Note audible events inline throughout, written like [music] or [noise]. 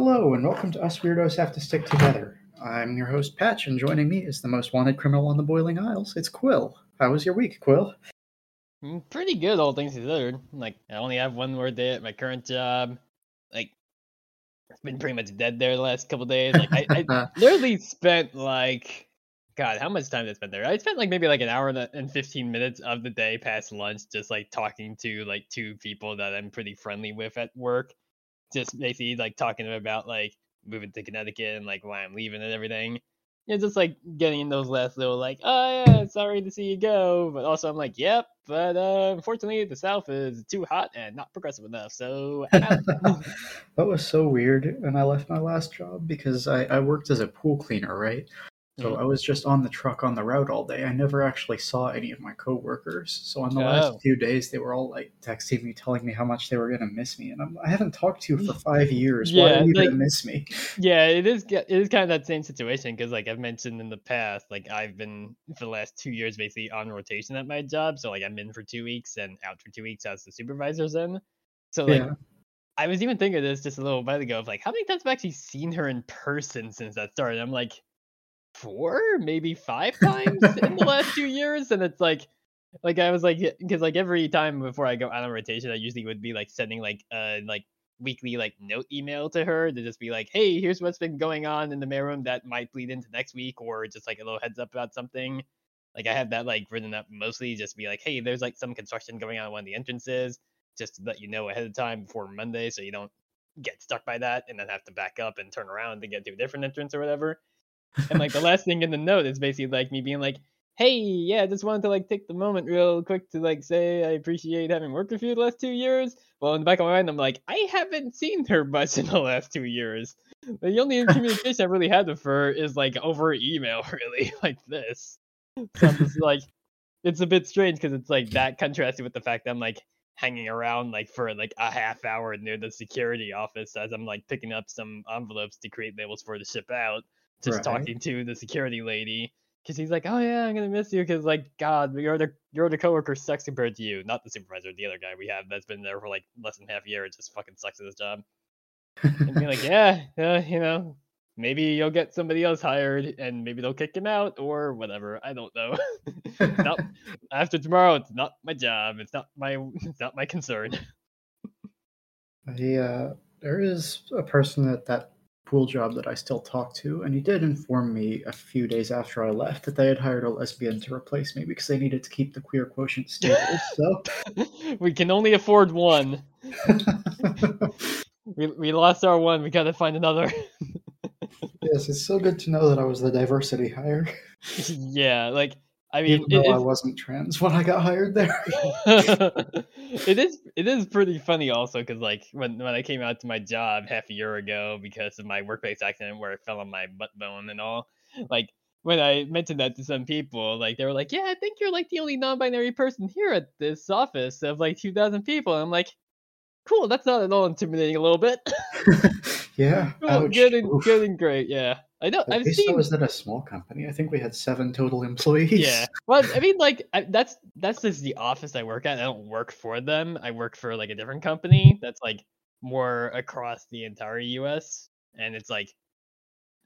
Hello, and welcome to Us Weirdos Have to Stick Together. I'm your host, Patch, and joining me is the most wanted criminal on the Boiling Isles. It's Quill. How was your week, Quill? Mm, Pretty good, all things considered. Like, I only have one more day at my current job. Like, it's been pretty much dead there the last couple days. Like, I, I [laughs] literally spent like, God, how much time did I spend there? I spent like maybe like an hour and fifteen minutes of the day past lunch, just like talking to like two people that I'm pretty friendly with at work. Just basically like talking about like moving to Connecticut and like why I'm leaving and everything. Yeah, just like getting in those last little like, oh yeah, sorry to see you go, but also I'm like, yep, but uh, unfortunately the South is too hot and not progressive enough, so [laughs] that was so weird when I left my last job because I, I worked as a pool cleaner, right? So Mhm. I was just on the truck on the route all day. I never actually saw any of my coworkers. So on the last Oh. few days, they were all like texting me, telling me how much they were gonna miss me, and I'm, I haven't talked to you for five years. Why Yeah, are you like- gonna miss me? yeah, it is. It is kind of that same situation because, like I've mentioned in the past, like I've been for the last two years basically on rotation at my job. So like I'm in for two weeks and out for two weeks as the supervisor's in. So like yeah. I was even thinking of this just a little while ago of like how many times have I actually seen her in person since that started? I'm like four, maybe five [laughs] times in the last two years, and it's like, like I was like, because like every time before I go out on rotation, I usually would be like sending like uh like weekly like note email to her to just be like, hey, here's what's been going on in the mailroom that might bleed into next week, or just like a little heads up about something. Like I have that like written up mostly just be like, hey, there's like some construction going on at one of the entrances, just to let you know ahead of time before Monday, so you don't get stuck by that and then have to back up and turn around to get to a different entrance or whatever. And like the last thing in the note is basically like me being like, hey, yeah, just wanted to like take the moment real quick to like say I appreciate having worked with you the last two years. Well, in the back of my mind, I'm like, I haven't seen her much in the last two years. The only [laughs] communication I've really had with her is like over email, [laughs] really, like this. So I'm just like, it's a bit strange because it's like that contrasted with the fact that I'm like hanging around like for like a half hour near the security office as I'm like picking up some envelopes to create labels for to ship out. Just Right. talking to the security lady because he's like, "Oh yeah, I'm gonna miss you." Because like, God, your other your other coworker sucks compared to you, not the supervisor, the other guy we have that's been there for like less than half a year. it just fucking sucks at his job. And be like, [laughs] "Yeah, uh, you know, maybe you'll get somebody else hired, and maybe they'll kick him out or whatever. I don't know." [laughs] not [laughs] after tomorrow, it's not my job. It's not my it's not my concern. I, uh, there is a person at that pool job that I still talk to, and he did inform me a few days after I left that they had hired a lesbian to replace me because they needed to keep the queer quotient stable. So, [laughs] we can only afford one. [laughs] We we lost our one. We gotta find another. [laughs] yes, it's so good to know that I was the diversity hire, yeah, like I mean, even though I wasn't trans when I got hired there. [laughs] it is it is pretty funny also because like when when I came out to my job half a year ago because of my workplace accident where I fell on my butt bone and all, like when I mentioned that to some people, like they were like, "Yeah, I think you're like the only non-binary person here at this office of like 2,000 people." And I'm like, "Cool, that's not at all intimidating. A little bit. [laughs] [laughs] yeah, cool, good and good and great. Yeah, I know. At I've least I seen. was at a small company. I think we had seven total employees. Yeah. Well, I mean, [laughs] like I, that's that's just the office I work at. I don't work for them. I work for like a different company that's like more across the entire U.S. And it's like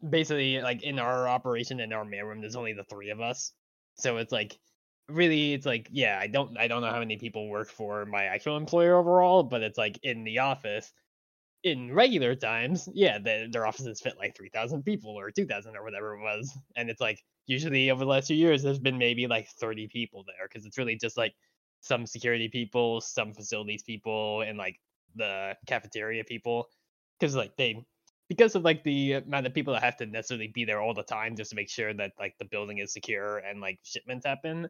basically like in our operation in our mailroom, there's only the three of us. So it's like really, it's like yeah, I don't I don't know how many people work for my actual employer overall, but it's like in the office. In regular times, yeah, the, their offices fit like three thousand people or two thousand or whatever it was, and it's like usually over the last few years there's been maybe like 30 people there because it's really just like some security people some facilities people and like the cafeteria people because like they because of like the amount of people that have to necessarily be there all the time just to make sure that like the building is secure and like shipments happen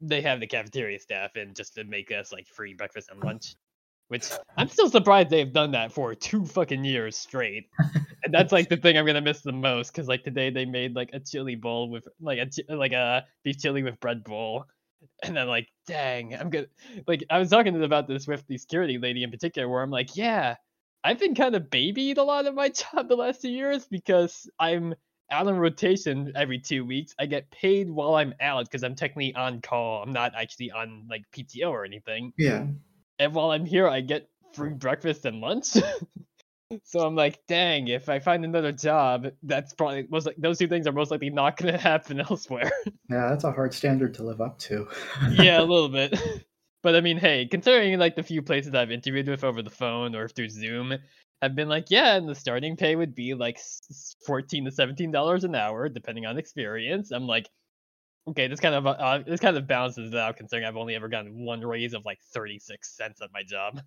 they have the cafeteria staff and just to make us like free breakfast and [laughs] lunch which i'm still surprised they've done that for two fucking years straight. And that's like the thing I'm gonna miss the most because like today they made like a chili bowl with like a like a beef chili with bread bowl, and then like dang, I'm gonna like I was talking about this with the security lady in particular where I'm like, yeah, I've been kind of babied a lot of my [laughs] job the last two years because I'm out on rotation every two weeks. I get paid while I'm out because I'm technically on call. I'm not actually on like PTO or anything. Yeah. And while I'm here, I get free breakfast and lunch. [laughs] So I'm like, dang, if I find another job, that's probably most like those two things are most likely not going [laughs] to happen elsewhere. [laughs] Yeah, that's a hard standard to live up to. yeah, a little bit. But I mean, hey, considering like the few places I've interviewed with over the phone or through Zoom have been like, yeah, and the starting pay would be like fourteen to seventeen dollars an hour, depending on experience. I'm like, okay, this kind of uh, this kind of balances out, considering I've only ever gotten one raise of like thirty six cents at my job.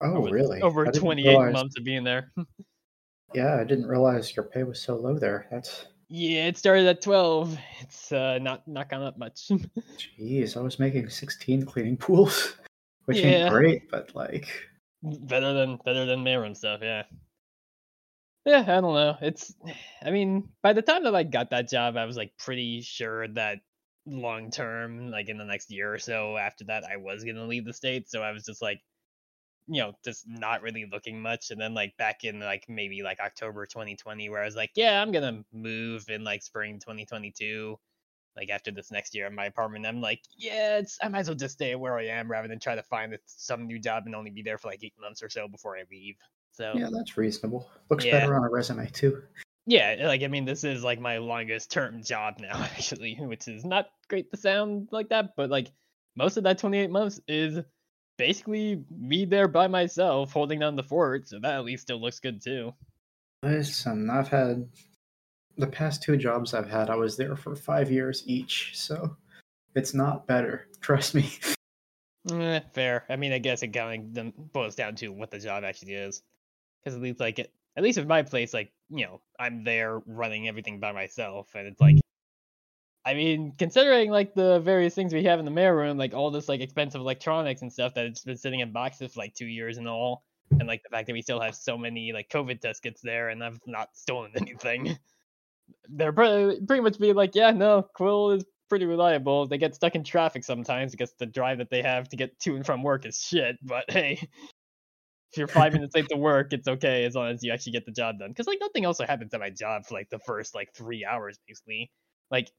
Oh, over, really? Over twenty eight months of being there. [laughs] yeah, I didn't realize your pay was so low there. That's yeah, it started at twelve. It's uh, not not gone up much. [laughs] Jeez, I was making sixteen cleaning [laughs] pools, which yeah. ain't great, but like better than better than Marin stuff. Yeah. Yeah, I don't know. It's, I mean, by the time that I got that job, I was like pretty sure that long term, like in the next year or so after that, I was gonna leave the state. So I was just like, you know, just not really looking much. And then like back in like maybe like October 2020, where I was like, yeah, I'm gonna move in like spring 2022, like after this next year in my apartment. I'm like, yeah, it's I might as well just stay where I am rather than try to find some new job and only be there for like eight months or so before I leave. So yeah, that's reasonable. Looks yeah. better on a resume too. Yeah, like I mean, this is like my longest term job now, [laughs] actually, which is not great to sound like that, but like most of that 28 months is basically me there by myself holding down the fort, so that at least still looks good too. Listen, I've had the past two jobs I've had, I was there for five years each, so it's not better. [laughs] Trust me. Eh, fair. I mean, I guess it kind of boils down to what the job actually is, because at least like it, at least in my place, like you know, I'm there running everything by myself, and it's like I mean, considering like the various things we have in the mail room, like all this like expensive electronics and stuff that it's been sitting in boxes for like two years and all, and like the fact that we still have so many like COVID test kits there and I've not stolen [laughs] anything, they're pretty, much being like, yeah, no, Quill is pretty reliable. They get stuck in traffic sometimes because the drive that they have to get to and from work is shit. But hey, if you're five minutes late to work, it's okay as long as you actually get the job done. Because like nothing else happens at my job for like the first like three hours basically. Like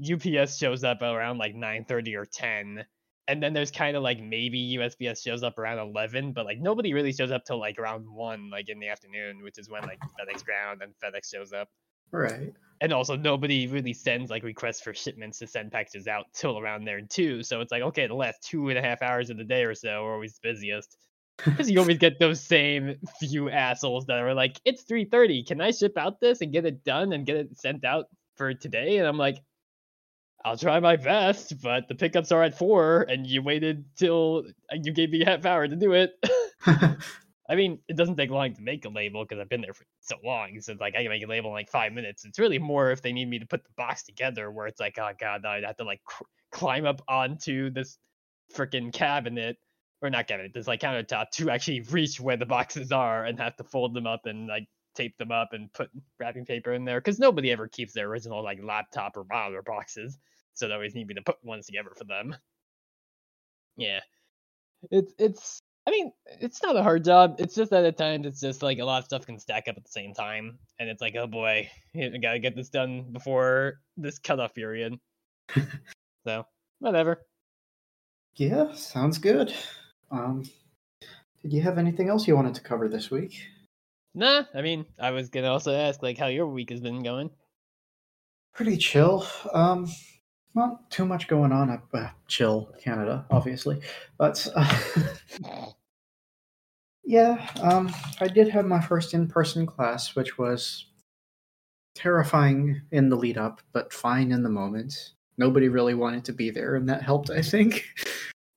UPS shows up around like 9:30 or 10 and then there's kind of like maybe USPS shows up around 11 but like nobody really shows up till like around 1 like in the afternoon which is when like FedEx ground and FedEx shows up right. And also nobody really sends like requests for shipments to send packages out till around there too. So it's like okay the last two and a half hours of the day or so are always busiest. [laughs] Because you always get those same few assholes that are like it's 3.30 can i ship out this and get it done and get it sent out for today? And i'm like I'll try my best, but the pickups are at four, and you waited till uh, you gave me a half hour to do it. [laughs] [laughs] I mean, it doesn't take long to make a label because I've been there for so long. So it's like I can make a label in like five minutes. It's really more if they need me to put the box together, where it's like, oh god, I'd have to like cr- climb up onto this freaking cabinet or not cabinet, this like countertop to actually reach where the boxes are and have to fold them up and like tape them up and put wrapping paper in there because nobody ever keeps their original like laptop or monitor boxes, so they always need me to put ones together for them. Yeah, it's it's. I mean, it's not a hard job. It's just that at times it's just like a lot of stuff can stack up at the same time, and it's like, oh boy, I gotta get this done before this cutoff period. so whatever. Yeah, sounds good. Um, did you have anything else you wanted to cover this week? Nah, I mean, I was gonna also ask like how your week has been going. Pretty chill. Um, not too much going on. At, uh, chill, Canada, obviously, but uh, [laughs] yeah. Um, I did have my first in-person class, which was terrifying in the lead up, but fine in the moment. Nobody really wanted to be there, and that helped, I think. [laughs]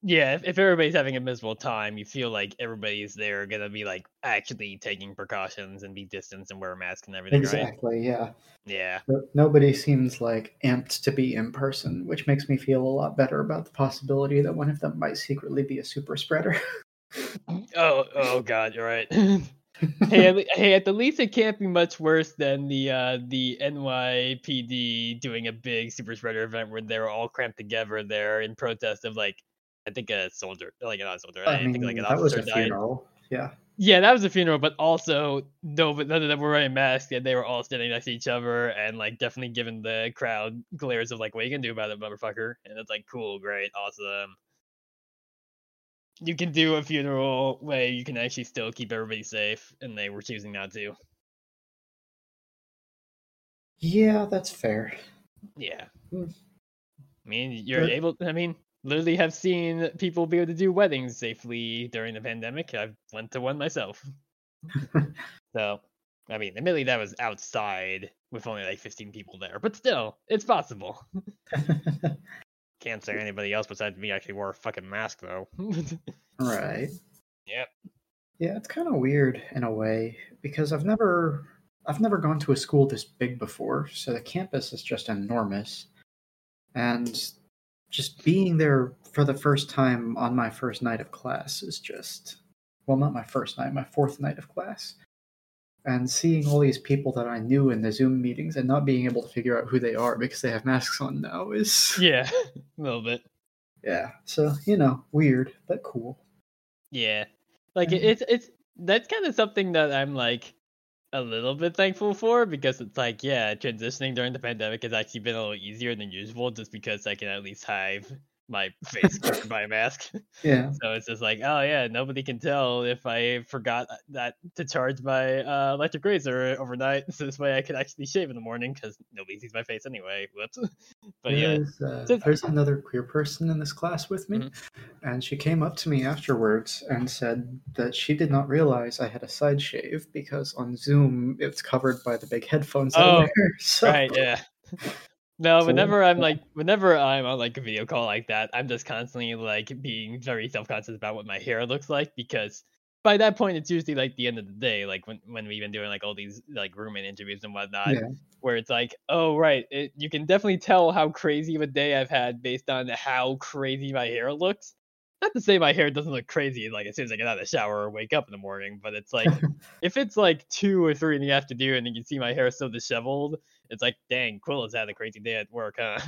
Yeah, if, if everybody's having a miserable time, you feel like everybody's there gonna be like actually taking precautions and be distanced and wear a mask and everything. Exactly. Right? Yeah. Yeah. Nobody seems like amped to be in person, which makes me feel a lot better about the possibility that one of them might secretly be a super spreader. [laughs] oh, oh God, you're right. [laughs] [laughs] hey, hey, at the least it can't be much worse than the uh, the NYPD doing a big super spreader event where they're all cramped together there in protest of like I think a soldier, like not a soldier. I, I mean, think like an that was a died. funeral. Yeah. Yeah, that was a funeral, but also no, but none of them were wearing masks, and they were all standing next to each other, and like definitely giving the crowd glares of like, "What you can do about it, motherfucker?" And it's like, cool, great, awesome. you can do a funeral way you can actually still keep everybody safe, and they were choosing not to. Yeah, that's fair. Yeah. Hmm. I mean, you're But- able. I mean, literally have seen people be able to do weddings safely during the pandemic. I went to one myself. [laughs] so, I mean, admittedly, that was outside with only like 15 people there, but still, it's possible. [laughs] Can't say anybody else besides me actually wore a fucking mask though. [laughs] right. Yep. Yeah, it's kind of weird in a way because I've never I've never gone to a school this big before, so the campus is just enormous. And just being there for the first time on my first night of class is just well, not my first night, my fourth night of class. And seeing all these people that I knew in the Zoom meetings and not being able to figure out who they are because they have masks on now is [laughs] yeah, [laughs] a little bit. yeah. So, you know, weird, but cool. Yeah, like it, it's it's that's kind of something that I'm like a little bit thankful for because it's like yeah, transitioning during the pandemic has actually been a little easier than usual just because I can at least hide my face covered by a mask. [laughs] [laughs] Yeah. So it's just like, oh yeah, nobody can tell if I forgot that to charge my uh, electric razor overnight. [laughs] So this way I can actually shave in the morning because nobody sees my face anyway. Whoops. But yeah, There's, uh, Just- there's another queer person in this class with me, Mm-hmm. and she came up to me afterwards and said that she did not realize I had a side shave because on Zoom it's covered by the big headphones I Oh, wear. So, right, yeah. No, whenever I'm like, whenever I'm on like a video call like that, I'm just constantly like being very self-conscious about what my hair looks like because by that point it's usually like the end of the day, like when when we've been doing like all these like roommate interviews and whatnot, Yeah. where it's like, oh right, it, you can definitely tell how crazy of a day I've had based on how crazy my hair looks. Not to say my hair doesn't look crazy like as soon as I get out of the shower or wake up in the morning, but it's like [laughs] if it's like two or three in the afternoon and you can see my hair so disheveled, it's like, dang, Quill has had a crazy day at work, huh?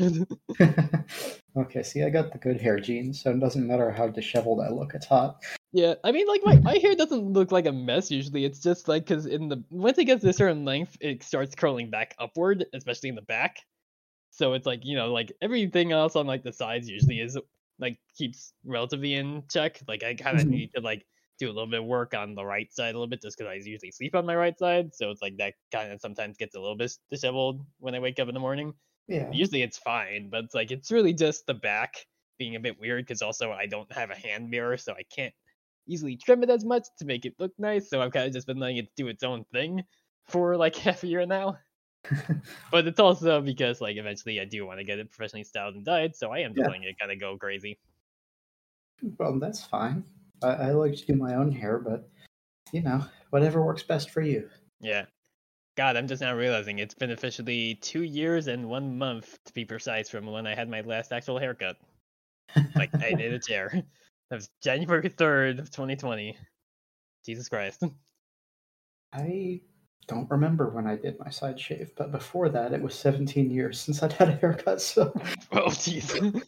[laughs] okay, see, I got the good hair genes, so it doesn't matter how disheveled I look, it's hot. yeah, I mean, like my, my hair doesn't look like a mess usually. It's just like because in the once it gets to a certain length, it starts curling back upward, especially in the back. So it's like you know, like everything else on like the sides usually is like keeps relatively in check. Like I kind of Mhm. need to like do a little bit of work on the right side a little bit just because I usually sleep on my right side. So it's like that kind of sometimes gets a little bit disheveled when I wake up in the morning. Yeah. Usually it's fine, but it's like it's really just the back being a bit weird because also I don't have a hand mirror, so I can't easily trim it as much to make it look nice. So I've kind of just been letting it do its own thing for like [laughs] half a year now. [laughs] But it's also because like eventually I do want to get it professionally styled and dyed, so I am just Yeah. letting it kind of go crazy. well, that's fine. I, I like to do my own hair, but, you know, whatever works best for you. Yeah. God, I'm just now realizing it's been officially two years and one month to be precise from when I had my last actual haircut. Like I did a chair. [laughs] That was January third of 2020. Jesus Christ. I don't remember when I did my side shave, but before that, it was 17 years since I'd had a haircut. So, [laughs] Oh jeez.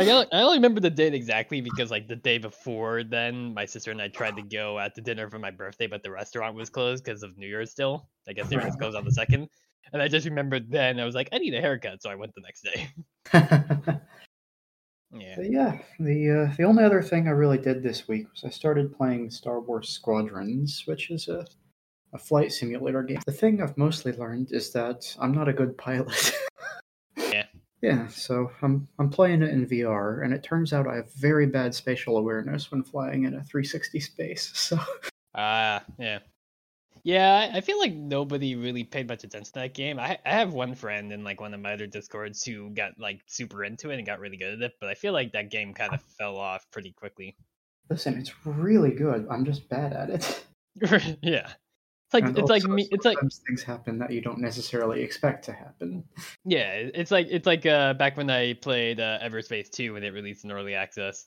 Like I, I only remember the date exactly because like the day before then, my sister and I tried to go out to dinner for my birthday, but the restaurant was closed because of New Year's still. I guess New Year's closed on the second. And I just remembered then I was like, I need a haircut, so I went the next day. [laughs] but Yeah. yeah, the uh, the only other thing I really did this week was I started playing Star Wars Squadrons, which is a a flight simulator game. The thing I've mostly learned is that I'm not a good pilot. [laughs] Yeah. So I'm I'm playing it in VR, and it turns out I have very bad spatial awareness when flying in a 360 space. [laughs] So Ah, yeah. Yeah, I, I feel like nobody really paid much attention to that game. I I have one friend in like one of my other discords who got like super into it and got really good at it, but I feel like that game kind of fell off pretty quickly. listen, it's really good. I'm just bad at it. [laughs] yeah. It's like And it's like me it's like things happen that you don't necessarily expect to happen. [laughs] yeah, it's like it's like uh back when I played uh, Everspace 2 when it released in early access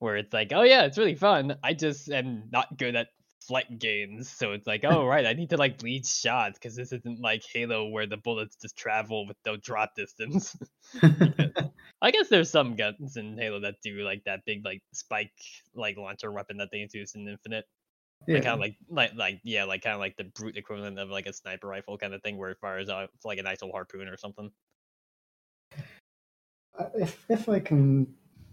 where it's like, "Oh yeah, it's really fun. I just am not good at flight games." So it's like, "Oh [laughs] right, I need to like lead shots cuz this isn't like Halo where the bullets just travel with no drop distance." [laughs] I guess there's some guns in Halo that do like that big like spike like launcher weapon that they introduced in Infinite. Yeah. Like kind of like like like yeah, like kind of like the brute equivalent of like a sniper rifle kind of thing where it fires out like an actual harpoon or something. Uh, if if I can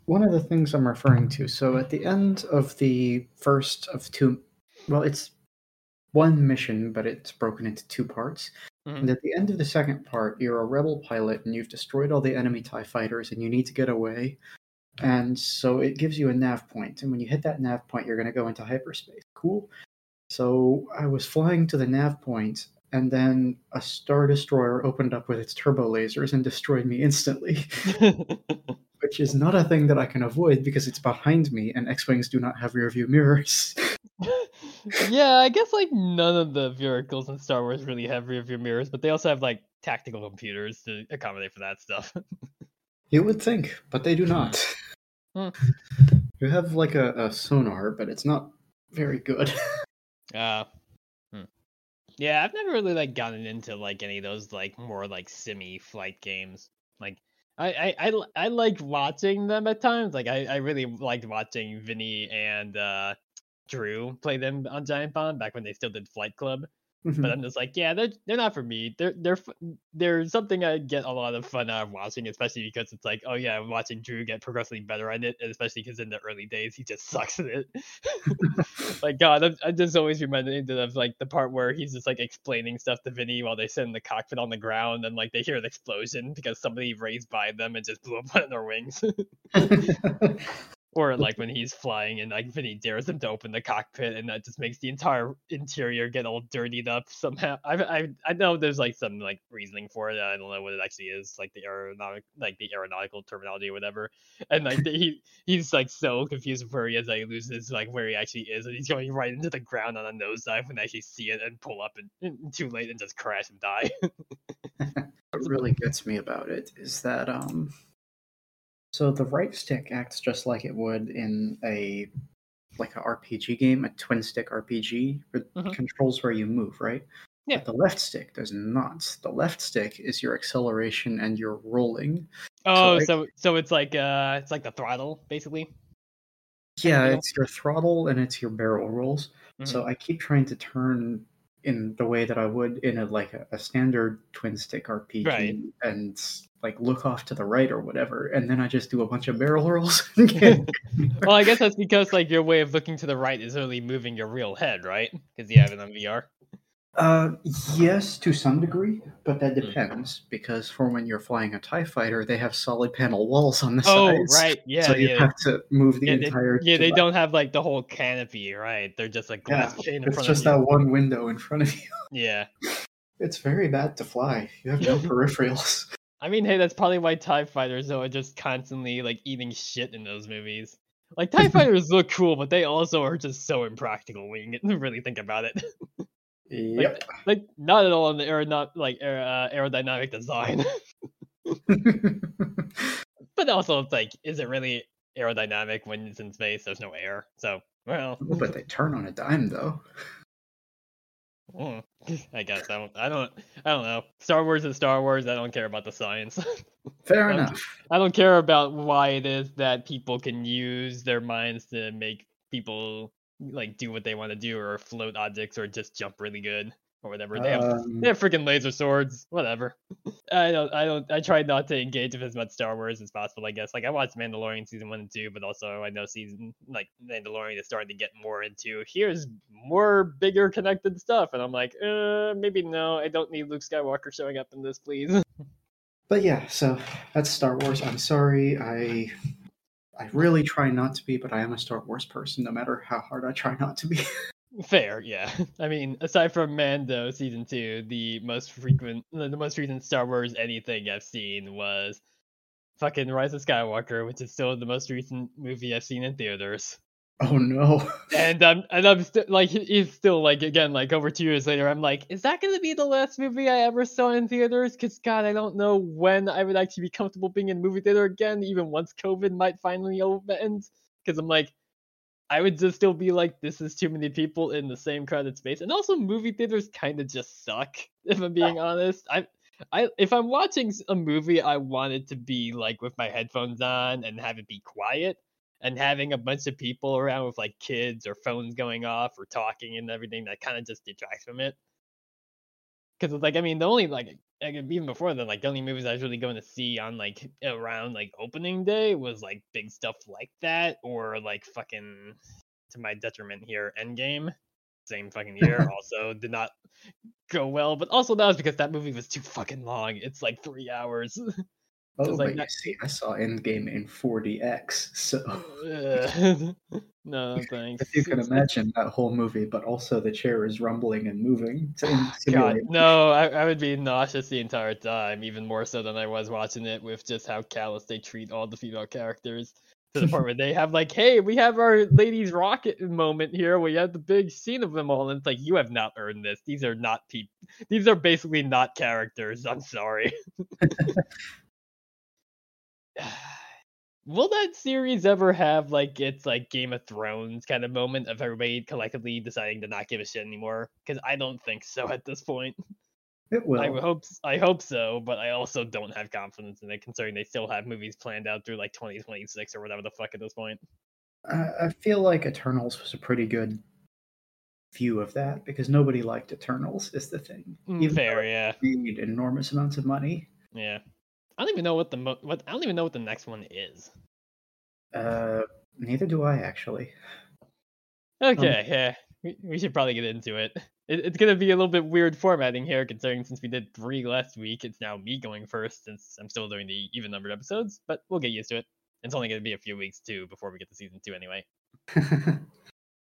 one of the things I'm referring to. So at the end of the first of two, well, it's one mission, but it's broken into two parts. Mhm. And at the end of the second part, you're a rebel pilot and you've destroyed all the enemy TIE fighters and you need to get away. And so it gives you a nav point, And when you hit that nav point, you're going to go into hyperspace. Cool. So I was flying to the nav point, and then a Star Destroyer opened up with its turbo lasers and destroyed me instantly, [laughs] which is not a thing that I can avoid because it's behind me and X Wings do not have rear view mirrors. [laughs] yeah, I guess like none of the vehicles in Star Wars really have rear view mirrors, but they also have like tactical computers to accommodate for that stuff. [laughs] You would think, but they do not. Hmm. You have like a, a sonar, but it's not very good. Uh, [laughs] hmm. Yeah, I've never really like gotten into like any of those like more like semi flight games. Like I, I, I like watching them at times. Like I I really liked watching Vinny and uh Drew play them on Giant Bomb back when they still did Flight Club. Mhm. But I'm just like, yeah, they're they're not for me. They're they're they're something I get a lot of fun out of watching, especially because it's like, oh yeah, I'm watching Drew get progressively better at it, and especially because in the early days he just [laughs] sucks at it. [laughs] like God, I'm, I'm just always reminded of like the part where he's just like explaining stuff to Vinny while they sit in the cockpit on the ground, and like they hear an explosion because somebody raised by them and just blew up [laughs] one of their wings. Or like when he's flying and like Vinny dares him to open the cockpit and that just makes the entire interior get all dirtied up somehow. I I I know there's like some like reasoning for it. I don't know what it actually is, like the aeronautic like the aeronautical terminology or whatever. And like the, he he's like so confused where he is that he loses like where he actually is and he's going right into the ground on a nosedive when they actually see it and pull up and, and too late and just crash and die. [laughs] what really gets me about it is that um so the right stick acts just like it would in a like a RPG game, a twin stick RPG. Mhm. controls where you move, right? Yeah. But the left stick does not. The left stick is your acceleration and your rolling. oh, like- so so it's like uh it's like the throttle basically. Yeah, it's your throttle and it's your barrel rolls. So I keep trying to turn in the way that I would in a like a, a standard twin stick RPG Right. and like look off to the right or whatever, and then I just do a bunch of barrel rolls. [laughs] [laughs] well, I guess that's because like your way of looking to the right is really moving your real head, right? Because you have it on VR. Uh, yes, to some degree, but that Hmm. depends because for when you're flying a Tie Fighter, they have solid panel walls on the Oh, sides. right, yeah, so you yeah. have to move the Yeah, they, entire. yeah, they don't have like the whole canopy, right? They're just like Yeah, glass pane in it's just that one window in front of you. [laughs] you. Yeah. It's very bad to fly. You have no [laughs] peripherals. I mean, hey, that's probably why TIE fighters though are just constantly like eating shit in those movies. Like TIE [laughs] fighters look cool, but they also are just so impractical when you really think about it. Yep. like not at all in the aeronautic like aer- uh, aerodynamic design. [laughs] but also it's like, is it really aerodynamic when it's in space? There's no air. So well Oh, but they turn on a dime, though. mm, [laughs] I guess I don't I don't I don't know. Star Wars is Star Wars, I don't care about the science. [laughs] Fair Um, enough. I don't care about why it is that people can use their minds to make people like do what they want to do or float objects or just jump really good or whatever. They have Um, they have freaking laser swords, whatever. [laughs] I don't I don't I try not to engage with as much Star Wars as possible, I guess. Like I watched Mandalorian season one and two, but also I know season like Mandalorian is starting to get more into here's more bigger connected stuff and I'm like, uh maybe no, I don't need Luke Skywalker showing up in this, please. [laughs] but yeah, so that's Star Wars. I'm sorry. I I really try not to be, but I am a Star Wars person, no matter how hard I try not to be. [laughs] Fair, yeah. [laughs] I mean, aside from Mando season two, the most frequent, the most recent Star Wars anything I've seen was fucking Rise of Skywalker, which is still the most recent movie I've seen in theaters. Oh no. And I'm and I'm still like, he's still like again like over two years later, I'm like, is that gonna be the last movie I ever saw in theaters? Cause God, I don't know when I would actually be comfortable being in a movie theater again, even once COVID might finally end. Cause I'm like, I would just still be like, this is too many people in the same crowded space. And also, movie theaters kind of just suck, if I'm being [laughs] honest. I, I, if I'm watching a movie, I want it to be like with my headphones on and have it be quiet. And having a bunch of people around with like kids or phones going off or talking and everything that kind of just detracts from it. because it's like I mean the only like like even before then like the only movies I was really going to see on like around like opening day was like big stuff like that or like fucking to my detriment here Endgame. Same fucking year [laughs] also did not go well but also that was because that movie was too fucking long. It's like three hours [laughs] Oh, Just but you see, I saw Endgame in 4DX, [laughs] so [laughs] no thanks if you can imagine that whole movie, but also the chair is rumbling and moving to oh, in- God, no, I, I would be nauseous the entire time, even more so than I was watching it with just how callous they treat all the female characters. To the point [laughs] where they have like, hey, we have our ladies rocket moment here. We have the big scene of them all, and it's like you have not earned this. These are not people. These are basically not characters. I'm sorry. [sighs] Will that series ever have like its like Game of Thrones kind of moment of everybody collectively deciding to not give a shit anymore? Because I don't think so at this point. It will. I hope I hope so, but I also don't have confidence in it, considering they still have movies planned out through like 2026 or whatever the fuck at this point. I I feel like Eternals was a pretty good view of that because nobody liked Eternals. Is the thing. Mm, Even Fair, yeah, made enormous amounts of money. yeah. I don't even know what the mo- what I don't even know what the next one is. Uh, neither do I actually. Okay, yeah, we, we should probably get into it. it. It's gonna be a little bit weird formatting here, considering since we did three last week, it's now me going first since I'm still doing the even numbered episodes. But we'll get used to it. It's only gonna be a few weeks too before we get to season two anyway. [laughs]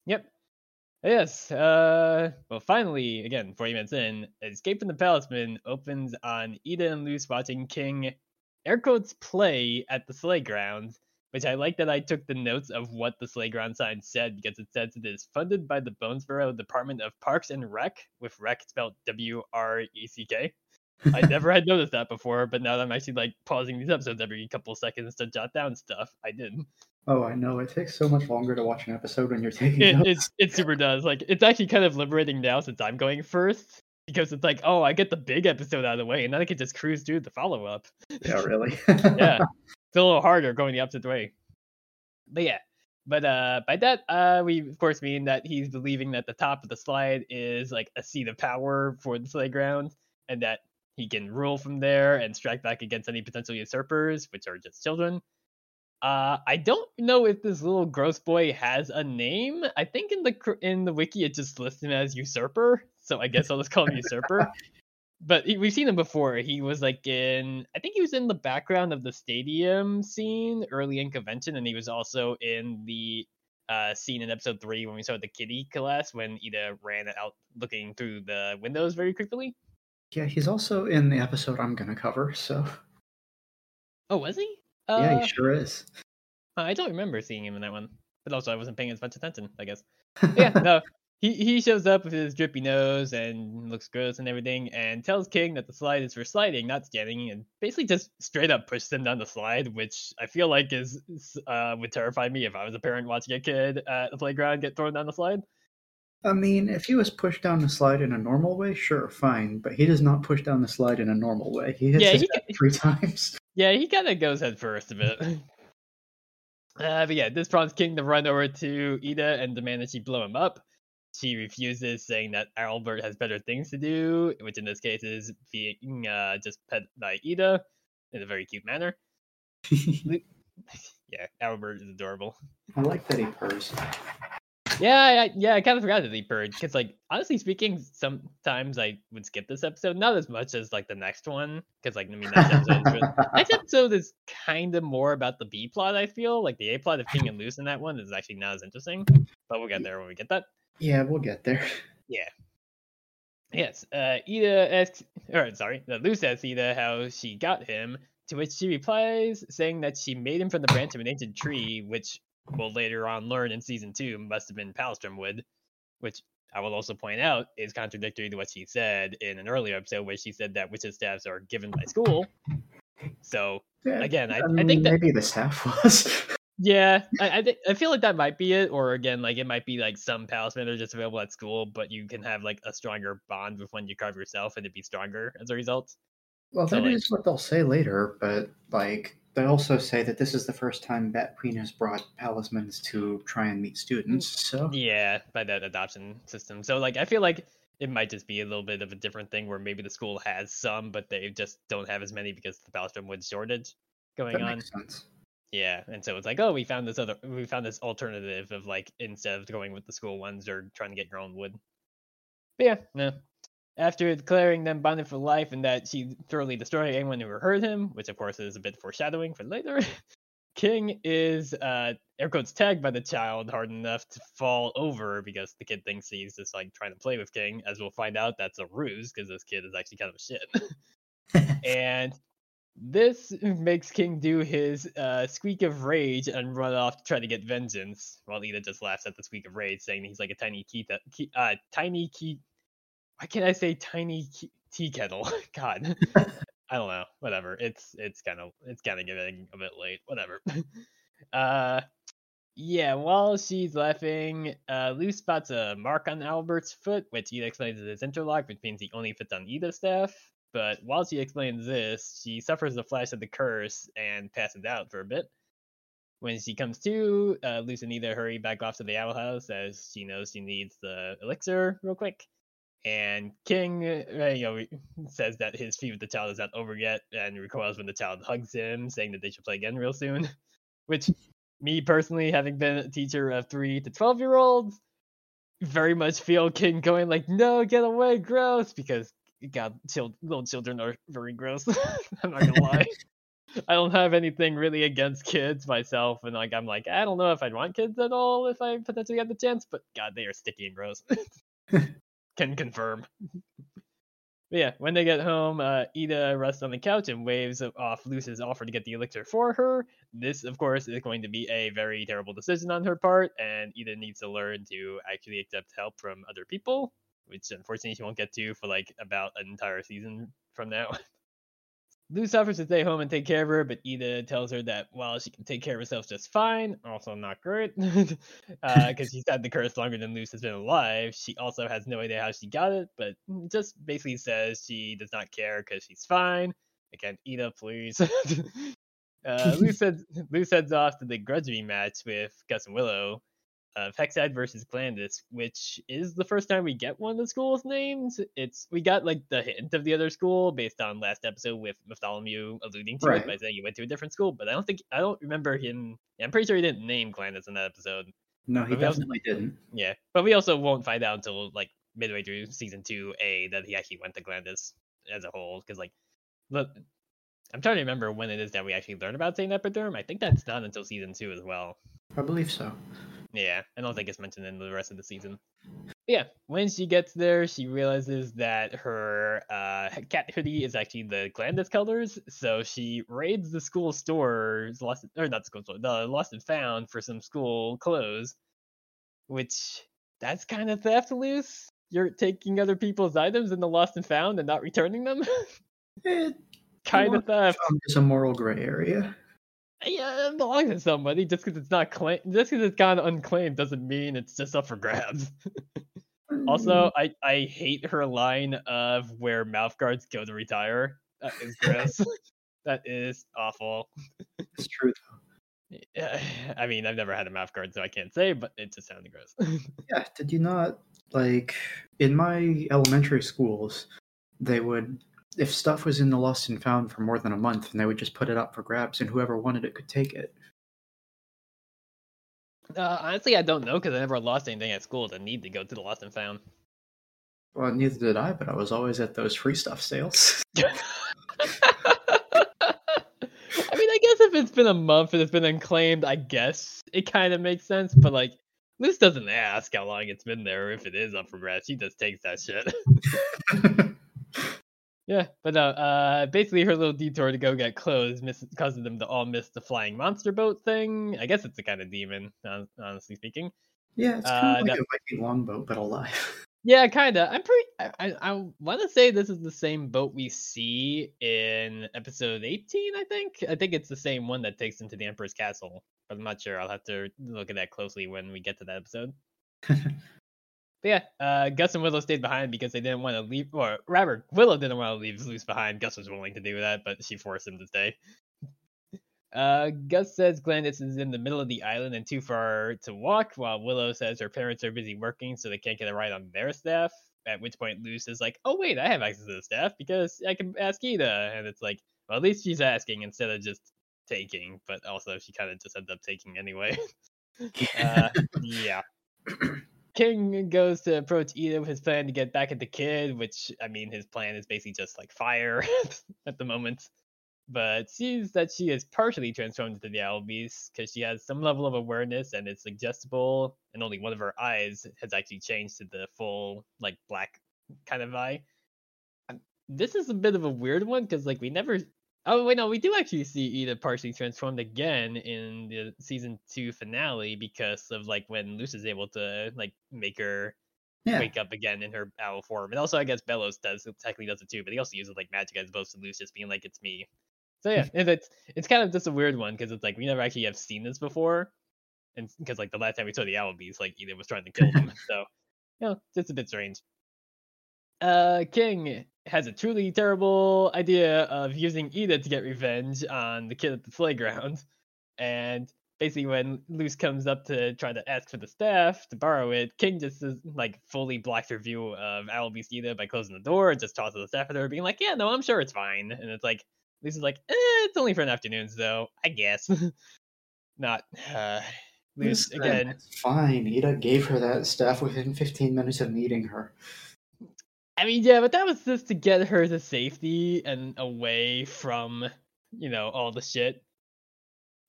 Yep. Yes. Uh. Well, finally, again, 40 minutes in, Escape from the Palisman opens on Eda and Luz watching King, air quotes, play at the sleigh grounds, Which I like that I took the notes of what the sleigh ground sign said because it says it is funded by the Bonesborough Department of Parks and Rec, with Rec spelled W R E C K. I [laughs] never had noticed that before, but now that I'm actually like pausing these episodes every couple seconds to jot down stuff, I did. Oh, I know. It takes so much longer to watch an episode when you're taking it, notes. it, it super does. Like it's actually kind of liberating now since I'm going first because it's like, oh, I get the big episode out of the way, and then I can just cruise through the follow up. yeah, really. [laughs] yeah, [laughs] it's a little harder going the opposite way. But yeah, but uh, by that uh, we of course mean that he's believing that the top of the slide is like a seat of power for the playground, and that he can rule from there and strike back against any potential usurpers, which are just children. Uh, I don't know if this little gross boy has a name. I think in the in the wiki it just lists him as usurper, so I guess I'll just call him usurper. [laughs] But he, we've seen him before. He was like in, I think he was in the background of the stadium scene early in Covention, and he was also in the uh, scene in episode three when we saw the kitty class when Eda ran out looking through the windows very creepily. yeah, he's also in the episode I'm gonna cover. So Oh, was he? Uh, yeah, he sure is. I don't remember seeing him in that one, but also I wasn't paying as much attention, I guess. [laughs] yeah, no. He he shows up with his drippy nose and looks gross and everything, and tells King that the slide is for sliding, not standing, and basically just straight up pushes him down the slide, which I feel like is uh would terrify me if I was a parent watching a kid at the playground get thrown down the slide. I mean, if he was pushed down the slide in a normal way, sure, fine. But he does not push down the slide in a normal way. He hits Yeah, head [laughs] three times. Yeah, he kind of goes head first a bit. [laughs] Uh, but yeah, this prompts King to run over to Eda and demand that she blow him up. She refuses, saying that Owlbert has better things to do, which in this case is being uh, just pet by Eda in a very cute manner. [laughs] [laughs] Yeah, Owlbert is adorable. I like that he purrs. [laughs] Yeah, I, yeah, I kind of forgot that he purred because, like, honestly speaking, sometimes I would skip this episode, not as much as like the next one, because like I mean, next episode, is really- [laughs] next episode is kind of more about the B plot. I feel like the A plot of King and Luz in that one is actually not as interesting, but we'll get there when we get that. Yeah, we'll get there. [laughs] Yeah. Yes, uh, Eda asks, or sorry, uh, Luz asks Eda how she got him, to which she replies saying that she made him from the branch of an ancient tree, which we'll later on learn in season two must have been Palistrom wood, which I will also point out is contradictory to what she said in an earlier episode where she said that witches' staffs are given by school. So Yeah, again, I, I mean, think that maybe the staff [laughs] was. yeah, I I, think I feel like that might be it, or again, like it might be like some talisman are just available at school, but you can have like a stronger bond with one you carve yourself, and it'd be stronger as a result. well, So, that is like- what they'll say later, but like they also say that this is the first time Bat Queen has brought talismans to try and meet students. Mm. So Yeah, by that adoption system. So like I feel like it might just be a little bit of a different thing where maybe the school has some, but they just don't have as many because the Palistrom wood shortage going That on. Yeah, and so it's like, oh, we found this other, we found this alternative of like instead of going with the school ones or trying to get your own wood. But yeah, no. After declaring them bonded for life and that she thoroughly destroyed anyone who hurt him, which of course is a bit foreshadowing for later, [laughs] King is uh air quotes tagged by the child hard enough to fall over because the kid thinks he's just like trying to play with King. As we'll find out, that's a ruse because this kid is actually kind of a shit. [laughs] and this makes King do his uh, squeak of rage and run off to try to get vengeance, while Eda just laughs at the squeak of rage, saying he's like a tiny key uh, tiny key. Why can't I say tiny tea kettle? [laughs] God, I don't know. Whatever. It's it's kind of it's kind of getting a bit late. Whatever. [laughs] uh, yeah. While she's laughing, uh, Lou spots a mark on Owlbert's foot, which he explains is his interlock, which means he only fits on Eda's staff. But while she explains this, she suffers a flash of the curse and passes out for a bit. When she comes to, uh, Eda hurry back off to the owl house as she knows she needs the elixir real quick. And King, uh, you know, says that his feud with the child is not over yet, and recoils when the child hugs him, saying that they should play again real soon. [laughs] Which, me personally, having been a teacher of three to twelve year olds, very much feel King going like, "No, get away, gross," because God, chil- little children are very gross. [laughs] I'm not gonna lie. [laughs] I don't have anything really against kids myself, and like I'm like I don't know if I'd want kids at all if I potentially had the chance, but God, they are sticky and gross. Can confirm. Yeah, when they get home, uh, Eda rests on the couch and waves off Luz's offer to get the elixir for her. This, of course, is going to be a very terrible decision on her part, and Eda needs to learn to actually accept help from other people, which unfortunately she won't get to for like about an entire season from now. [laughs] Luz offers to stay home and take care of her, but Eda tells her that while she can take care of herself just fine, also not great, because [laughs] uh, [laughs] she's had the curse longer than Luz has been alive, she also has no idea how she got it, but just basically says she does not care because she's fine. Again, Eda, please. [laughs] uh, Luz, heads, Luce heads off to the grudge match with Gus and Willow, Uh, Hexside versus Glandus, which is the first time we get one of the school's names. It's we got like the hint of the other school based on last episode with Bartholomew alluding to Right. it by saying he went to a different school, but I don't think I don't remember him. Yeah, I'm pretty sure he didn't name Glandus in that episode. No, he Maybe I was- definitely didn't. Yeah, but we also won't find out until like midway through season two A that he actually went to Glandus as a whole. Because like, look, I'm trying to remember when it is that we actually learn about Saint Epiderm. I think that's not until season two as well. I believe so. Yeah, and I don't think it's mentioned in the rest of the season. But yeah, when she gets there, she realizes that her uh, cat hoodie is actually the Glandus colors. So she raids the school stores, lost or not the school store, the lost and found for some school clothes. Which that's kind of theft, Luz. You're taking other people's items in the lost and found and not returning them. It kind of theft. is a moral gray area. Yeah, it belongs to somebody. Just because it's not claim, just because it's gone unclaimed, doesn't mean it's just up for grabs. [laughs] Also, mm. I, I hate her line of where mouth guards go to retire. That is [laughs] gross. that is awful. it's true. Yeah, I mean, I've never had a mouth guard, so I can't say, but it just sounded gross. [laughs] Yeah, did you not like in my elementary schools? They would, if stuff was in the lost and found for more than a month, and they would just put it up for grabs, and whoever wanted it could take it. uh, honestly, I don't know because I never lost anything at school that need to go to the lost and found. Well, neither did I, but I was always at those free stuff sales. [laughs] [laughs] I mean, I guess if it's been a month and it's been unclaimed, I guess it kind of makes sense. But like, Liz doesn't ask how long it's been there or if it is up for grabs. She just takes that shit. [laughs] yeah, but no. Uh, basically, her little detour to go get clothes miss- causes them to all miss the flying monster boat thing. I guess it's a kind of demon, honestly speaking. yeah, it's kind Uh, of like that- a Viking longboat, but alive. [laughs] Yeah, kinda. I'm pretty. I I, I want to say this is the same boat we see in episode 18. I think. I think it's the same one that takes them to the Emperor's castle, but I'm not sure. I'll have to look at that closely when we get to that episode. [laughs] But yeah, uh, Gus and Willow stayed behind because they didn't want to leave, or rather, Willow didn't want to leave Luz behind. Gus was willing to do that, but she forced him to stay. Uh, Gus says Glandus is in the middle of the island and too far to walk, while Willow says her parents are busy working, so they can't get a ride on their staff. At which point Luz is like, "Oh wait, I have access to the staff because I can ask Eda," and it's like, well, at least she's asking instead of just taking. But also, she kind of just ended up taking anyway. [laughs] uh, [laughs] yeah. [clears throat] King goes to approach Eda with his plan to get back at the kid, which I mean, his plan is basically just like fire [laughs] at the moment. But sees that she is partially transformed into the owl beast because she has some level of awareness and it's suggestible, and only one of her eyes has actually changed to the full like black kind of eye. This is a bit of a weird one because like we never Oh wait, no, we do actually see Eda partially transformed again in the season two finale because of like when Luz is able to like make her Yeah. wake up again in her owl form, and also I guess Belos does technically does it too, but he also uses like magic as opposed to Luz just being like it's me. So yeah, mm. it's it's kind of just a weird one because it's like we never actually have seen this before, and because like the last time we saw the owl beast, like Eda was trying to kill [laughs] them, so you know, it's just a bit strange. Uh, King has a truly terrible idea of using Eda to get revenge on the kid at the playground. [laughs] And basically, when Luz comes up to try to ask for the staff to borrow it, King just is, like fully blocks her view of Owlbeast Eda by closing the door and just tosses the staff at her, being like, "Yeah, no, I'm sure it's fine." And it's like Luz is like, eh, "It's only for an afternoon, so I guess." [laughs] Not uh, Luz again. It's fine. Eda gave her that staff within 15 minutes of meeting her. I mean, yeah, but that was just to get her to safety and away from, you know, all the shit.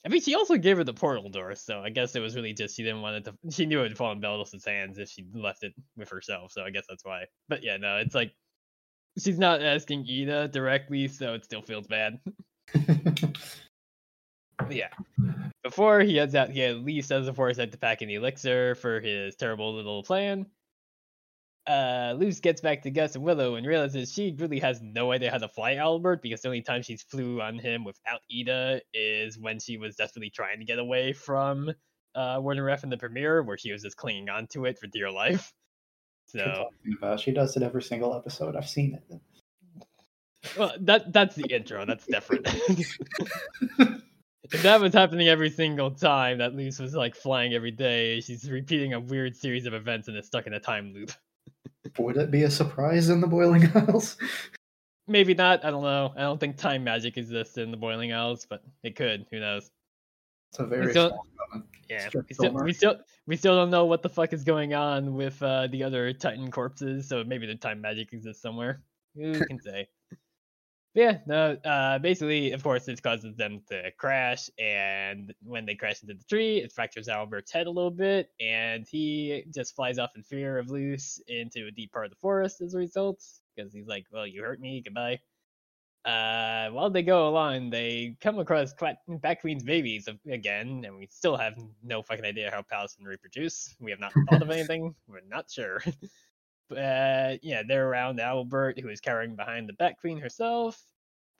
I mean, she also gave her the portal door, so I guess it was really just she didn't want it to. [laughs] She knew it would fall in Belos's hands if she left it with herself, so I guess that's why. But yeah, no, it's like she's not asking Eda directly, so it still feels bad. [laughs] Yeah. Before he heads out, he at least has the foresight to pack an elixir for his terrible little plan. Uh, Luz gets back to Gus and Willow and realizes she really has no idea how to fly Owlbert because the only time she's flew on him without Eda is when she was desperately trying to get away from uh, Warden Wrath in the premiere, where she was just clinging onto it for dear life. So, about. She does it every single episode. I've seen it. well, that that's the intro. That's different. [laughs] if that was happening every single time that Luz was like flying every day, she's repeating a weird series of events and is stuck in a time loop. Would it be a surprise in the Boiling [laughs] Isles? Maybe not. I don't know. I don't think time magic exists in the Boiling Isles, but it could. Who knows? It's a very still- small. Yeah, we still, we still we still don't know what the fuck is going on with uh, the other Titan corpses, so maybe the time magic exists somewhere. Who can say? Yeah, no. Uh, basically, of course, this causes them to crash, and when they crash into the tree, it fractures Owlbert's head a little bit, and he just flies off in fear of Luz into a deep part of the forest as a result, because he's like, "Well, you hurt me, goodbye." Uh, while they go along, they come across Bat Queen's babies again, and we still have no fucking idea how Palace can reproduce. We have not thought of [laughs] anything. We're not sure. [laughs] uh, yeah, they're around Owlbert, who is cowering behind the Bat Queen herself.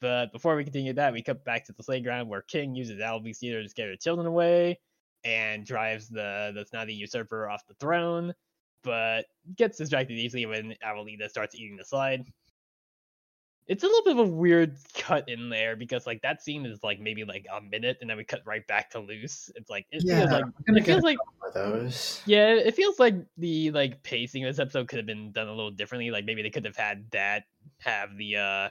But before we continue that, we cut back to the playground where King uses Albie's theater to scare the children away and drives the, the snotty usurper off the throne, but gets distracted easily when Avelita starts eating the slide it's a little bit of a weird cut in there because like that scene is like maybe like a minute and then we cut right back to Luz. It's like it Yeah, feels like it feels like those. yeah, it feels like the like pacing of this episode could have been done a little differently. Like maybe they could have had that have the uh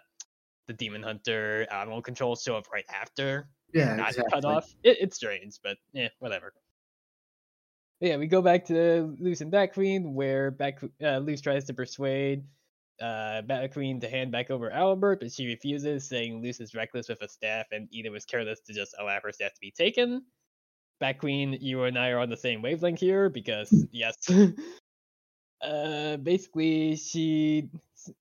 the demon hunter animal control show up right after Yeah, not exactly. cut off. It, it's strange, but yeah, whatever. Yeah, we go back to Luz and Bat Queen, where Bat, uh, Luz tries to persuade uh, Bat Queen to hand back over Owlbert, but she refuses, saying Luz is reckless with a staff and Eda was careless to just allow her staff to be taken. Bat Queen, you and I are on the same wavelength here because [laughs] yes. uh, basically, she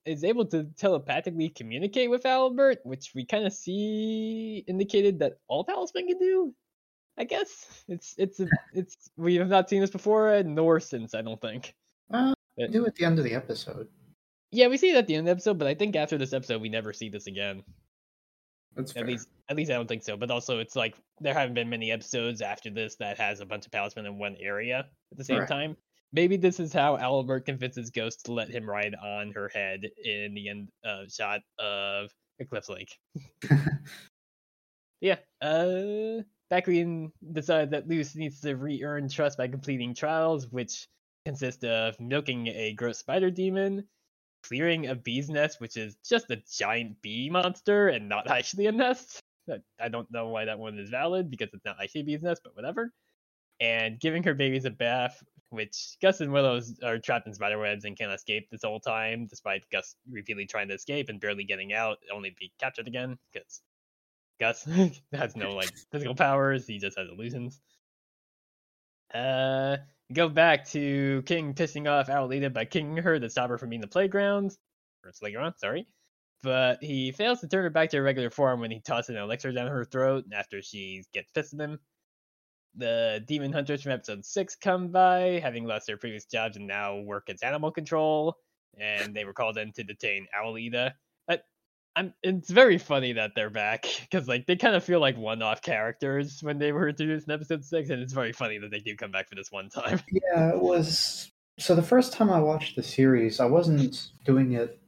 is able to telepathically communicate with Owlbert, which we kind of see indicated that all palisman can do. I guess it's it's a, it's we have not seen this before, nor since I don't think. Uh, But- do at the end of the episode. Yeah, we see it at the end of the episode, but I think after this episode we never see this again. That's fair. At least, at least I don't think so. But also, it's like there haven't been many episodes after this that has a bunch of palisman in one area at the same Right. time. Maybe this is how Owlbert convinces Ghost to let him ride on her head in the end uh, shot of Eclipse Lake. [laughs] yeah, uh, Bat Queen decides that Luz needs to re-earn trust by completing trials, which consist of milking a gross spider demon, clearing a bee's nest, which is just a giant bee monster and not [laughs] actually a nest. I don't know why that one is valid because it's not actually a bee's nest, but whatever. And giving her babies a bath, which Gus and Willow are trapped in spiderwebs and can't escape this whole time, despite Gus repeatedly trying to escape and barely getting out, only to be captured again because Gus [laughs] has no like physical powers; he just has illusions. Uh, go back to King pissing off Aelita by kicking her to stop her from being the playground. Or later on, sorry. But he fails to turn her back to her regular form when he tosses an elixir down her throat after she gets pissed at him. The demon hunters from episode 6 come by, having lost their previous jobs and now work as animal control, and they were called in to detain Aelita. I'm, it's very funny that they're back [laughs] because like they kind of feel like one-off characters when they were introduced in episode six, and it's very funny that they do come back for this one time. [laughs] Yeah, it was. So the first time I watched the series, I wasn't doing it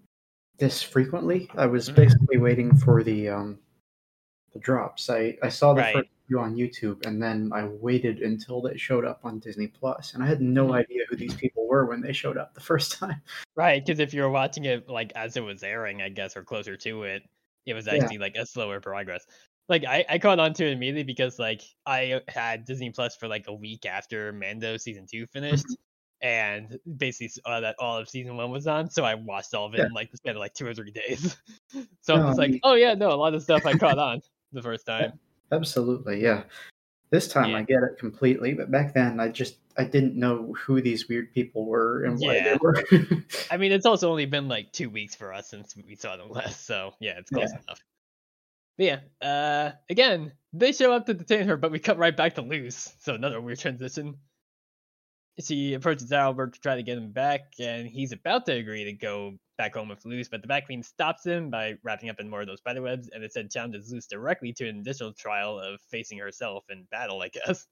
this frequently. I was Mhm. basically waiting for the um the drops. I I saw the Right. first few on YouTube, and then I waited until they showed up on Disney Plus, and I had no Mhm. idea who these people were when they showed up the [laughs] first time. Right, because if you were watching it like as it was airing, I guess, or closer to it, it was Yeah. actually like a slower progress. Like I, I caught on to it immediately because like I had Disney Plus for like a week after Mando season two finished, and basically saw that all of season one was on, so I watched all of it Yeah. in like the span of like two or three [laughs] days. so I'm No, just I like, mean- oh yeah, no, a lot of stuff I caught on the first [laughs] time. Absolutely, yeah. This time Yeah. I get it completely, but back then I just I didn't know who these weird people were and why Yeah. they were. I mean, it's also only been like two weeks for us since we saw them last, so yeah, it's close Yeah. enough. But yeah, uh, again, they show up to detain her, but we cut right back to Luz, so another weird transition. She approaches Owlbert to try to get him back, and he's about to agree to go back home with Luz, but the Bat Queen stops him by wrapping up in more of those spiderwebs, and it said challenges Luz directly to an additional trial of facing herself in battle, I guess.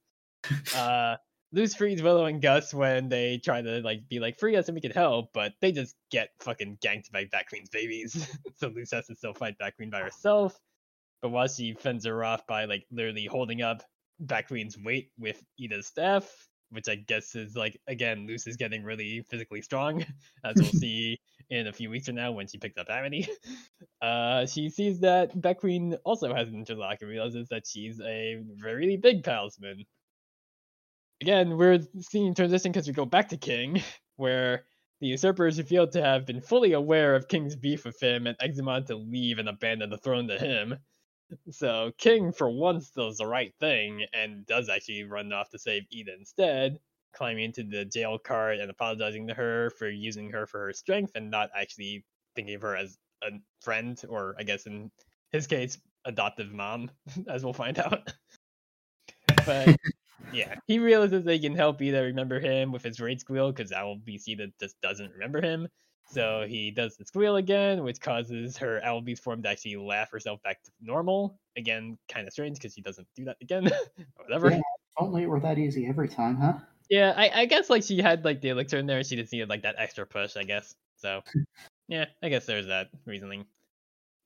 [laughs] uh, Luz frees Willow and Gus when they try to like be like free us and we can help, but they just get fucking ganked by Bat Queen's babies. [laughs] so Luz has to still fight Bat Queen by herself. But while she fends her off by like literally holding up Bat Queen's weight with Eda's staff, which I guess is like again, Luz is getting really physically strong, [laughs] as we'll [laughs] see in a few weeks from now when she picks up Amity. [laughs] Uh, she sees that Bat Queen also has an interlock and realizes that she's a really big palisman again, we're seeing transition because we go back to King, where the usurpers revealed to have been fully aware of King's beef with him and egged to leave and abandon the throne to him. So King, for once, does the right thing and does actually run off to save Eda instead, climbing into the jail cart and apologizing to her for using her for her strength and not actually thinking of her as a friend, or I guess in his case, adoptive mom, [laughs] as we'll find out. But [laughs] yeah, he realizes they can help Eda remember him with his raid squeal because Owl BC that just doesn't remember him. So he does the squeal again, which causes her Owl Beast form to actually laugh herself back to normal. Again, kind of strange because he doesn't do that again. [laughs] whatever. Yeah. Only it were that easy every time, huh? Yeah, I, I guess like she had like the elixir in there, and she just needed like that extra push, I guess. So [laughs] yeah, I guess there's that reasoning.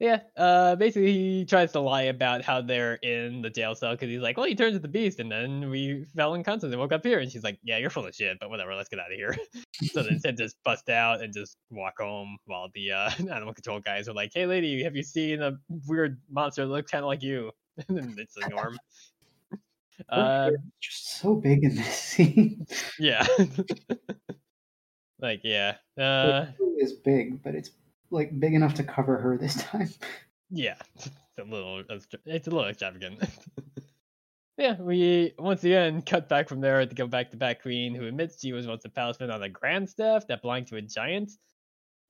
Yeah, uh, basically he tries to lie about how they're in the jail cell because he's like, well, he turned into the beast, and then we fell unconscious and woke up here, and she's like, yeah, you're full of shit, but whatever, let's get out of here. [laughs] so then Ted just bust out and just walk home while the uh, [laughs] animal control guys are like, hey, lady, have you seen a weird monster that looks kind of like you? [laughs] and it's a norm. Uh, They're just so big in this scene. yeah. like, yeah. Uh, it really is big, but it's like big enough to cover her this [laughs] time. yeah. It's a little, it's a little extravagant. [laughs] yeah, we once again cut back from there to go back to Bat Queen, who admits she was once a palisman on a grand staff that belonged to a giant.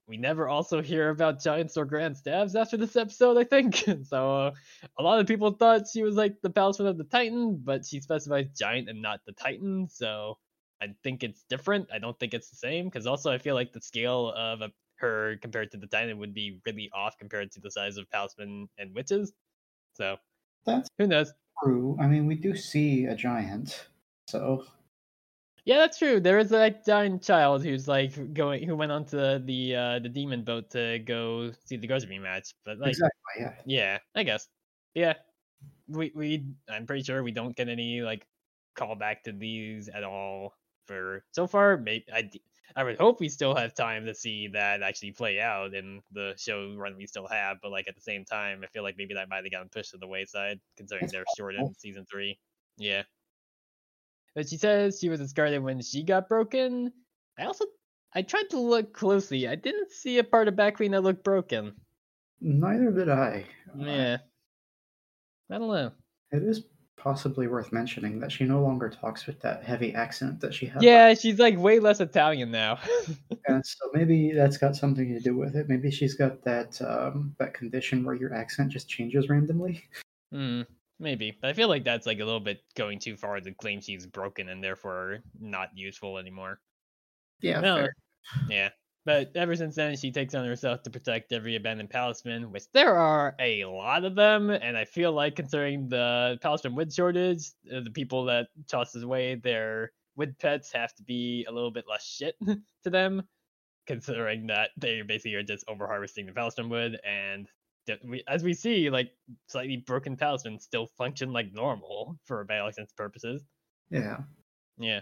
We never also hear about giants or grand staffs after this episode, I think. [laughs] so uh, a lot of people thought she was like the palisman of the Titan, but she specifies giant and not the Titan. So I think it's different. I don't think it's the same because also I feel like the scale of a, her compared to the Titan would be really off compared to the size of palisman and witches. So That's who knows? true. I mean, we do see a giant, so Yeah, that's true. There is a giant child who's like going, who went onto the the, uh, the demon boat to go see the Grudgby match. But like, exactly, yeah. yeah, I guess, yeah, we we I'm pretty sure we don't get any like callback to these at all for so far. Maybe I I would hope we still have time to see that actually play out in the show run we still have. But like at the same time, I feel like maybe that might have gotten pushed to the wayside considering they're short in season three. Yeah. But she says she was discarded when she got broken. I also I tried to look closely. I didn't see a part of Bat Queen that looked broken. Neither did I. Yeah. I don't know. It is possibly worth mentioning that she no longer talks with that heavy accent that she had. Yeah, she's like way less Italian now. [laughs] And so maybe that's got something to do with it. Maybe she's got that um, that condition where your accent just changes randomly. Hmm, maybe. But I feel like that's like a little bit going too far to claim she's broken and therefore not useful anymore. Yeah, No, fair. Yeah. But ever since then, she takes on herself to protect every abandoned palisman, which there are a lot of them. And I feel like, considering the palisman wood shortage, uh, the people that tosses away their wood pets have to be a little bit less shit [laughs] to them, considering that they basically are just over harvesting the palisman wood. And we, as we see, like slightly broken palisman still function like normal for balance purposes. Yeah. Yeah.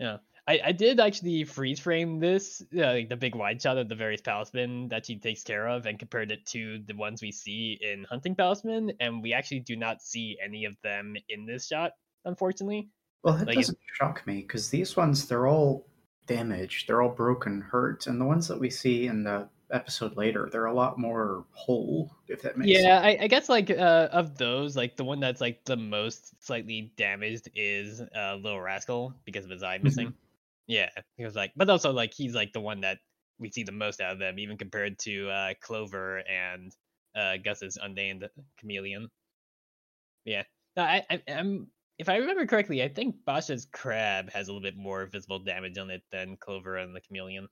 Yeah. I, I did actually freeze frame this, uh, like the big wide shot of the various palisman that she takes care of and compared it to the ones we see in Hunting Palisman, and we actually do not see any of them in this shot, unfortunately. Well, that Like, it- doesn't shock me because these ones they're all damaged, they're all broken, hurt, and the ones that we see in the episode later, they're a lot more whole. If that makes sense. Yeah, I, I guess like uh, of those, like the one that's like the most slightly damaged is uh, Little Rascal because of his eye missing. Yeah, he was like, but also like he's like the one that we see the most out of them, even compared to uh, Clover and uh, Gus's unnamed chameleon. Yeah, no, I, I, I'm if I remember correctly, I think Boscha's crab has a little bit more visible damage on it than Clover and the chameleon.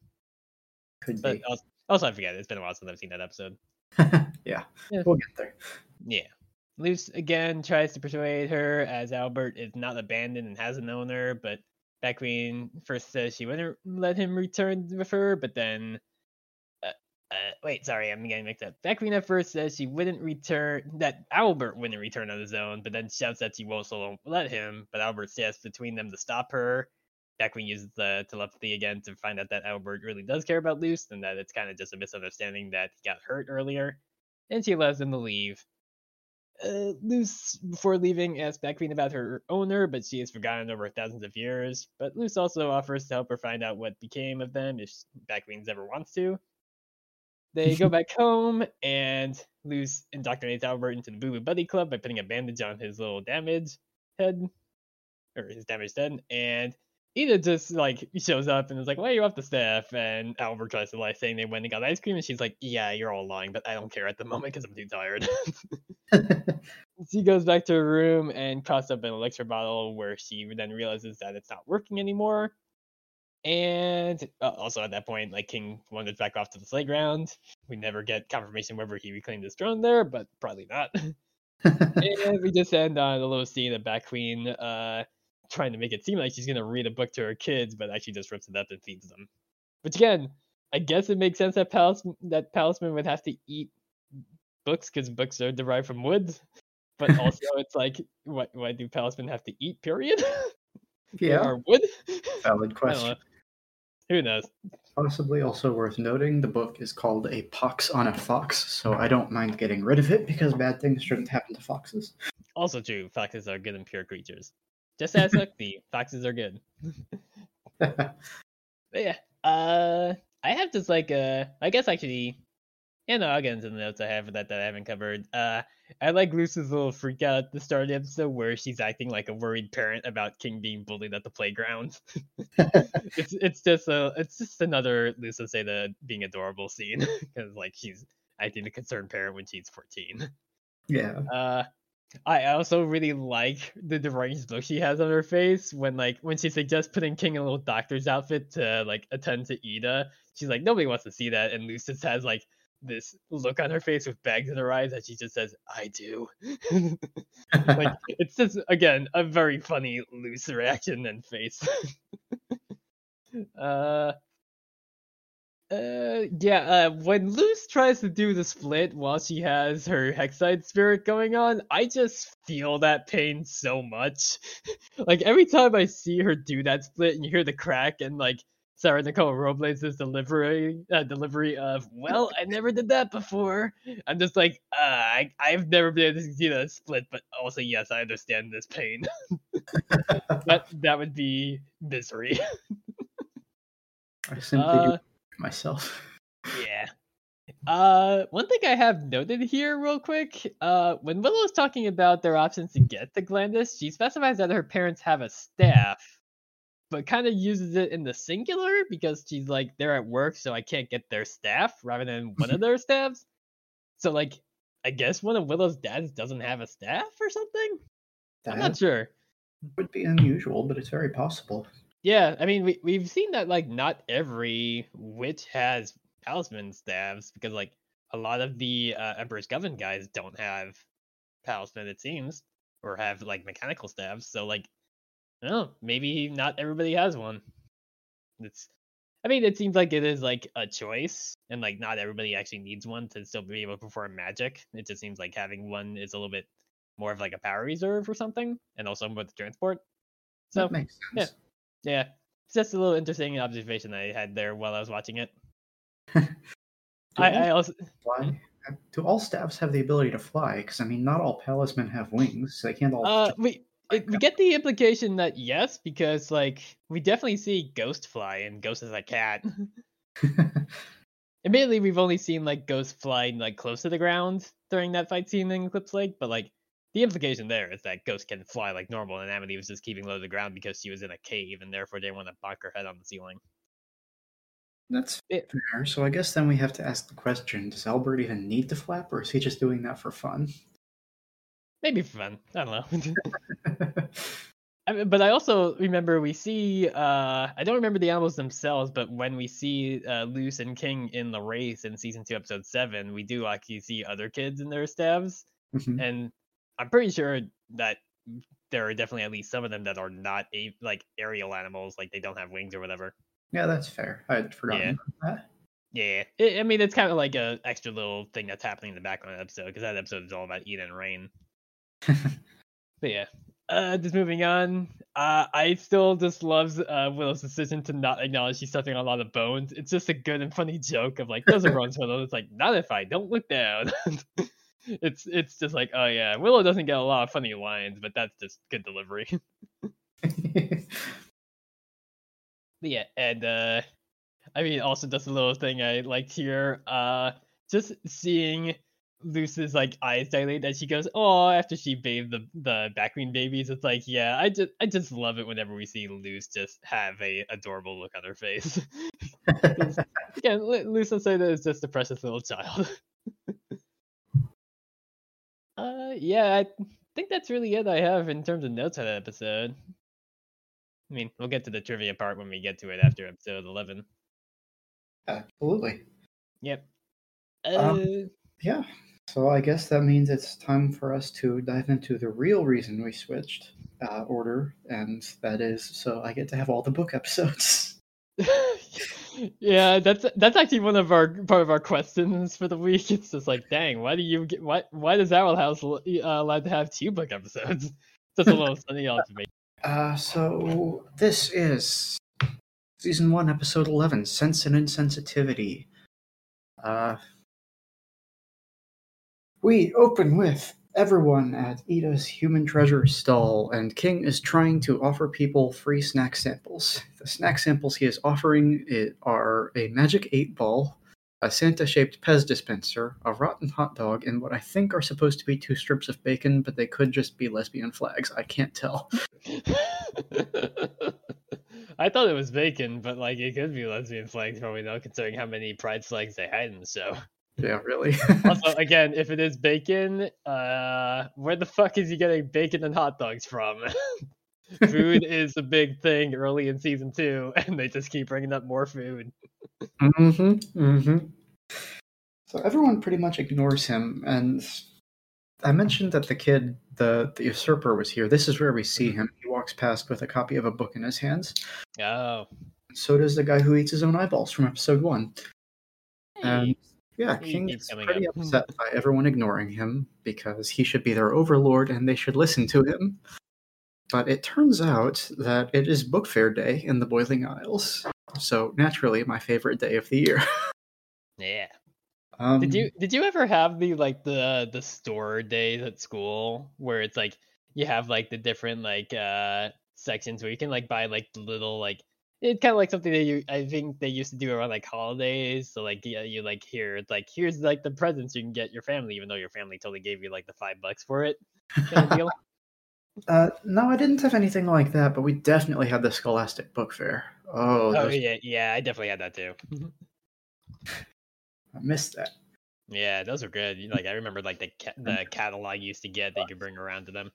could But be. also, also I forget. It's been a while since I've seen that episode. [laughs] yeah, Yeah. we'll get there. Yeah. Luz again tries to persuade her as Owlbert is not abandoned and has an owner, but Queen first says she wouldn't let him return with her, but then. Uh, uh, wait, sorry, I'm getting mixed up. Queen at first says she wouldn't return, that Owlbert wouldn't return on his own, but then shouts that she also won't let him, but Owlbert says between them to stop her. Queen uses the telepathy again to find out that Owlbert really does care about Luz and that it's kind of just a misunderstanding that he got hurt earlier. And she allows him to leave. Uh, Luz, before leaving, asks Queen about her owner, but she has forgotten over thousands of years. But Luz also offers to help her find out what became of them if Queen ever wants to. They go [laughs] back home, and Luz indoctrinates Owlbert into the Boo Boo Buddy Club by putting a bandage on his little damaged head, or his damaged head, and Eda just like shows up and is like, "Why are you off the staff?" And Owlbert tries to lie, saying they went and got ice cream, and she's like, "Yeah, you're all lying, but I don't care at the moment because I'm too tired." [laughs] she goes back to her room and coughs up an elixir bottle, where she then realizes that it's not working anymore. And uh, also at that point, like King wanders back off to the playground. We never get confirmation whether he reclaimed his throne there, but probably not. [laughs] and we just end on a little scene of Bat Queen uh, trying to make it seem like she's gonna read a book to her kids, but actually just rips it up and feeds them. Which again, I guess it makes sense that Palace that Palisman would have to eat books because books are derived from wood. But [laughs] also, it's like, why, why do Palisman have to eat? Period. [laughs] Yeah, or wood. [laughs] valid don't know. question. Who knows? Possibly also worth noting, the book is called A Pox on a Fox, so I don't mind getting rid of it because bad things shouldn't happen to foxes. Also true. Foxes are good and pure creatures. Just as Huxley, foxes are good. [laughs] But yeah, uh, I have just like uh, I guess actually, yeah, no, I'll get into the notes I have for that that I haven't covered. Uh, I like Luz's little freak out at the start of the episode where she's acting like a worried parent about King being bullied at the playground. [laughs] it's it's just a it's just another Luz would say the being adorable scene [laughs] because like she's acting a concerned parent when she's fourteen. yeah. Uh, I also really like the deranged look she has on her face when like when she suggests putting King in a little doctor's outfit to like attend to Eda. She's like nobody wants to see that, and Luz just has like this look on her face with bags in her eyes that she just says, "I do." [laughs] like it's just again a very funny Luz reaction and face. [laughs] uh. Uh yeah, uh when Luz tries to do the split while she has her Hexside spirit going on, I just feel that pain so much. [laughs] like every time I see her do that split and you hear the crack and like Sarah Nicole Robles' delivery uh, delivery of "Well, I never did that before." I'm just like, uh, I I've never been able to see that split, but also yes, I understand this pain. [laughs] that that would be misery. [laughs] I simply Uh, do myself. yeah. Uh, one thing I have noted here, real quick, uh, when Willow's talking about their options to get to Glandus, she specifies that her parents have a staff, but kind of uses it in the singular because she's like, they're at work, so I can't get their staff rather than one of their staffs. So, like, I guess one of Willow's dads doesn't have a staff or something? I'm not That sure. would be unusual, but it's very possible. Yeah, I mean, we we've seen that like not every witch has palisman staves because like a lot of the uh, Emperor's Coven guys don't have palisman, it seems, or have like mechanical staves. So like, I don't know, maybe not everybody has one. It's, I mean, it seems like it is like a choice, and like not everybody actually needs one to still be able to perform magic. It just seems like having one is a little bit more of like a power reserve or something, and also with transport. So that makes sense. yeah, it's just a little interesting observation I had there while I was watching it. [laughs] I, I also fly? Do all staffs have the ability to fly? Because I mean, not all palisman have wings. So They can't all. uh we it, we get the implication that yes, because like we definitely see Ghost fly and Ghost is a cat. [laughs] [laughs] Admittedly, we've only seen like Ghost fly like close to the ground during that fight scene in Eclipse Lake, but like the implication there is that Ghost can fly like normal, and Amity was just keeping low to the ground because she was in a cave and therefore didn't want to bonk her head on the ceiling. That's It- fair. So I guess then we have to ask the question: Does Owlbert even need to flap, or is he just doing that for fun? Maybe for fun. I don't know. [laughs] [laughs] I mean, but I also remember we see uh I don't remember the animals themselves, but when we see uh Luz and King in the race in season two, episode seven, we do actually see other kids in their staves. Mhm. And I'm pretty sure that there are definitely at least some of them that are not a like aerial animals, like they don't have wings or whatever. Yeah, that's fair. I'd forgotten Yeah. that. Yeah, I I mean it's kind of like a extra little thing that's happening in the background of the episode because that episode is all about Eden and Raine. [laughs] But yeah, uh, just moving on. Uh, I still just loves uh, Willow's decision to not acknowledge she's on a lot of bones. It's just a good and funny joke of like, those are [laughs] bones, Willow. It's like, not if I don't look down. [laughs] it's it's just like, oh yeah, Willow doesn't get a lot of funny lines, but that's just good delivery. [laughs] [laughs] Yeah, and uh, I mean, also just a little thing I liked here. Uh, just seeing Luz's like eyes dilate as she goes, "Oh!" After she bathed the the Bat Queen babies, it's like, yeah, I just I just love it whenever we see Luz just have a adorable look on her face. [laughs] Again, Lu- Luz will say that it's just a precious little child. Uh, yeah, I think that's really it I have in terms of notes on that episode. I mean, we'll get to the trivia part when we get to it after episode 11. Absolutely. Yep. Um, Uh, Yeah. So I guess that means it's time for us to dive into the real reason we switched uh, order, and that is so I get to have all the book episodes. [laughs] yeah, that's that's actually one of our part of our questions for the week. It's just like, dang, why do you get why why does Owl House uh, allowed to have two book episodes? [laughs] That's a little funny me. Uh, so this is season one, episode eleven, Sense and Insensitivity. Uh, we open with everyone at Eda's Human Treasure stall, and King is trying to offer people free snack samples. The snack samples he is offering it are a magic eight ball, a Santa-shaped Pez dispenser, a rotten hot dog, and what I think are supposed to be two strips of bacon, but they could just be lesbian flags. I can't tell. [laughs] I thought it was bacon, but like it could be lesbian flags probably though, considering how many pride flags they had in the show. Yeah, really. Also, [laughs] again, if it is bacon, uh, where the fuck is he getting bacon and hot dogs from? [laughs] food [laughs] is a big thing early in season two, and they just keep bringing up more food. mm-hmm. Mm-hmm. So everyone pretty much ignores him, and I mentioned that the kid, the the usurper, was here. This is where we see him. He walks past with a copy of a book in his hands. Oh, So does the guy who eats his own eyeballs from episode one. And yeah, He King is pretty up. upset by everyone ignoring him because he should be their overlord and they should listen to him. But it turns out that it is book fair day in the Boiling Isles. So naturally, my favorite day of the year. [laughs] Yeah. Um, Did you did you ever have the like the the store days at school where it's like you have like the different like uh sections where you can like buy like little like it's kind of like something that you I think they used to do around like holidays. So like yeah, you like here like here's like the presents you can get your family, even though your family totally gave you like the five bucks for it. Kind of. [laughs] Uh, no, I didn't have anything like that, but we definitely had the Scholastic Book Fair. Oh, oh those- yeah, yeah, I definitely had that too. [laughs] I missed that. yeah, those are good. Like I remember like the ca- the catalog you used to get that you could bring around to them.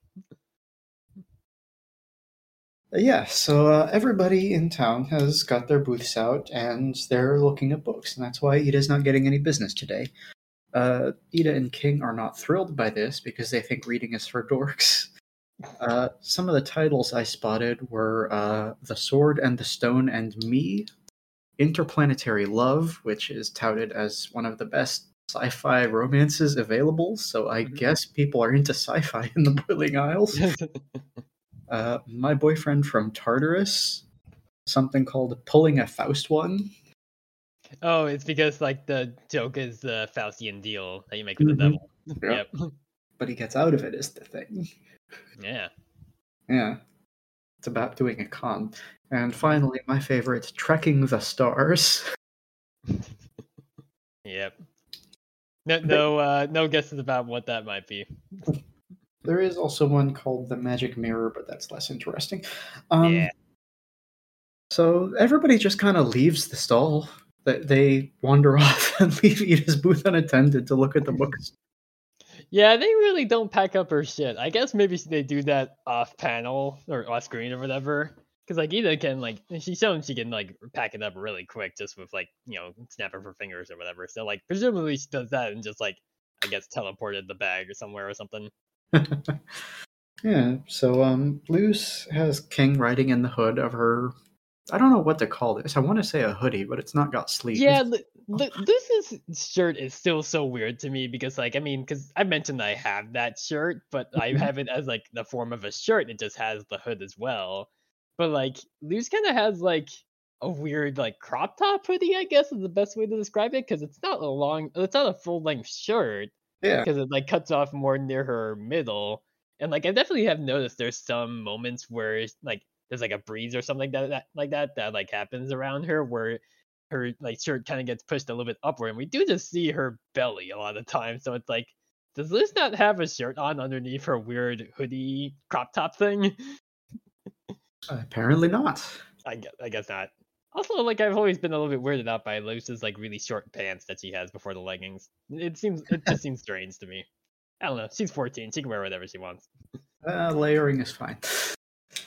Yeah, so uh, everybody in town has got their booths out and they're looking at books, and that's why Eda's not getting any business today. Uh, Eda and King are not thrilled by this because they think reading is for dorks. Uh, some of the titles I spotted were uh, The Sword and the Stone and Me, Interplanetary Love, which is touted as one of the best sci fi romances available, so I Mhm. guess people are into sci fi in the Boiling Isles. [laughs] Uh, my boyfriend from Tartarus, something called Pulling a Faust One. oh, it's because like the joke is the Faustian deal that you make with Mhm. the devil. [laughs] Yeah. Yep. But he gets out of it, is the thing. Yeah. Yeah. It's about doing a con. And finally, my favorite, Trekking the Stars. [laughs] Yep. No, no, uh, no guesses about what that might be. [laughs] There is also one called The Magic Mirror, but that's less interesting. Um, yeah. So everybody just kind of leaves the stall. That they wander [laughs] off and leave Eda's booth unattended to look at the books. Yeah, they really don't pack up her shit. I guess maybe they do that off panel or off screen or whatever. Because like Eda can like she's shown she can like pack it up really quick just with like you know snap of her fingers or whatever. So like presumably she does that and just like I guess teleported the bag or somewhere or something. [laughs] yeah, so um, Luz has King riding in the hood of her. I don't know what to call this. I want to say a hoodie, but it's not got sleeves. Yeah, this is shirt is still so weird to me because like I mean because I mentioned I have that shirt, but I [laughs] have it as like the form of a shirt. It just has the hood as well. But like Luz kind of has like a weird like crop top hoodie. I guess is the best way to describe it because it's not a long, it's not a full length shirt yeah. because it like cuts off more near her middle. And like I definitely have noticed there's some moments where like there's like a breeze or something like that, that like that that like happens around her where her like shirt kind of gets pushed a little bit upward and we do just see her belly a lot of times. So it's like does Luz not have a shirt on underneath her weird hoodie crop top thing? Apparently not. I guess I guess not. Also, like I've always been a little bit weirded out by Luz's like really short pants that she has before the leggings. It seems it just seems strange to me. I don't know. She's 14. She can wear whatever she wants. Uh, layering is fine.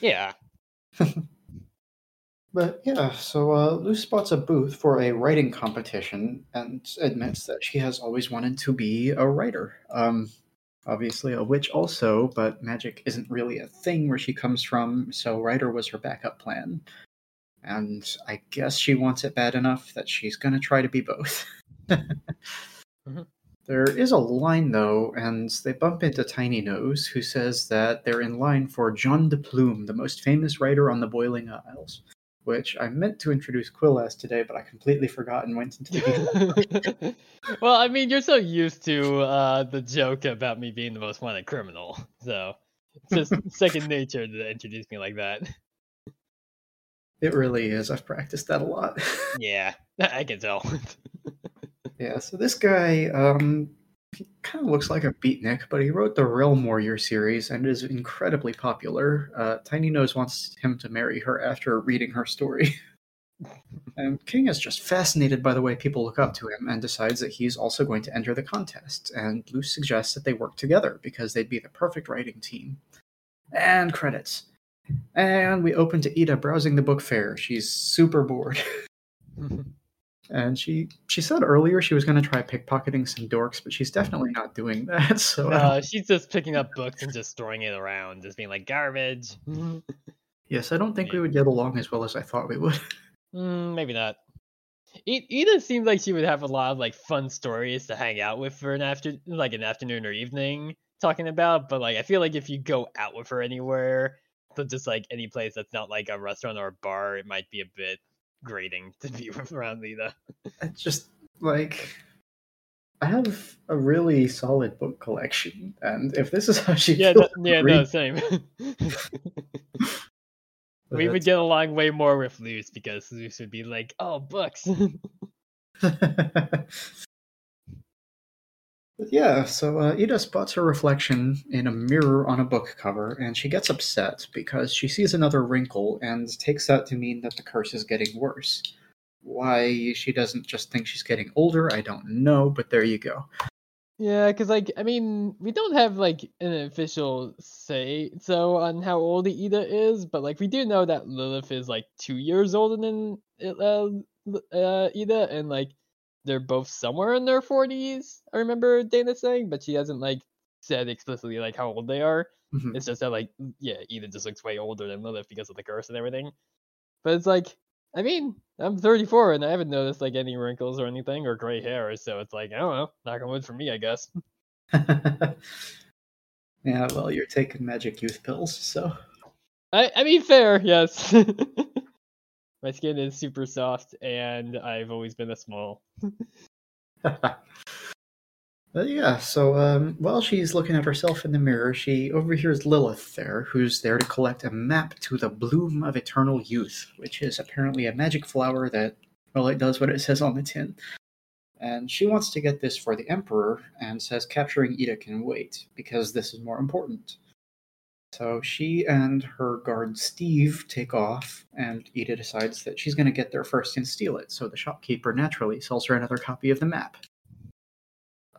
Yeah. [laughs] But yeah, so uh, Luz spots a booth for a writing competition and admits that she has always wanted to be a writer. Um, obviously, a witch also, but magic isn't really a thing where she comes from, so writer was her backup plan. And I guess she wants it bad enough that she's going to try to be both. Mhm. There is a line, though, and they bump into Tiny Nose, who says that they're in line for John de Plume, the most famous writer on the Boiling Isles which I meant to introduce Quill as today, but I completely forgot and went into the [laughs] well, I mean, you're so used to uh, the joke about me being the most wanted criminal, so it's just second nature to introduce me like that. It really is. I've practiced that a lot. [laughs] Yeah, [laughs] I can tell. yeah, so this guy, um, he kind of looks like a beatnik, but he wrote the Realm Warrior series and is incredibly popular. Uh, Tiny Nose wants him to marry her after reading her story. [laughs] and King is just fascinated by the way people look up to him and decides that he's also going to enter the contest. And Luz suggests that they work together because they'd be the perfect writing team. And credits. And we open to Eda browsing the book fair. She's super bored. [laughs] And she she said earlier she was going to try pickpocketing some dorks, but she's definitely not doing that. [laughs] So uh, she's just picking up [laughs] books and just throwing it around, just being like garbage. yes, I don't think we would get along as well as I thought we would. Mm, maybe not. Eda seems like she would have a lot of like fun stories to hang out with for an after like an afternoon or evening talking about, but like I feel like if you go out with her anywhere, to just like any place that's not like a restaurant or a bar, it might be a bit grating [laughs] to be [laughs] around Eda. It's just like I have a really solid book collection, and if this is how she Yeah, yeah, read- no, same. [laughs] we would get along way more with Luz because Luz would be like, "Oh, books." Yeah, so uh, Eda spots her reflection in a mirror on a book cover, and she gets upset because she sees another wrinkle and takes that to mean that the curse is getting worse. Why she doesn't just think she's getting older, I don't know, but there you go. Yeah, because like I mean, we don't have like an official say so on how old Eda is, but like we do know that Lilith is like two years older than uh, uh, Eda, and like they're both somewhere in their forties. I remember Dana saying, but she hasn't like said explicitly like how old they are. Mhm. It's just that like yeah, Eda just looks way older than Lilith because of the curse and everything. But it's like I mean, I'm 34 and I haven't noticed like any wrinkles or anything or gray hair, so it's like I don't know, knock on wood for me, I guess. [laughs] yeah, well, you're taking magic youth pills, so. I I mean fair, yes. [laughs] My skin is super soft and I've always been a small. [laughs] Yeah, so um, while she's looking at herself in the mirror, she overhears Lilith there, who's there to collect a map to the Bloom of Eternal Youth, which is apparently a magic flower that, well, it does what it says on the tin. And she wants to get this for the Emperor and says capturing Eda can wait, because this is more important. So she and her guard Steve take off, and Eda decides that she's going to get there first and steal it, so the shopkeeper naturally sells her another copy of the map.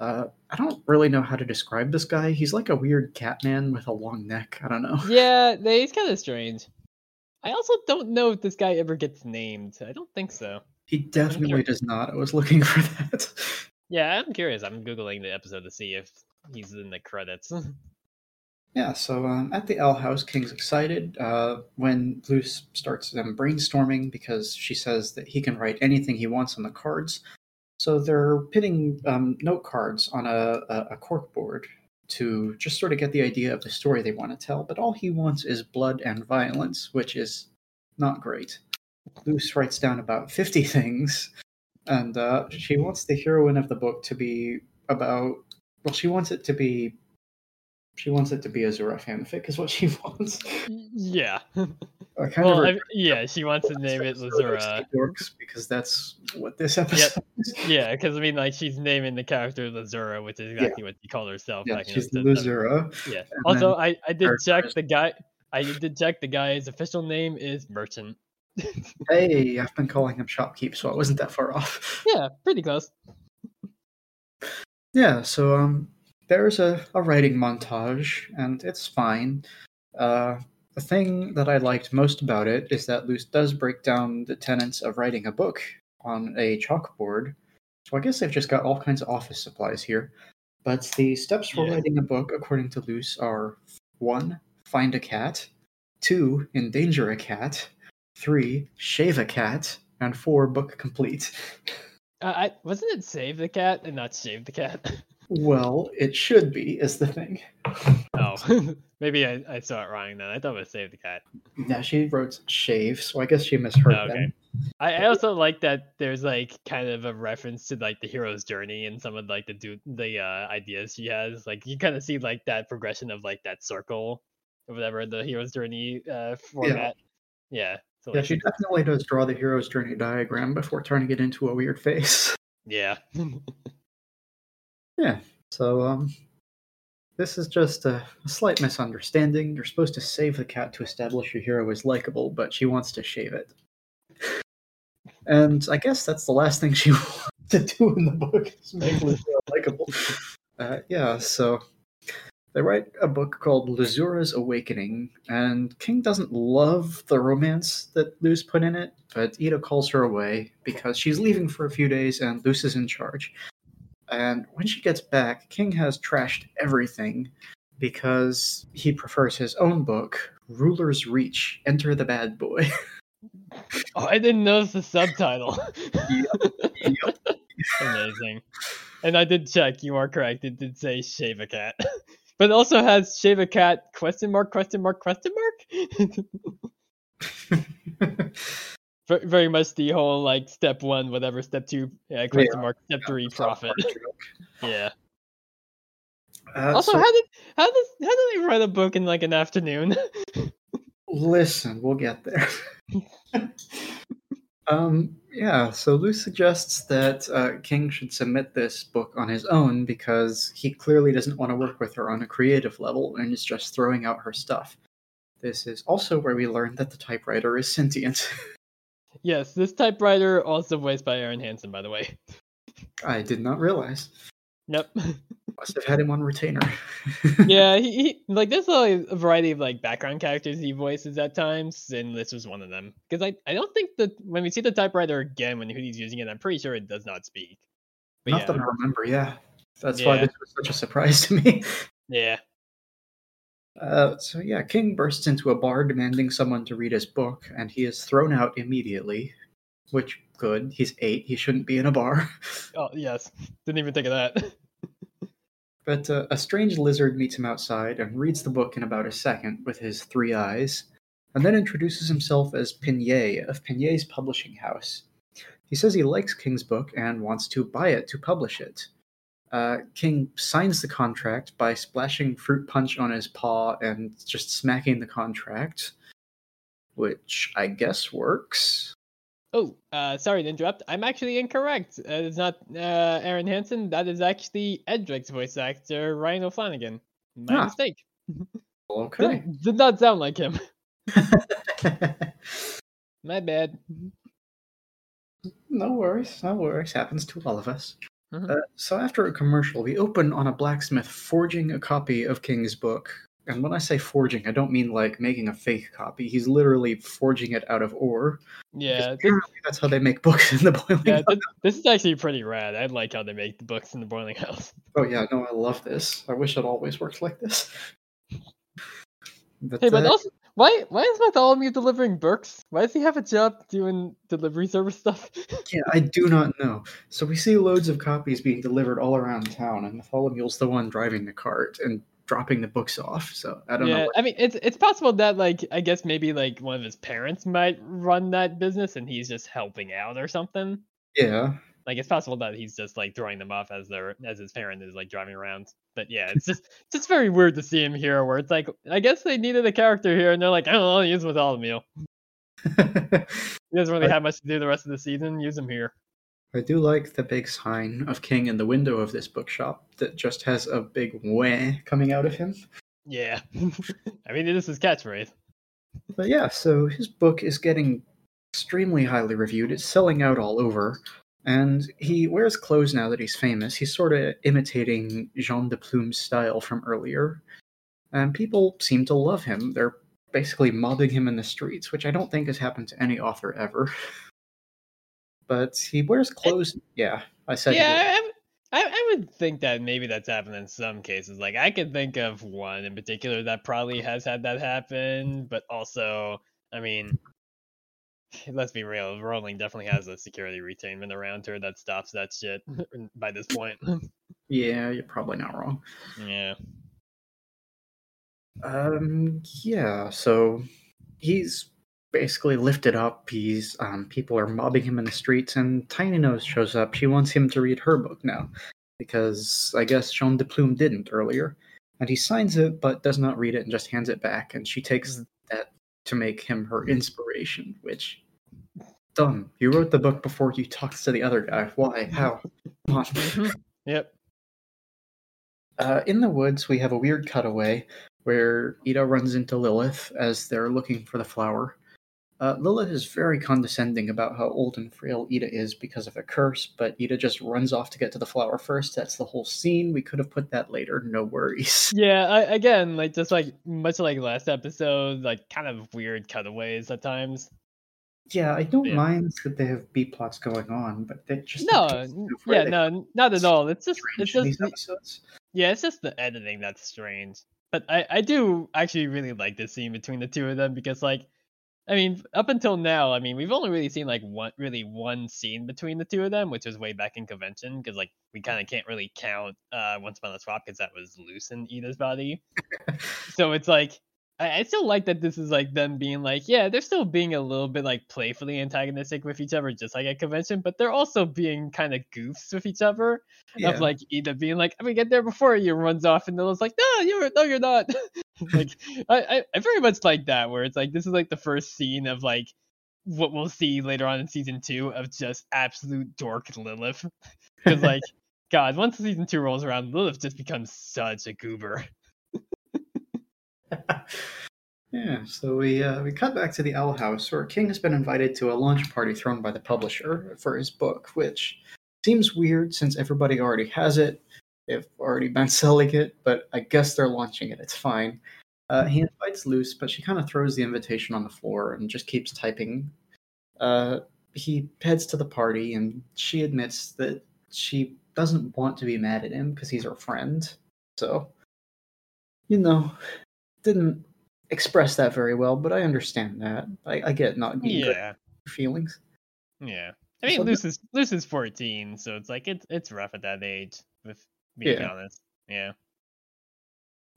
Uh, I don't really know how to describe this guy. He's like a weird cat man with a long neck. I don't know. [laughs] Yeah, he's kind of strange. I also don't know if this guy ever gets named. I don't think so. He definitely does not. I was looking [laughs] for that. Yeah, I'm curious. I'm googling the episode to see if he's in the credits. [laughs] Yeah, so um, at the Owl House, King's excited uh, when Luz starts them brainstorming because she says that he can write anything he wants on the cards. So they're pitting um, note cards on a, a, a cork board to just sort of get the idea of the story they want to tell, but all he wants is blood and violence, which is not great. Luz writes down about 50 [laughs] things, and uh, she wants the heroine of the book to be about, well, she wants it to be she wants it to be a Zura fanfic, is what she [laughs] wants. yeah. I kind Well, of I, yeah, she wants to name it Luzura. Dorks because that's what this episode is. Yeah, because I mean, like she's naming the character Luzura, which is exactly what she called herself. Yeah, back she's. Luzura. Yeah. and Also, I I did check the guy. I did check the guy's official name is Merchant. Hey, I've been calling him Shopkeep, so I wasn't that far off. Yeah, pretty close. Yeah, so um, there's a, a writing montage, and it's fine. Uh, the thing that I liked most about it is that Luz does break down the tenets of writing a book on a chalkboard. So I guess they've just got all kinds of office supplies here. But the steps for Yeah. writing a book, according to Luz, are one, find a cat, two, endanger a cat, three, shave a cat, and four, book complete. [laughs] Uh, I wasn't it save the cat and not shave the cat. [laughs] Well, it should be, is the thing. oh, [laughs] maybe I, I saw it wrong then. I thought it was save the cat. Yeah, she wrote shave, so I guess she misheard Oh, okay. them. I, I also like that there's like kind of a reference to like the hero's journey and some of like the do the uh, ideas she has. Like you kind of see like that progression of like that circle or whatever the hero's journey uh, format. Yeah. So Yeah, like, she definitely does draw the hero's journey diagram before turning it into a weird face. yeah. [laughs] Yeah, so um, this is just a, a slight misunderstanding. You're supposed to save the cat to establish your hero is likable, but she wants to shave it. And I guess that's the last thing [laughs] she wants to do in the book is make Luzura [laughs] likable. Uh, yeah, so they write a book called Luzura's Awakening, and King doesn't love the romance that Luz put in it, but Eda calls her away because she's leaving for a few days and Luz is in charge. And when she gets back, King has trashed everything because he prefers his own book, Ruler's Reach Enter the Bad Boy. [laughs] Oh, I didn't notice the subtitle. Yep. [laughs] Amazing. And I did check. You are correct. It did say shave a cat, [laughs] but it also has shave a cat question mark question mark question mark. Ver- Very much the whole like step one, whatever, step two, yeah, question Yeah. mark, step three, profit. [laughs] Yeah. Uh, Also, so- how did how does how do they write a book in like an afternoon? [laughs] Listen, we'll get there. [laughs] um, yeah, so Luz suggests that uh, King should submit this book on his own because he clearly doesn't want to work with her on a creative level and is just throwing out her stuff. This is also where we learn that the typewriter is sentient. Yes, this typewriter also voiced by Aaron Hansen, by the way. I did not realize. Yep. [laughs] Must have had him on retainer. [laughs] yeah, [laughs] he, he like there's a, a variety of like background characters he voices at times, and this was one of them. Because I, I don't think that when we see the typewriter again when he's using it, I'm pretty sure it does not speak. But Not yeah, that I remember, yeah. That's why this was such a surprise to me. yeah, Uh, so yeah, King bursts into a bar demanding someone to read his book, and he is thrown out immediately. Which good, he's eight. He shouldn't be in a bar. [laughs] oh yes, didn't even think of that. [laughs] But uh, a strange lizard meets him outside and reads the book in about a second with his three eyes, and then introduces himself as Pignette of Pignette's publishing house. He says he likes King's book and wants to buy it to publish it. Uh, King signs the contract by splashing fruit punch on his paw and just smacking the contract, which I guess works. Oh, uh, sorry to interrupt. I'm actually incorrect. Uh, it's not uh, Aaron Hansen. That is actually Edric's voice actor, Ryan O'Flanagan. My Ah. mistake. [laughs] Okay. Did, did not sound like him. [laughs] [laughs] My bad. No worries, no worries. Happens to all of us. Mhm. Uh, so after a commercial, we open on a blacksmith forging a copy of King's book. And when I say forging, I don't mean like making a fake copy. He's literally forging it out of ore. Yeah, this, that's how they make books in the [laughs] boiling. yeah House. this, this is actually pretty rad. I like how they make the books in the Boiling House. [laughs] Oh yeah, no, I love this. I wish it always worked like this. But, Hey, but uh, also, why why is Bartholomew delivering books? Why does he have a job doing delivery service stuff? [laughs] yeah, I do not know. So we see loads of copies being delivered all around town, and Bartholomew's the one driving the cart and dropping the books off. So I don't know. yeah, what- I mean, it's it's possible that like I guess maybe like one of his parents might run that business and he's just helping out or something. Yeah, Like it's possible that he's just like throwing them off as their as his parent is like driving around. But yeah, it's just [laughs] it's just very weird to see him here where it's like I guess they needed a character here and they're like, I don't know, use Bartholomew. [laughs] He doesn't really have much to do the rest of the season. Use him here. I do like the big sign of King in the window of this bookshop that just has a big wah coming out of him. Yeah. [laughs] I mean, it is his catchphrase. But yeah, so his book is getting extremely highly reviewed. It's selling out all over. And he wears clothes now that he's famous. He's sort of imitating Jean de Plume's style from earlier. And people seem to love him. They're basically mobbing him in the streets, which I don't think has happened to any author ever. But he wears eh. clothes. Yeah, I said. Yeah, I, I, I would think that maybe that's happened in some cases. Like I could think of one in particular that probably has had that happen, but also, I mean, [laughs] let's be real, Rowling definitely has a security retainment around her that stops that shit [laughs] by this point. Yeah, you're probably not wrong. yeah. Um, yeah, so he's basically lifted up. He's um, people are mobbing him in the streets, and Tiny Nose shows up. She wants him to read her book now because I guess Jean de Plume didn't earlier, and he signs it but does not read it and just hands it back. And she takes that to make him her inspiration, which dumb. You wrote the book before you talked to the other guy. Why? How? Mhm. Yep. [laughs] Uh, in the woods, we have a weird cutaway where Eda runs into Lilith as they're looking for the flower. Uh, Lilith is very condescending about how old and frail Eda is because of a curse, but Eda just runs off to get to the flower first. That's the whole scene. We could have put that later. No worries. [laughs] Yeah, I, again, like just like much like last episode, like kind of weird cutaways at times. Yeah, I don't Yeah. mind that they have B plots going on, but they just No, the n- of where yeah, no, not at all. It's just it's just these episodes. Yeah, it's just the editing that's strange. But I, I do actually really like this scene between the two of them because like I mean, up until now, I mean, we've only really seen like one really one scene between the two of them, which was way back in Covention, because like we kind of can't really count uh Once Upon a Swap because that was Luz in Eda's body. [laughs] so it's like I, I still like that this is like them being like, yeah, they're still being a little bit like playfully antagonistic with each other, just like at Covention, but they're also being kind of goofs with each other. Yeah. Of like Eda being like, I'm gonna get there before you, runs off, and Lila's like, no, you're no, you're not. [laughs] [laughs] like, I, I, very much like that, where it's like this is like the first scene of like what we'll see later on in season two of just absolute dork Lilith. [laughs] Because like, [laughs] God, once season two rolls around, Lilith just becomes such a goober. yeah, so we uh, we cut back to the Owl House, where King has been invited to a launch party thrown by the publisher for his book, which seems weird since everybody already has it. They've already been [laughs] selling it, but I guess they're launching it. It's fine. Uh, he invites Luz, but she kind of throws the invitation on the floor and just keeps typing. Uh, he heads to the party, and she admits that she doesn't want to be mad at him because he's her friend. So, you know, didn't express that very well, but I understand that. I, I get not being good Yeah, feelings. yeah. I mean, So Luz is Luz is 14, so it's like it's it's rough at that age. With being Yeah. honest, yeah.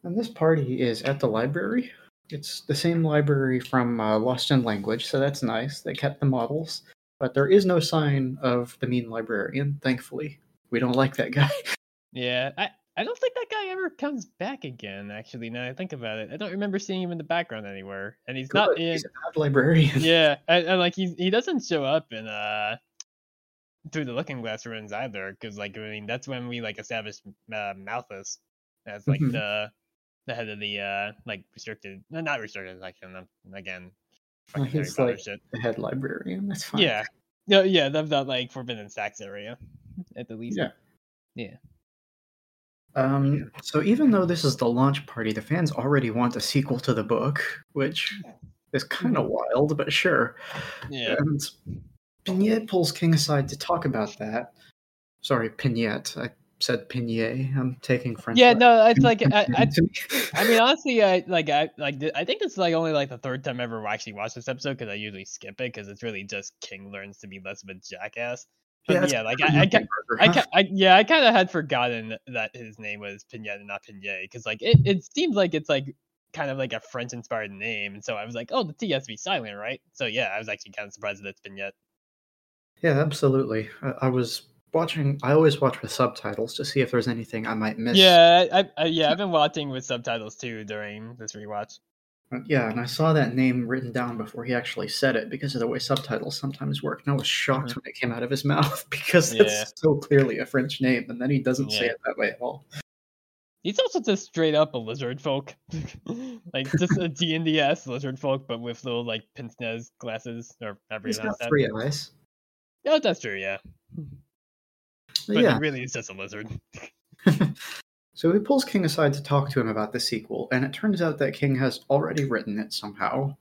And this party is at the library. It's the same library from uh, Lost in Language, so that's nice. They kept the models, but there is no sign of the mean librarian. Thankfully, we don't like that [laughs] guy. Yeah, I, I don't think that guy ever comes back again. Actually, now I think about it, I don't remember seeing him in the background anywhere, and he's not Good, in. He's a bad librarian. Yeah, [laughs] and, and like he he doesn't show up in uh through the Looking Glass ruins either, because like I mean that's when we like established uh, Malphas as like Mhm. the the head of the uh like restricted, no, not restricted section. um, Again, Well, fucking he's like shit. the head librarian. That's fine. Yeah, no, yeah, the, the like Forbidden Stacks area at the least. Yeah. Yeah. Um, so even though this is the launch party, the fans already want a sequel to the book, which is kind of wild, but sure. Yeah. And Pignette pulls King aside to talk about that. Sorry, Pignette. I said Pignet. I'm taking French. Yeah, no, it's like I, [laughs] I. I mean, [laughs] honestly, I like I like I think this is like only like the third time I ever actually watched this episode because I usually skip it because it's really just King learns to be less of a jackass. But it's yeah, like I, I, nothing ki- burger, I, [laughs] ki- I yeah, I kind of had forgotten that his name was Pignette and not Pignet because like it, it seems like it's like kind of like a French inspired name, and so I was like, oh, the T has to be silent, right? So yeah, I was actually kind of surprised that it's Pignette. Yeah, absolutely. I, I was watching. I always watch with subtitles to see if there's anything I might miss. Yeah, I, I yeah, I've been watching with subtitles too during this rewatch. Uh, Yeah, and I saw that name written down before he actually said it because of the way subtitles sometimes work. And I was shocked Mhm. when it came out of his [laughs] mouth because it's so clearly a French name, and then he doesn't say it that way at all. He's also just straight up a lizard folk, [laughs] like just a D and DS lizard folk, but with little like pince nez glasses or whatever He's got three eyes. Oh, that's true, yeah. But But yeah, he really is just a lizard. [laughs] so he pulls King aside to talk to him about the sequel, and it turns out that King has already written it somehow.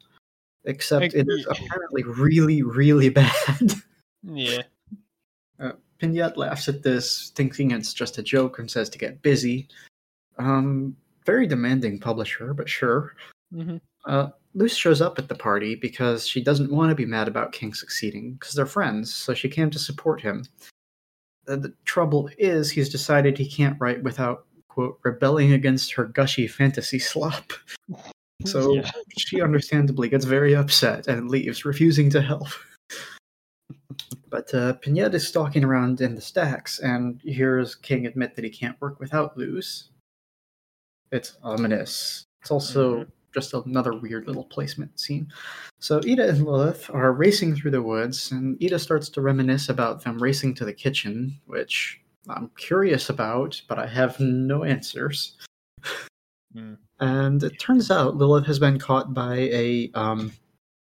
Except Like, it is yeah. apparently really, really bad. [laughs] Yeah, Pignette laughs at this, thinking it's just a joke, and says to get busy. Um, very demanding publisher, but sure. hmm Uh, Luz shows up at the party because she doesn't want to be mad about King succeeding, because they're friends, so she came to support him. Uh, the trouble is, he's decided he can't write without, quote, rebelling against her gushy fantasy slop. [laughs] So Yeah. she understandably gets very upset and leaves, refusing to help. [laughs] But uh, Pignette is stalking around in the stacks and hears King admit that he can't work without Luz. It's ominous. It's also just another weird little placement scene. So Eda and Lilith are racing through the woods, and Eda starts to reminisce about them racing to the kitchen, which I'm curious about, but I have no answers. Mm. And it turns out Lilith has been caught by a um,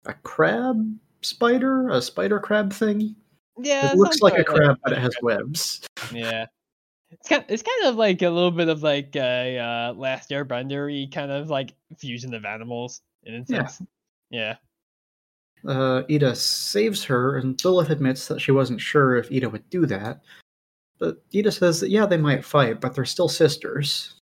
a crab spider, a spider crab thing. yeah. it looks like a like crab, but it has webs. Yeah. It's kind, it's kind of like a little bit of like a uh, last airbender kind of like fusion of animals in a Yeah. sense. Yeah. Uh, Eda saves her, and Lilith admits that she wasn't sure if Eda would do that. But Eda says that yeah, they might fight, but they're still sisters.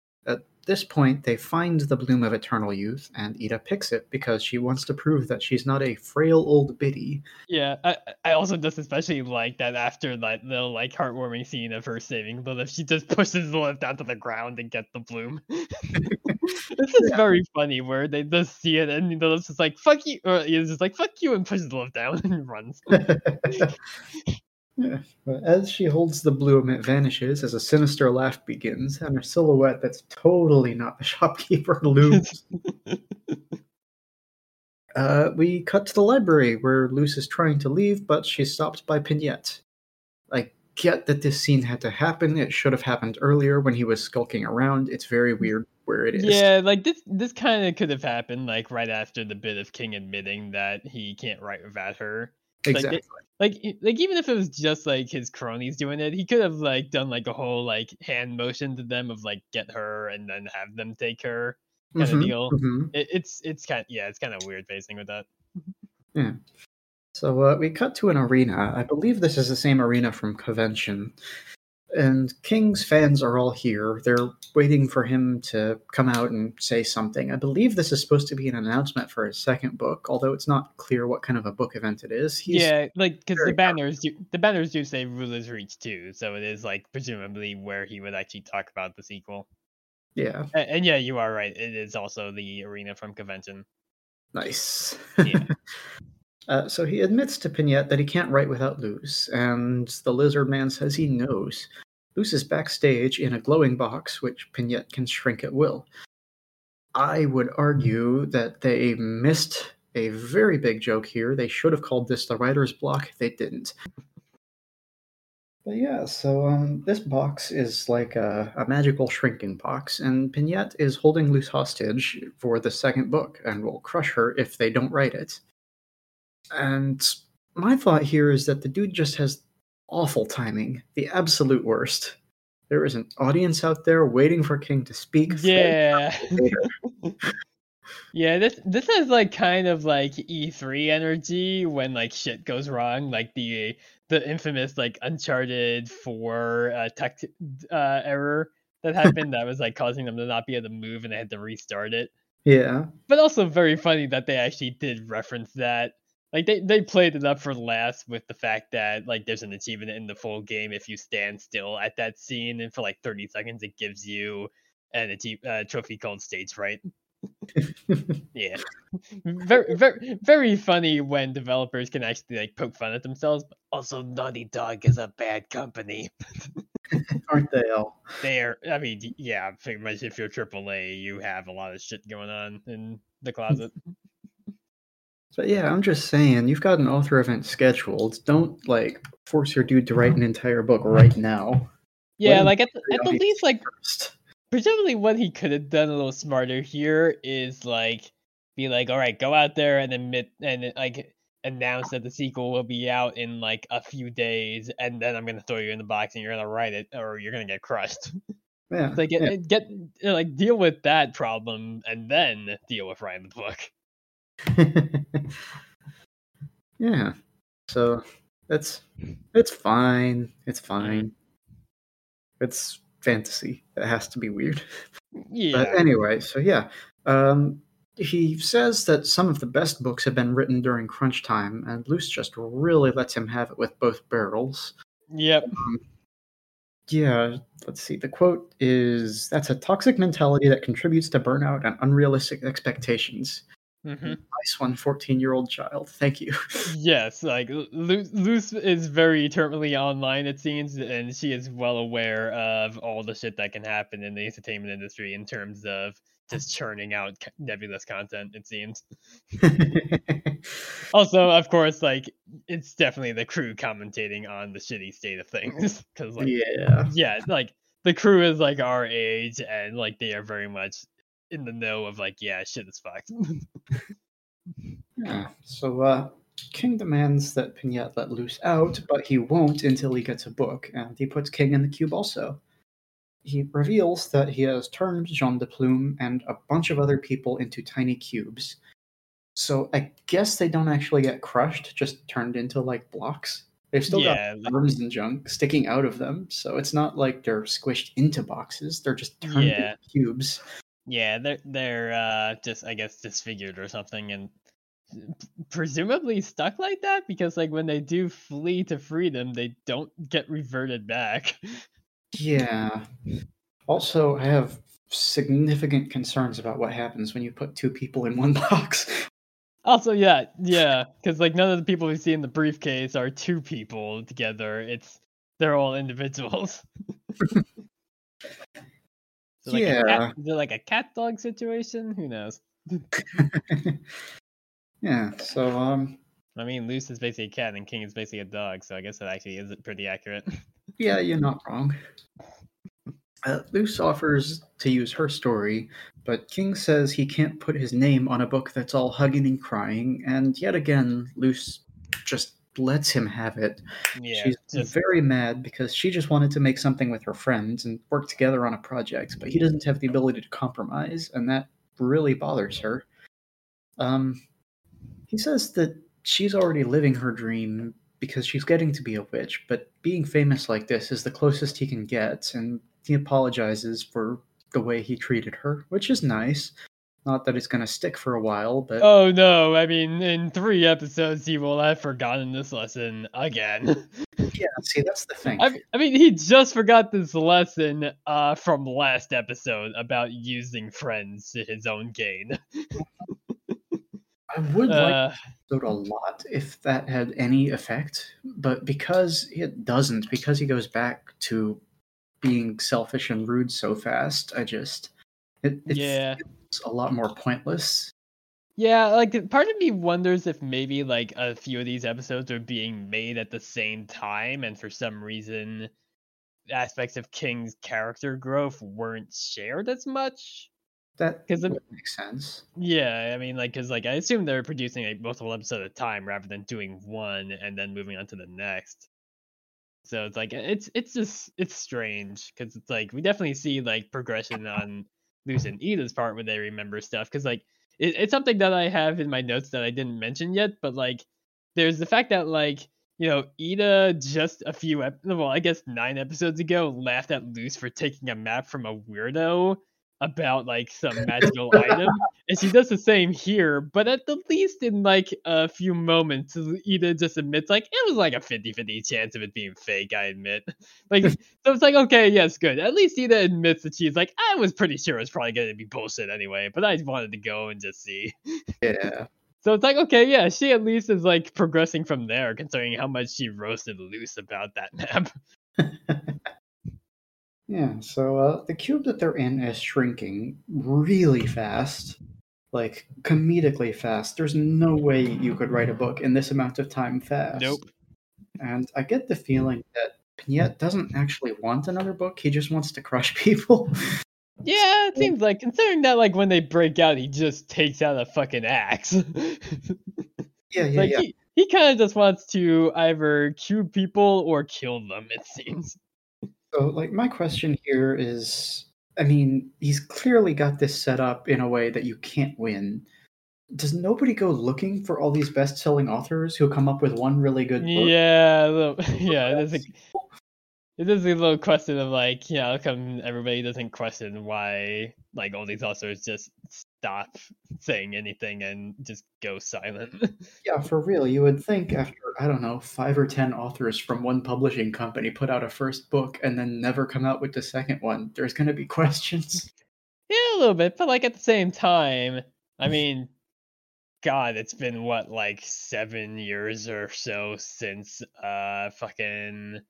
This point, they find the bloom of eternal youth, and Eda picks it because she wants to prove that she's not a frail old biddy. Yeah, I, I also just especially like that after that little like heartwarming scene of her saving Lilith, she just [laughs] pushes Lilith down to the ground and get the bloom. [laughs] this is Yeah. very funny where they just see it and Lilith's just like fuck you, or he's just like fuck you and pushes Lilith down [laughs] and runs. Yeah, [laughs] as she holds the bloom, it vanishes as a sinister laugh begins, and a silhouette that's totally not the [laughs] shopkeeper looms. [laughs] uh, we cut to the library where Luz is trying to leave, but she's stopped by Pignette. I get that this scene had to happen. It should have happened earlier when he was skulking around. It's very weird where it is. Yeah, like this this kind of could have happened like right after the bit of King admitting that he can't write without her. Like, exactly. Like e- like even if it was just like his cronies doing it, he could have like done like a whole like hand motion to them of like get her and then have them take her kind of Mhm, deal. mhm. It, it's it's kind of, yeah, it's kind of weird facing with that. Yeah. So uh, we cut to an arena. I believe this is the same arena from Covention. And King's fans are all here. They're waiting for him to come out and say something. I believe this is supposed to be an announcement for his second book, although it's not clear what kind of a book event it is. He's, yeah, like because the banners do the banners do say Ruler's Reach too, so it is like presumably where he would actually talk about the sequel. yeah, And, and yeah, you are right. It is also the arena from Covention. nice. Yeah. [laughs] uh, so he admits to Pignette that he can't write without Luz, and the lizard man says he knows. Luz backstage in a glowing box, which Pignette can shrink at will. I would argue that they missed a very big joke here. They should have called this the writer's block. They didn't. But yeah, so um, this box is like a, a magical shrinking box, and Pignette is holding Luz hostage for the second book and will crush her if they don't write it. And my thought here is that the dude just has awful timing, the absolute worst. There is an audience out there waiting for King to speak. Yeah. [laughs] yeah, this this has like kind of like E3 energy when like shit goes wrong, like the the infamous like Uncharted 4 uh, tech uh, error that [laughs] happened that was like causing them to not be able to move and they had to restart it. Yeah. But also very funny that they actually did reference that. Like they, they played it up for laughs with the fact that like there's an achievement in the full game if you stand still at that scene and for like 30 seconds it gives you an achie- uh, trophy called stage fright. [laughs] Yeah, very very very funny when developers can actually like poke fun at themselves. But also, Naughty Dog is a bad company. [laughs] Aren't they all? They're I mean yeah, pretty much if you're AAA, you have a lot of shit going on in the closet. [laughs] But yeah, I'm just saying, you've got an author event scheduled. Don't like force your dude to write an entire book right now. Yeah, like at the, at the least, like First. presumably what he could have done a little smarter here is like be like, all right, go out there and admit and like announce that the sequel will be out in like a few days, and then I'm gonna throw you in the box and you're gonna write it, or you're gonna get crushed. Yeah. like get, yeah. get like deal with that problem and then deal with writing the book. [laughs] yeah. So that's it's fine. It's fine. It's fantasy. It has to be weird. [laughs] Yeah, But anyway, so yeah. Um he says that some of the best books have been written during crunch time, and Luz just really lets him have it with both barrels. yep, Yeah, let's see. The quote is That's a toxic mentality that contributes to burnout and unrealistic expectations. Hmm Nice one, 14 year old child. Thank you. [laughs] yes. Like Lu- Luz is very terminally online, it seems, and she is well aware of all the shit that can happen in the entertainment industry in terms of just churning out nebulous content. It seems. [laughs] Also, of course, like it's definitely the crew commentating on the shitty state of things [laughs] because, like, yeah. yeah, like the crew is like our age and like they are very much in the know of like, yeah, shit is fucked. Yeah. [laughs] So, uh, King demands that Pignette let Luz out, but he won't until he gets a book, and he puts King in the cube also. He reveals that he has turned Jean de Plume and a bunch of other people into tiny cubes. So I guess they don't actually get crushed, just turned into like blocks. They've still Yeah, got arms and junk sticking out of them, so it's not like they're squished into boxes. They're just turned Yeah. into cubes. Yeah, they're they're uh, just I guess disfigured or something, and presumably stuck like that because like when they do flee to freedom, they don't get reverted back. Yeah. Also, I have significant concerns about what happens when you put two people in one [laughs] box. Also, yeah, yeah, because like none of the people we see in the briefcase are two people together. It's they're all individuals. [laughs] So, like a cat, Yeah. is it like a cat dog situation? Who knows? [laughs] yeah, so um I mean, Luz is basically a cat and King is basically a dog, so I guess that actually is pretty accurate. [laughs] yeah, you're not wrong. Uh, Luz offers to use her story, but King says he can't put his name on a book that's all hugging and crying, and yet again, Luz just lets him have it. yeah, She's very mad because she just wanted to make something with her friends and work together on a project, but he doesn't have the ability to compromise, and that really bothers her. Um, he says that she's already living her dream because she's getting to be a witch, but being famous like this is the closest he can get, and he apologizes for the way he treated her, which is nice. Not that it's going to stick for a while, but Oh no, I mean, in three episodes, he will have forgotten this lesson again. [laughs] yeah, see, that's the thing. I, I mean, he just forgot this lesson uh, from last episode about using friends to his own gain. [laughs] I would like Uh, episode a lot if that had any effect, but because it doesn't, because he goes back to being selfish and rude so fast, I just it, it yeah. A lot more pointless. Yeah, like part of me wonders if maybe like a few of these episodes are being made at the same time, and for some reason, aspects of King's character growth weren't shared as much. That 'Cause the- would make sense. Yeah, I mean, like, cause like I assume they're producing like multiple episodes at a time rather than doing one and then moving on to the next. So it's like it's it's just it's strange because it's like we definitely see like progression on Luz and Eda's part when they remember stuff because like it, it's something that I have in my notes that I didn't mention yet, but like there's the fact that like you know Eda just a few ep- well I guess nine episodes ago laughed at Luz for taking a map from a weirdo about like some [laughs] magical item and she does the same here but at the least in like a few moments Eda just admits like it was like a 50-50 chance of it being fake I admit [laughs] like so it's like okay yes good at least Eda admits that she's like I was pretty sure it was probably going to be bullshit anyway but I wanted to go and just see Yeah. [laughs] so it's like, okay, yeah, she at least is like progressing from there, considering how much she roasted Luz about that map. Yeah, so uh, the cube that they're in is shrinking really fast, like comedically fast. There's no way you could write a book in this amount of time fast. Nope. And I get the feeling that Pignette doesn't actually want another book. He just wants to crush [laughs] people. Yeah, it seems like considering that like when they break out, he just takes out a fucking axe. [laughs] yeah, yeah, like yeah. he, he kind of just wants to either cube people or kill them. It seems. So, like, my question here is I mean, he's clearly got this set up in a way that you can't win. Does nobody go looking for all these best selling authors who come up with one really good book? Yeah, little- [laughs] yeah. Is a, it is a little question of like, yeah, how come everybody doesn't question why like all these authors just stop saying anything and just go silent? [laughs] Yeah, for real. You would think after, I don't know, five or ten authors from one publishing company put out a first book and then never come out with the second one, there's going to be [laughs] questions. Yeah, a little bit, but like at the same time, I mean, God, it's been what like seven years or so since uh fucking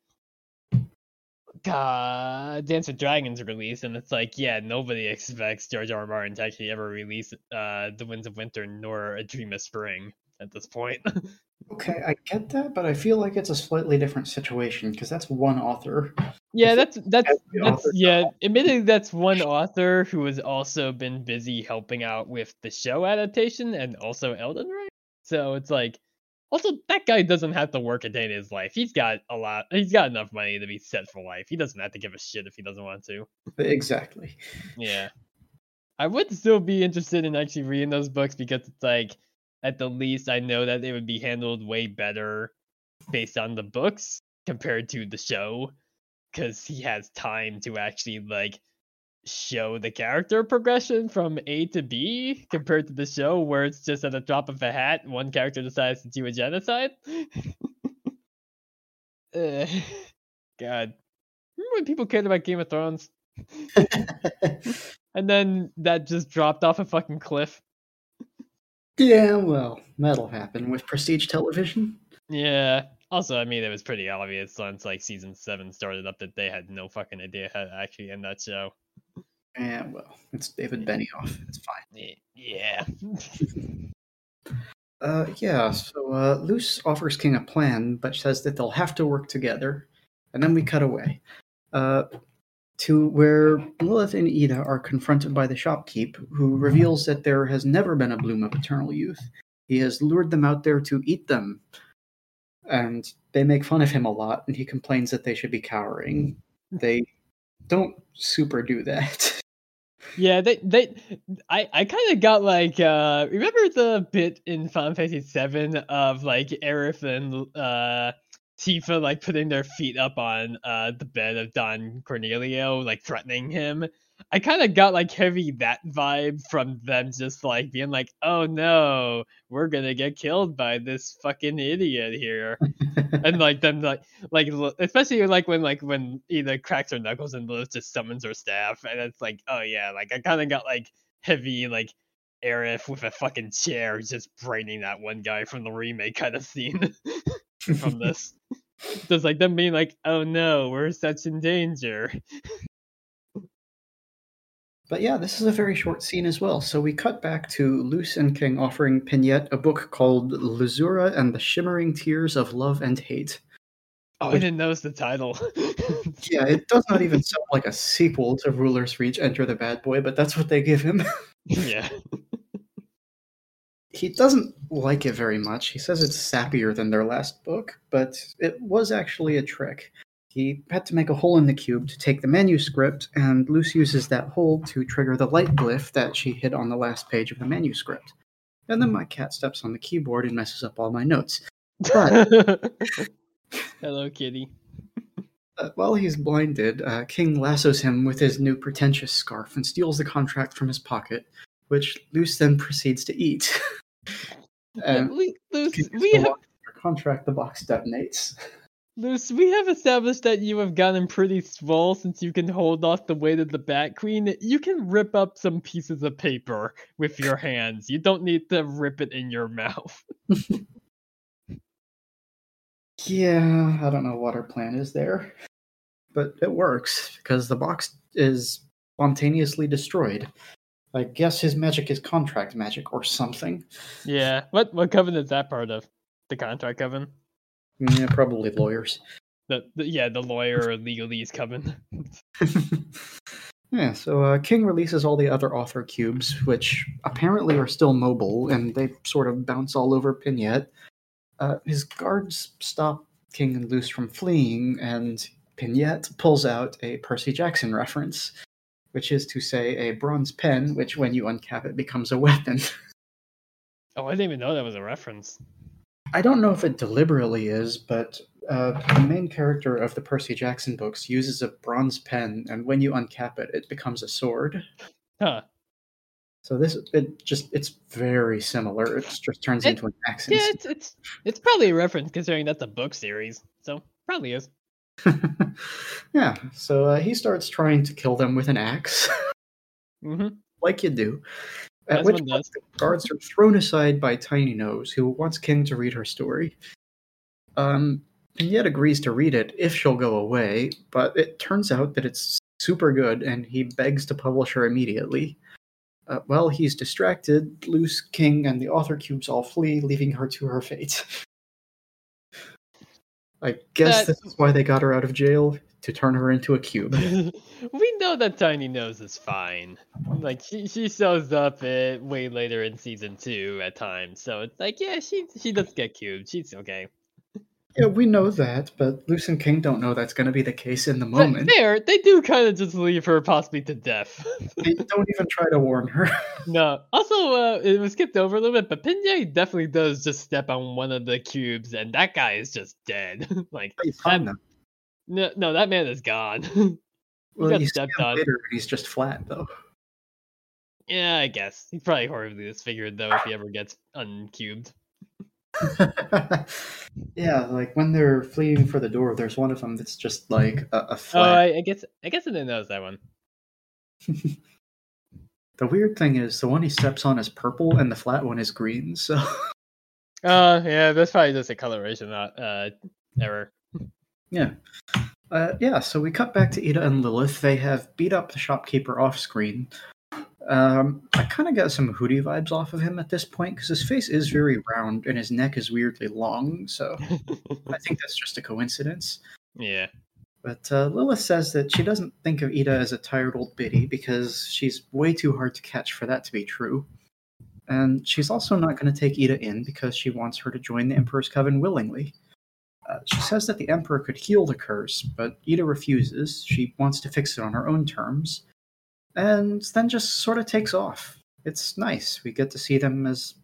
God Dance with Dragons release, and it's like, yeah, nobody expects George R. R. Martin to actually ever release uh The Winds of Winter nor A Dream of Spring at this point. [laughs] Okay, I get that, but I feel like it's a slightly different situation because that's one author. yeah, that's that's that's author yeah. Admittedly, that's one author who has also been busy helping out with the show adaptation and also Elden Ring. So it's like, also that guy doesn't have to work a day in his life. He's got a lot. He's got enough money to be set for life. He doesn't have to give a shit if he doesn't want to. [laughs] Exactly. Yeah, I would still be interested in actually reading those books because it's like, at the least, I know that they would be handled way better based on the books compared to the show because he has time to actually like show the character progression from A to B compared to the show where it's just at the drop of a hat one character decides to do a genocide. [laughs] uh, God. Remember when people cared about Game of Thrones? [laughs] and then that just dropped off a fucking cliff. Yeah, well, that'll happen with prestige television. Yeah. Also, I mean, it was pretty obvious once like season seven started up that they had no fucking idea how to actually end that show. Yeah, well, it's David Benioff. It's fine. Yeah. [laughs] uh, yeah. So uh, Luz offers King a plan, but says that they'll have to work together. And then we cut away uh, to where Lilith and Eda are confronted by the shopkeep, who reveals that there has never been a bloom of eternal youth. He has lured them out there to eat them. And they make fun of him a lot, and he complains that they should be cowering. They don't super do that. [laughs] Yeah, they they I I kind of got like uh remember the bit in Final Fantasy 7 of like Aerith and uh Tifa like putting their feet up on uh the bed of Don Corneo like threatening him. I kind of got like heavy that vibe from them just like being like, "Oh no, we're to get killed by this fucking idiot here." and like them like like especially like when like when Eda cracks her knuckles and Lilith just summons her staff and it's like, "Oh yeah, like I kind of got like heavy like Aerith with a fucking chair just braining that one guy from the remake kind of scene [laughs] from this. [laughs] Just like them being like, "Oh no, we're such in danger." But yeah, this is a very short scene as well. So we cut back to Luz and King offering Pignette a book called Luzura and the Shimmering Tears of Love and Hate. Oh, which, I didn't notice the title. [laughs] yeah, it does not even sound like a sequel to Ruler's Reach Enter the Bad Boy, but that's what they give him. [laughs] yeah. he doesn't like it very much. He says it's sappier than their last book, but it was actually a trick. He had to make a hole in the cube to take the manuscript, and Luz uses that hole to trigger the light glyph that she hid on the last page of the manuscript. And then my cat steps on the keyboard and messes up all my notes. But, [laughs] Hello, kitty. Uh, while he's blinded, uh, King lassos him with his new pretentious scarf and steals the contract from his pocket, which Luz then proceeds to eat. [laughs] [laughs] and Luz, we have... contract, the box detonates. Luz, we have established that you have gotten pretty swole since you can hold off the weight of the Bat Queen. You can rip up some pieces of paper with your hands. You don't need to rip it in your mouth. [laughs] yeah, I don't know what our plan is there. But it works because the box is spontaneously destroyed. I guess his magic is contract magic or something. Yeah. What what coven is that part of? The contract coven? Yeah, probably lawyers. [laughs] The, the yeah, the lawyer or legalese coven. [laughs] yeah, so uh, King releases all the other author cubes, which apparently are still mobile, and they sort of bounce all over Pignette. Uh, his guards stop King and Luz from fleeing, and Pignette pulls out a Percy Jackson reference, which is to say a bronze pen, which when you uncap it becomes a weapon. [laughs] oh, I didn't even know that was a reference. I don't know if it deliberately is, but uh, the main character of the Percy Jackson books uses a bronze pen, and when you uncap it, it becomes a sword. Huh. So this it just it's very similar. It just turns it, into an axe. Yeah, it's, it's it's probably a reference considering that's a book series. So probably is. [laughs] yeah. So uh, he starts trying to kill them with an axe, mm-hmm. [laughs] like you do. At which point, the guards are thrown aside by Tiny Nose, who wants King to read her story. Um, and yet agrees to read it if she'll go away, but it turns out that it's super good, and he begs to publish her immediately. Uh, while he's distracted, Luz, King, and the author cubes all flee, leaving her to her fate. [laughs] I guess this is why they got her out of jail to turn her into a cube. [laughs] we know that Tiny Nose is fine. Like she she shows up it way later in season two at times, so it's like yeah, she she does get cubed. She's okay. Yeah, we know that, but Luz and King don't know that's going to be the case in the moment. Fair, they do kind of just leave her possibly to death. [laughs] they don't even try to warn her. [laughs] no. Also, uh, it was skipped over a little bit, but Pinjay definitely does just step on one of the cubes, and that guy is just dead. like, that, no, no, that man is gone. [laughs] he well, got stepped on. Later, he's just flat, though. Yeah, I guess he's probably horribly disfigured though if he ever gets uncubed. [laughs] yeah, like when they're fleeing for the door, there's one of them that's just like a, a oh, flat. Oh, I, I, guess I guess I didn't notice that one. [laughs] the weird thing is the one he steps on is purple and the flat one is green. So. Uh, yeah, that's probably just a coloration not, uh, error. Yeah. Uh, yeah, so we cut back to Eda and Lilith. They have beat up the shopkeeper off screen, um, I kind of got some Hooty vibes off of him at this point because his face is very round and his neck is weirdly long. So [laughs] I think that's just a coincidence. Yeah. But uh, Lilith says that she doesn't think of Eda as a tired old biddy because she's way too hard to catch for that to be true. And she's also not going to take Eda in because she wants her to join the Emperor's Coven willingly. Uh, she says that the Emperor could heal the curse, but Eda refuses. She wants to fix it on her own terms and then just sort of takes off. It's nice. We get to see them as,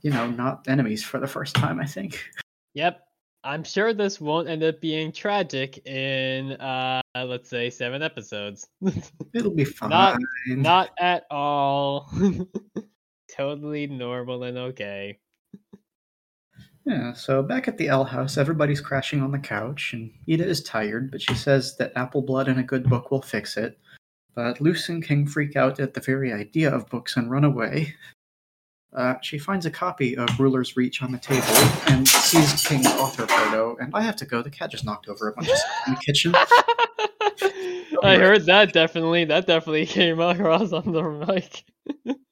you know, not enemies for the first time, I think. Yep. I'm sure this won't end up being tragic in, uh, let's say, seven episodes. [laughs] It'll be fine. Not, not at all. [laughs] totally normal and okay. Yeah, so back at the Owl House, everybody's crashing on the couch, and Eda is tired, but she says that apple blood and a good book will fix it. But Luz and King freak out at the very idea of books and run away. Uh, she finds a copy of Ruler's Reach on the table and sees King's author photo. And I have to go. The cat just knocked over a bunch of stuff in the kitchen. [laughs] I heard that definitely. That definitely came across on the mic. [laughs]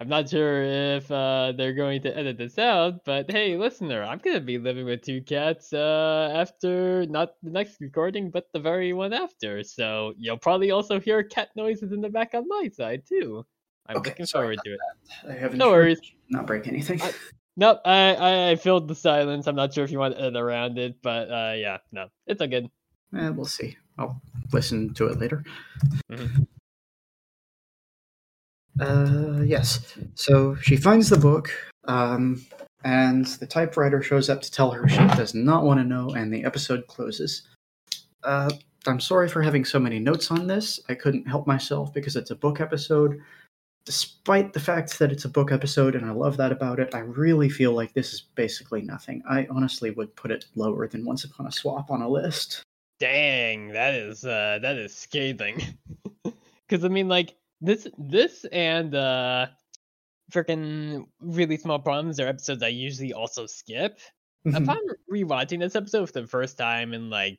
I'm not sure if uh, they're going to edit this out, but hey, listener, I'm gonna be living with two cats uh, after not the next recording, but the very one after. So you'll probably also hear cat noises in the back on my side too. I'm okay, looking forward to it. That. I haven't. No worries. Not break anything. I, nope. I, I, I filled the silence. I'm not sure if you want to edit around it, but uh, yeah, no, it's all good. Eh, we'll see. I'll listen to it later. Mm-hmm. Uh, yes. So she finds the book, um, and the typewriter shows up to tell her she does not want to know, and the episode closes. Uh, I'm sorry for having so many notes on this. I couldn't help myself because it's a book episode. Despite the fact that it's a book episode, and I love that about it, I really feel like this is basically nothing. I honestly would put it lower than Once Upon a Swap on a list. Dang, that is uh, that is scathing. [laughs] Because I mean, like this this and uh freaking really small problems are episodes I usually also skip. Mm-hmm. Upon rewatching this episode for the first time in like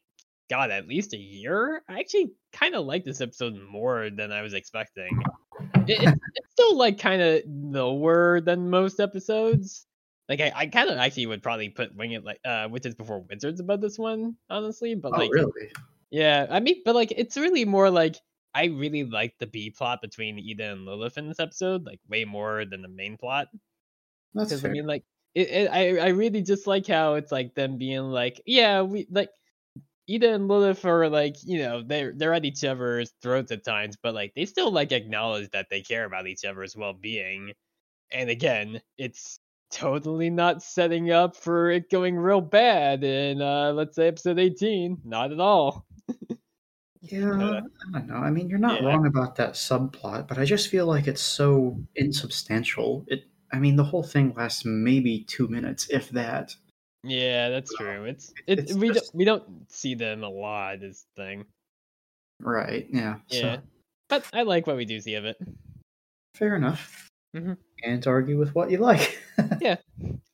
God, at least a year, I actually kind of like this episode more than I was expecting. It, it's, it's still like kind of lower than most episodes. Like I, I kind of actually would probably put Wing It like uh Witches Before Wizards above this one, honestly. But oh, like, really? Yeah, I mean, but like, it's really more like I really like the B plot between Eda and Lilith in this episode, like way more than the main plot. Because I mean, like, it, it, I I really just like how it's like them being like, yeah, we like Eda and Lilith are like, you know, they're they're at each other's throats at times, but like they still like acknowledge that they care about each other's well being. And again, it's totally not setting up for it going real bad in uh let's say episode 18. Not at all. [laughs] Yeah, uh, I don't know. I mean, you're not yeah. wrong about that subplot, but I just feel like it's so insubstantial. It, I mean, the whole thing lasts maybe two minutes, if that. Yeah, that's true. It's it's, it's we just... don't we don't see them a lot. This thing. Right. Yeah. Yeah. So. But I like what we do see of it. Fair enough. Mm-hmm. Can't argue with what you like. [laughs] yeah.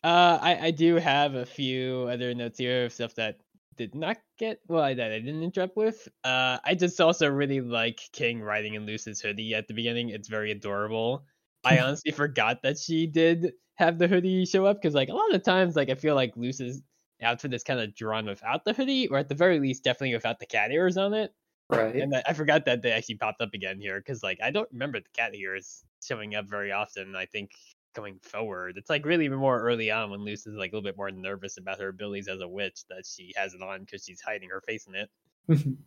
Uh, I I do have a few other notes here of stuff that did not get well I, that I didn't interrupt with. Uh, I just also really like King riding in Luz's hoodie at the beginning. It's very adorable. I [laughs] honestly forgot that she did have the hoodie show up because like a lot of times like I feel like Luz's outfit is kind of drawn without the hoodie or at the very least definitely without the cat ears on it. Right. And I, I forgot that they actually popped up again here because like I don't remember the cat ears showing up very often. I think going forward, it's like really more early on when Luz is like a little bit more nervous about her abilities as a witch that she has it on because she's hiding her face in it. [laughs]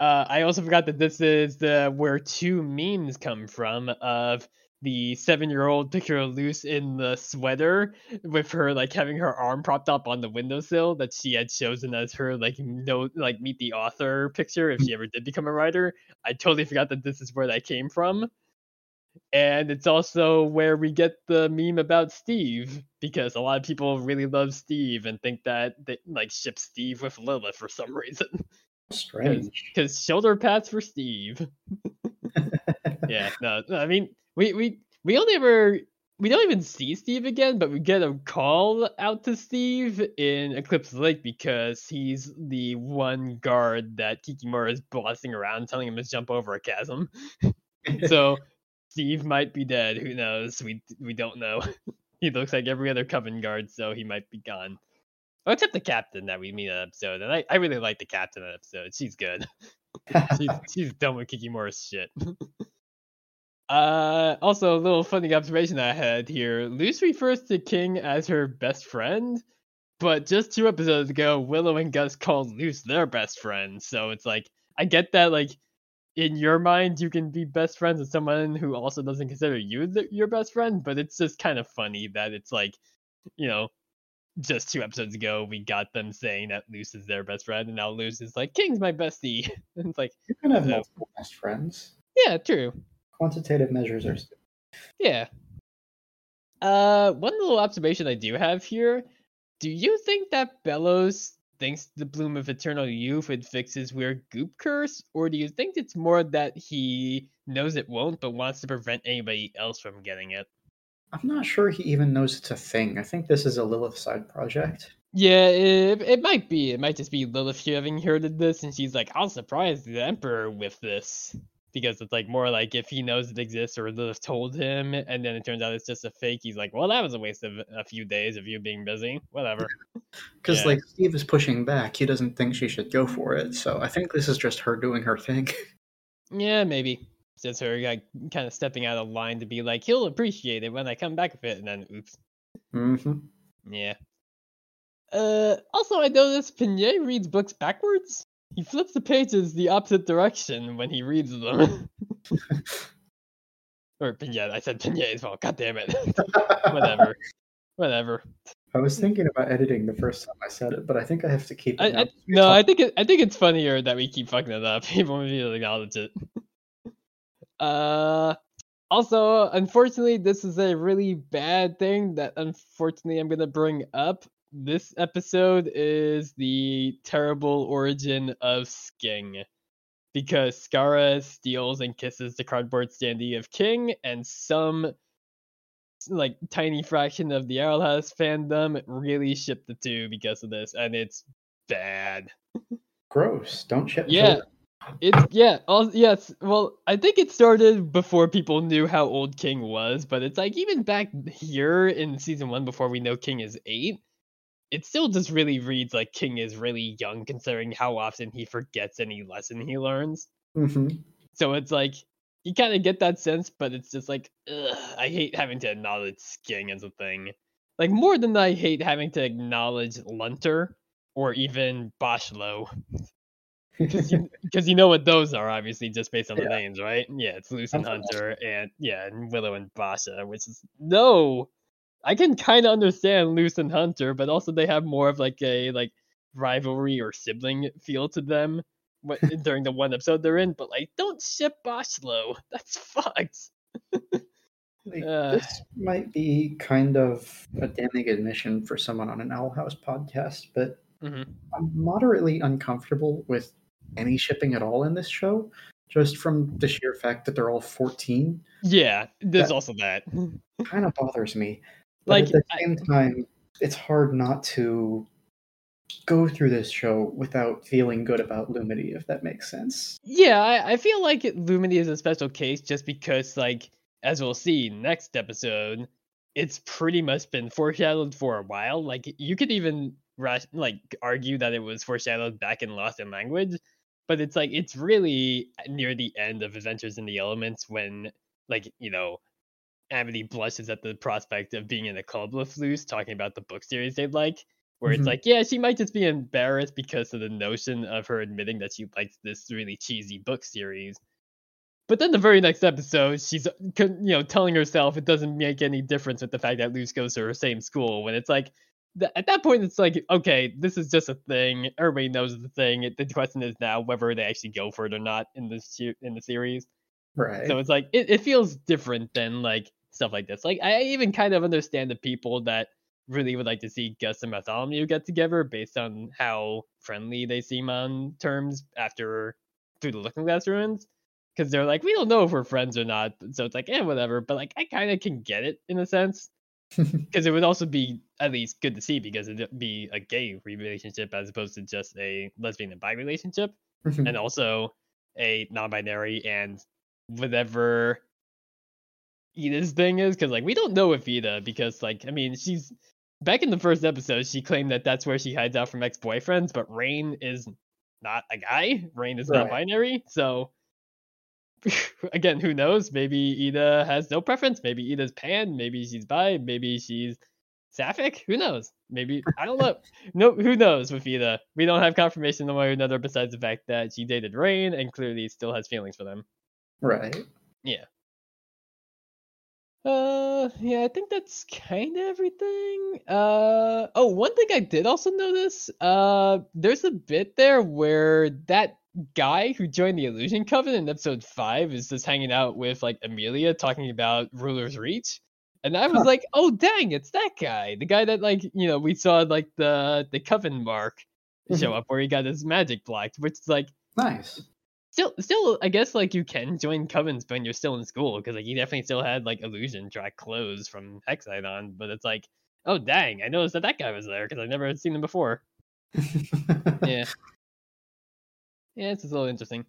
uh, I also forgot that this is the where two memes come from of the seven year old picture of Luz in the sweater with her like having her arm propped up on the windowsill that she had chosen as her like no like meet the author picture if she ever did become a writer. I totally forgot that this is where that came from. And it's also where we get the meme about Steve because a lot of people really love Steve and think that they like ship Steve with Lilith for some reason. Strange. [laughs] Because shoulder pads for Steve. [laughs] yeah, no, I mean we we we only ever we don't even see Steve again, but we get a call out to Steve in Eclipse Lake because he's the one guard that Kikimora is bossing around, telling him to jump over a chasm. [laughs] so Steve might be dead. Who knows? We we don't know. [laughs] he looks like every other Coven guard, so he might be gone. Oh, except the captain that we meet in that episode, and I, I really like the captain in that episode. She's good. [laughs] she's [laughs] she's done with Kikimora's shit. Uh, also, a little funny observation I had here. Luz refers to King as her best friend, but just two episodes ago, Willow and Gus called Luz their best friend. So it's like, I get that, like, in your mind, you can be best friends with someone who also doesn't consider you the, your best friend, but it's just kind of funny that it's like, you know, just two episodes ago, we got them saying that Luz is their best friend, and now Luz is like, King's my bestie. [laughs] and it's like, You can have Uh, multiple best friends. yeah, true. Quantitative measures are. Yeah. Uh, one little observation I do have here. Do you think that Belos thinks the bloom of eternal youth would fix his weird goop curse, or do you think it's more that he knows it won't but wants to prevent anybody else from getting it? I'm not sure he even knows it's a thing. I think this is a Lilith side project. Yeah, it, it might be. It might just be Lilith having heard of this, and she's like, "I'll surprise the Emperor with this." Because it's like more like if he knows it exists or they've told him, and then it turns out it's just a fake. He's like, "Well, that was a waste of a few days of you being busy. Whatever." [laughs] Because Yeah. like Steve is pushing back, he doesn't think she should go for it. So I think this is just her doing her thing. [laughs] Yeah, maybe. It's Just her like kind of stepping out of line to be like, "He'll appreciate it when I come back with it," and then, oops. mm-hmm. Yeah. Uh, also, I noticed Pinay reads books backwards. He flips the pages the opposite direction when he reads them. [laughs] or Pinay, I said [laughs] Pinay as well. God damn it. [laughs] Whatever. Whatever. I was thinking about editing the first time I said it, but I think I have to keep it. I, I, no, I think it, I think it's funnier that we keep fucking it up. People maybe don't acknowledge it. uh, also, unfortunately, this is a really bad thing that unfortunately I'm gonna bring up. This episode is the terrible origin of Sking. Because Skara steals and kisses the cardboard standee of King, and some like tiny fraction of the Owl House fandom really ship the two because of this, and it's bad. gross. Don't ship. Yeah. children. It's yeah, all, yes. Well, I think it started before people knew how old King was, but it's like even back here in season one, before we know King is eight, it still just really reads like King is really young, considering how often he forgets any lesson he learns. Mhm. So it's like you kind of get that sense, but it's just like ugh, I hate having to acknowledge King as a thing. Like more than I hate having to acknowledge Lunter or even Boschlo. Because [laughs] you, you know what those are, obviously, just based on the Yeah. names, right? Yeah, it's That's awesome. Hunter and yeah, and Willow and Boscha, which is no. I can kind of understand Lucian Hunter, but also they have more of like a like rivalry or sibling feel to them [laughs] during the one episode they're in. But like, don't ship Boschlo. [laughs] That's fucked. [laughs] Like, Uh. this might be kind of a damning admission for someone on an Owl House podcast, but hmm I'm moderately uncomfortable with any shipping at all in this show, just from the sheer fact that they're all 14. Yeah, there's That- also that. Kind of bothers me. But Like, at the I- same time, it's hard not to go through this show without feeling good about Lumity, if that makes sense. Yeah, I, I feel like it- Lumity is a special case just because, like, as we'll see next episode, it's pretty much been foreshadowed for a while. Like, you could even like argue that it was foreshadowed back in Lost in Language, but it's like it's really near the end of Adventures in the Elements when like you know, Amity blushes at the prospect of being in a club with Luz, talking about the book series they'd like. Where Mhm. it's like, yeah, she might just be embarrassed because of the notion of her admitting that she likes this really cheesy book series. But then the very next episode, she's you know telling herself it doesn't make any difference with the fact that Luz goes to her same school. When it's like, th- at that point, it's like, okay, this is just a thing. Everybody knows it's a thing. It, the question is now whether they actually go for it or not in this in the series. Right. So it's like it, it feels different than like stuff like this. Like I even kind of understand the people that really would like to see Gus and Bartholomew get together based on how friendly they seem on terms after through the Looking Glass ruins. Because they're like, we don't know if we're friends or not. So it's like, eh, whatever. But like, I kind of can get it in a sense. [laughs] Because it would also be at least good to see because it'd be a gay relationship as opposed to just a lesbian and bi relationship Mhm. and also a non-binary and whatever Eda's thing is because like we don't know if Eda because like I mean she's back in the first episode she claimed that that's where she hides out from ex-boyfriends but Raine is not a guy. Raine is Right. non-binary so [laughs] again who knows? Maybe Eda has no preference. Maybe Eda's pan. Maybe she's bi. Maybe she's sapphic. Who knows? Maybe I don't know. [laughs] No, who knows with Eda? We don't have confirmation one way or another besides the fact that she dated Raine and clearly still has feelings for them. Right. Yeah. Uh, yeah, I think that's kind of everything. Uh, oh, one thing I did also notice, uh, there's a bit there where that guy who joined the Illusion Covenant in episode five is just hanging out with like Amelia talking about Ruler's Reach. And I was Huh. like, oh dang, it's that guy. The guy that like, you know, we saw like the the coven mark show Mhm. up where he got his magic blocked, which is like Nice. Still still I guess like you can join covens when you're still in school because like you definitely still had like illusion track clothes from Hexidon, but it's like oh dang, I noticed that that guy was there because I never had seen him before. [laughs] Yeah, yeah, it's a little interesting.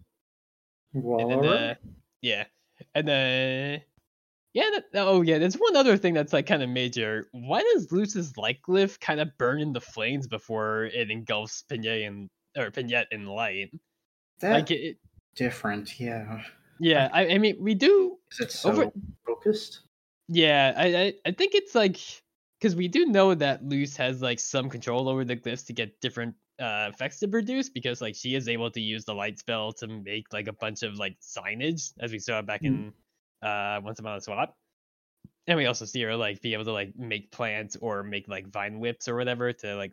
well, And then uh, yeah, and then yeah, that, oh yeah, there's one other thing that's like kind of major. Why does Luz's light glyph kind of burn in the flames before it engulfs Pignette and or Pignette in light? That Like it- different, yeah. yeah, I, I mean we do Is it so Over- focused? Yeah, I I, I think it's like because we do know that Luz has like some control over the glyphs to get different uh effects to produce because like she is able to use the light spell to make like a bunch of like signage as we saw back in uh once upon a swap. And we also see her like be able to like make plants or make like vine whips or whatever to like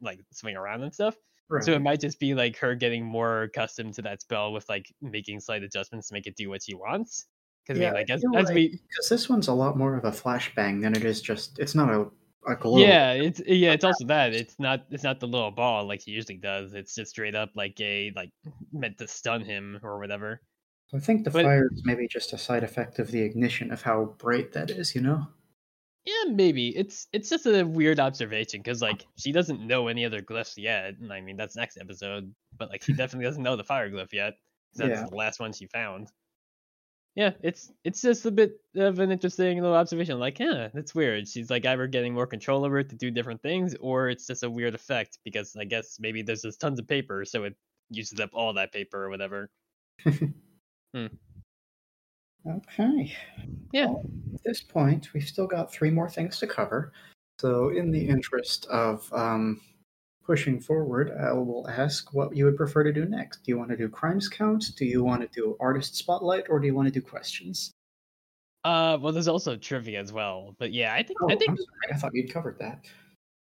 like swing around and stuff. Right. So it might just be like her getting more accustomed to that spell with like making slight adjustments to make it do what she wants. Because yeah, I mean, like as, as right, we because this one's a lot more of a flashbang than it is just. It's not a a glow. Yeah, it's yeah, it's also that. It's not it's not the little ball like he usually does. It's just straight up like a like meant to stun him or whatever. I think the But- fire is maybe just a side effect of the ignition of how bright that is. You know. Yeah, maybe. It's it's just a weird observation because like [laughs] she doesn't know any other glyphs yet. And I mean that's next episode, but like she [laughs] definitely doesn't know the fire glyph yet. That's Yeah. the last one she found. Yeah, it's it's just a bit of an interesting little observation. Like, yeah, that's weird. She's like either getting more control over it to do different things, or it's just a weird effect because I guess maybe there's just tons of paper, so it uses up all that paper or whatever. [laughs] Hmm. Okay. Yeah. Well, at this point, we've still got three more things to cover. So, in the interest of um, pushing forward, I will ask what you would prefer to do next. Do you want to do crimes count? Do you want to do artist spotlight, or do you want to do questions? Uh, well, there's also trivia as well, but yeah, I think Oh, I think. I thought you'd covered that.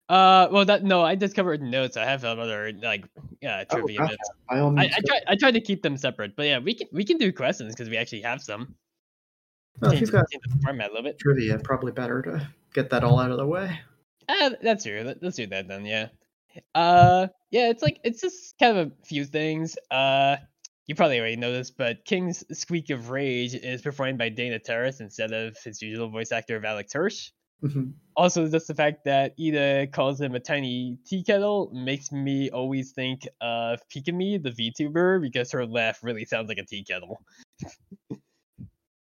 uh, well, that no, I just covered notes. I have other like uh Oh, trivia. By I, I go- try I tried to keep them separate, but yeah, we can we can do questions because we actually have some. Well, if you've got the format a little bit. trivia, probably better to get that all out of the way. Uh, that's true. Let, let's do that then. Yeah. Uh, yeah. It's like it's just kind of a few things. Uh, you probably already know this, but King's Squeak of Rage is performed by Dana Terrace instead of his usual voice actor of Alex Hirsch. Mhm. Also, just the fact that Eda calls him a tiny tea kettle makes me always think of Pikamee, the VTuber, because her laugh really sounds like a tea kettle. [laughs]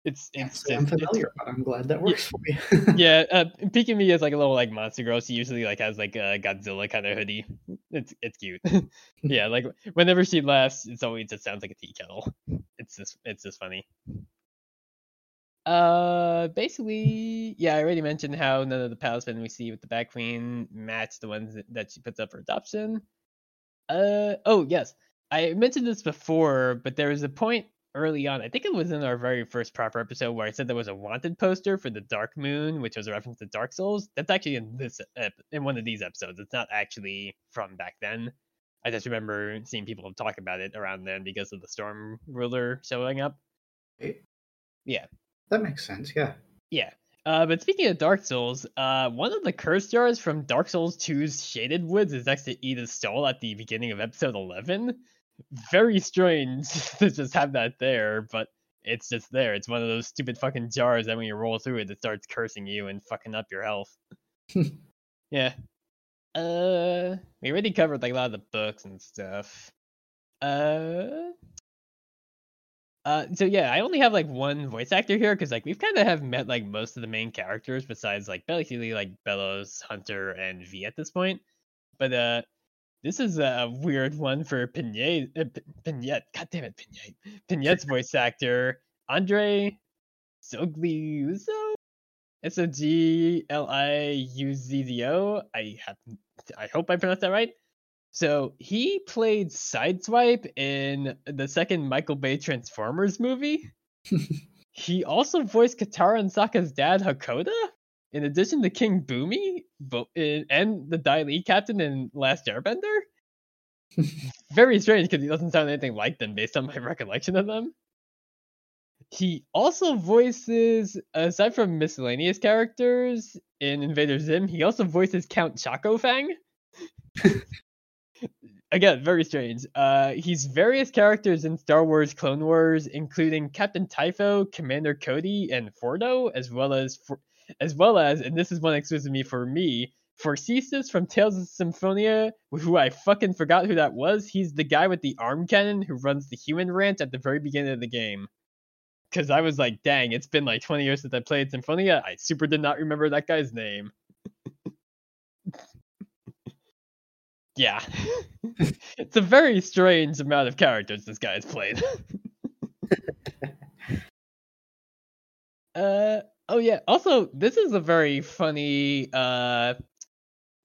it's it's I'm familiar, but I'm glad that works for me. [laughs] yeah, uh, Pikamee is like a little like monster girl. She usually like has like a Godzilla kind of hoodie. It's it's cute. [laughs] yeah, like whenever she laughs, it's always just sounds like a tea kettle. It's just it's just funny. Uh, basically, yeah, I already mentioned how none of the palismen we see with the Bat Queen match the ones that, that she puts up for adoption. Uh, oh yes, I mentioned this before, but there was a point early on. I think it was in our very first proper episode where I said there was a wanted poster for the Dark Moon, which was a reference to Dark Souls. That's actually in this ep- in one of these episodes. It's not actually from back then. I just remember seeing people talk about it around then because of the Storm Ruler showing up. Yeah. That makes sense, yeah. Yeah. Uh, but speaking of Dark Souls, uh, one of the curse jars from Dark Souls 2's Shaded Woods is next to Eda's stall at the beginning of episode 11. Very strange [laughs] to just have that there, but it's just there. It's one of those stupid fucking jars that when you roll through it, it starts cursing you and fucking up your health. [laughs] yeah. Uh, we already covered like a lot of the books and stuff. Uh, uh, so yeah, I only have like one voice actor here because like we've kind of have met like most of the main characters besides like basically like Belos, Hunter, and V at this point. But uh, this is a weird one for Pinette. Uh, Pinette, god damn it, Pinette. Pinette's voice actor Andre Sogliuzzo. S O G L I U Z Z O. I have, I hope I pronounced that right. So he played Sideswipe in the second Michael Bay Transformers movie. [laughs] he also voiced Katara and Sokka's dad Hakoda, in addition to King Bumi and the Dai Li captain in Last Airbender. [laughs] Very strange because he doesn't sound anything like them based on my [laughs] recollection of them. He also voices, aside from miscellaneous characters in Invader Zim, he also voices Count Chaco Fang [laughs] again, very strange. Uh, he's various characters in Star Wars Clone Wars, including Captain Typho, Commander Cody, and Fordo, as well as for, as well as, and this is one exclusive me for me, Forcystus from Tales of Symphonia, who I fucking forgot who that was. He's the guy with the arm cannon who runs the human rant at the very beginning of the game. Because I was like, dang, it's been like 20 years since I played Symphonia. I super did not remember that guy's name. [laughs] yeah. [laughs] it's a very strange amount of characters this guy's played. [laughs] uh oh yeah. Also, this is a very funny uh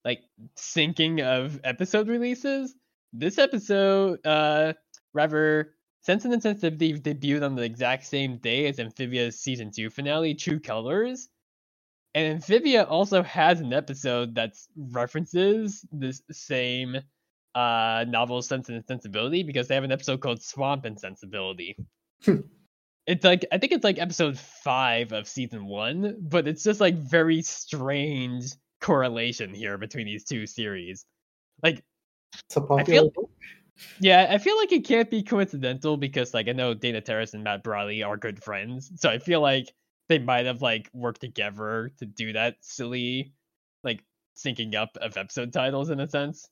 like syncing of episode releases. This episode, uh rather Sense and Sensitivity debuted on the exact same day as Amphibia's season two finale, True Colors. And Amphibia also has an episode that references this same uh, novel Sense and Sensibility because they have an episode called Swamp and Sensibility. It's like I think it's like episode five of season one, but it's just like very strange correlation here between these two series. Like, I feel, yeah, I feel like it can't be coincidental because like I know Dana Terrace and Matt Braly are good friends, so I feel like they might have like worked together to do that silly like syncing up of episode titles in a sense.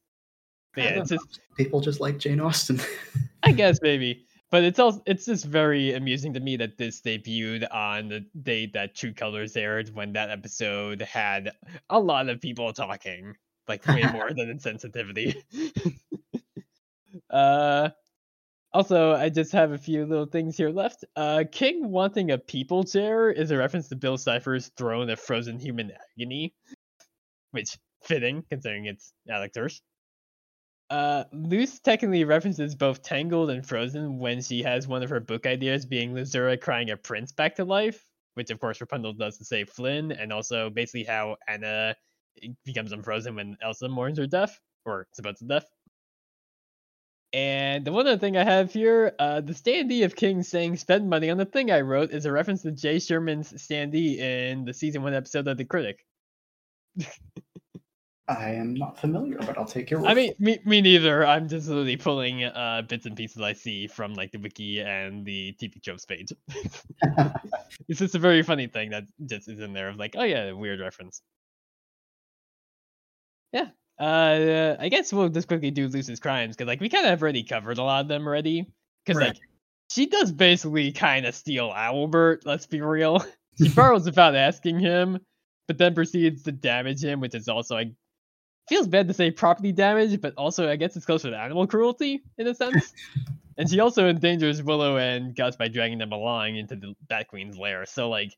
But yeah, it's just people just like Jane Austen. [laughs] I guess maybe. But it's also it's just very amusing to me that this debuted on the date that True Colors aired when that episode had a lot of people talking. Like way [laughs] more than insensitivity. [laughs] uh also, I just have a few little things here left. Uh, King wanting a people chair is a reference to Bill Cipher's throne of frozen human agony, which fitting considering it's Alex Hirsch. Uh, Luz technically references both Tangled and Frozen when she has one of her book ideas being Luzura crying a prince back to life, which of course Rapunzel does to save Flynn, and also basically how Anna becomes unfrozen when Elsa mourns her death, or supposed to death. And the one other thing I have here, uh, the standee of King saying spend money on the thing I wrote is a reference to Jay Sherman's standee in the season one episode of The Critic. [laughs] I am not familiar, but I'll take your word. I mean, me, me neither. I'm just literally pulling uh, bits and pieces I see from like the wiki and the TV Tropes page. [laughs] it's just a very funny thing that just is in there of like, oh yeah, weird reference. Yeah, uh, I guess we'll just quickly do Lucy's crimes because like we kind of have already covered a lot of them already. Because right. like she does basically kind of steal Owlbert. Let's be real. [laughs] She borrows without asking him, but then proceeds to damage him, which is also like feels bad to say property damage, but also I guess it's closer to animal cruelty in a sense. [laughs] and she also endangers Willow and Gus by dragging them along into the Bat Queen's lair. So like,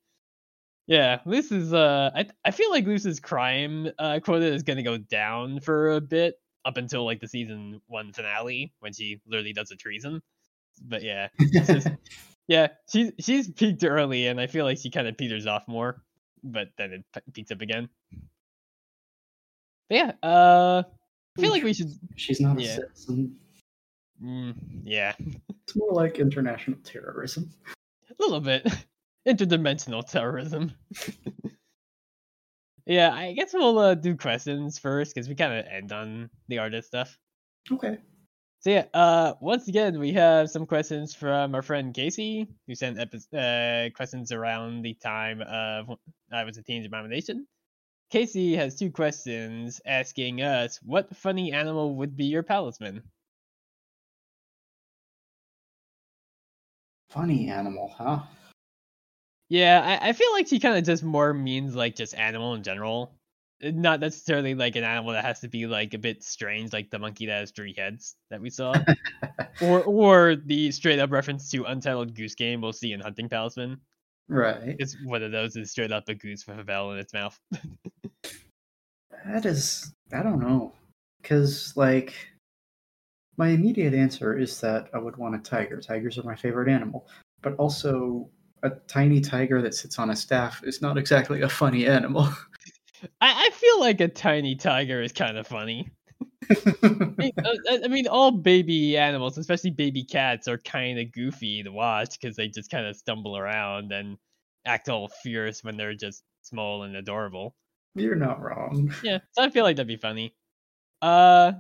yeah, Luz is. Uh, I I feel like Luz's crime uh, quota is gonna go down for a bit up until like the season one finale when she literally does a treason. But yeah, just, [laughs] yeah, she's she's peaked early, and I feel like she kind of peters off more, but then it peaks up again. But yeah, uh, I feel like we should. She's not a Yeah. citizen. Mm, yeah, It's more like international terrorism. a little bit [laughs] interdimensional terrorism. [laughs] yeah, I guess we'll uh, do questions first because we kind of end on the artist stuff. Okay. So yeah, uh, once again, we have some questions from our friend Casey, who sent epi- uh, questions around the time of I was a teenage abomination. Casey has two questions asking us, what funny animal would be your palisman? Funny animal, huh? Yeah, I, I feel like she kind of just more means like just animal in general. Uh, Not necessarily like an animal that has to be like a bit strange, like the monkey that has three heads that we saw, [laughs] or or the straight up reference to Untitled Goose Game we'll see in Hunting Palismen. Right. It's one of those is straight up a goose with a bell in its mouth. [laughs] That is, I don't know. Because, like, my immediate answer is that I would want a tiger. Tigers are my favorite animal. But also, a tiny tiger that sits on a staff is not exactly a funny animal. [laughs] I, I feel like a tiny tiger is kind of funny. [laughs] I mean, uh, I- I mean, all baby animals, especially baby cats, are kind of goofy to watch because they just kind of stumble around and act all fierce when they're just small and adorable. You're not wrong. [laughs] Yeah, so I feel like that'd be funny. Uh,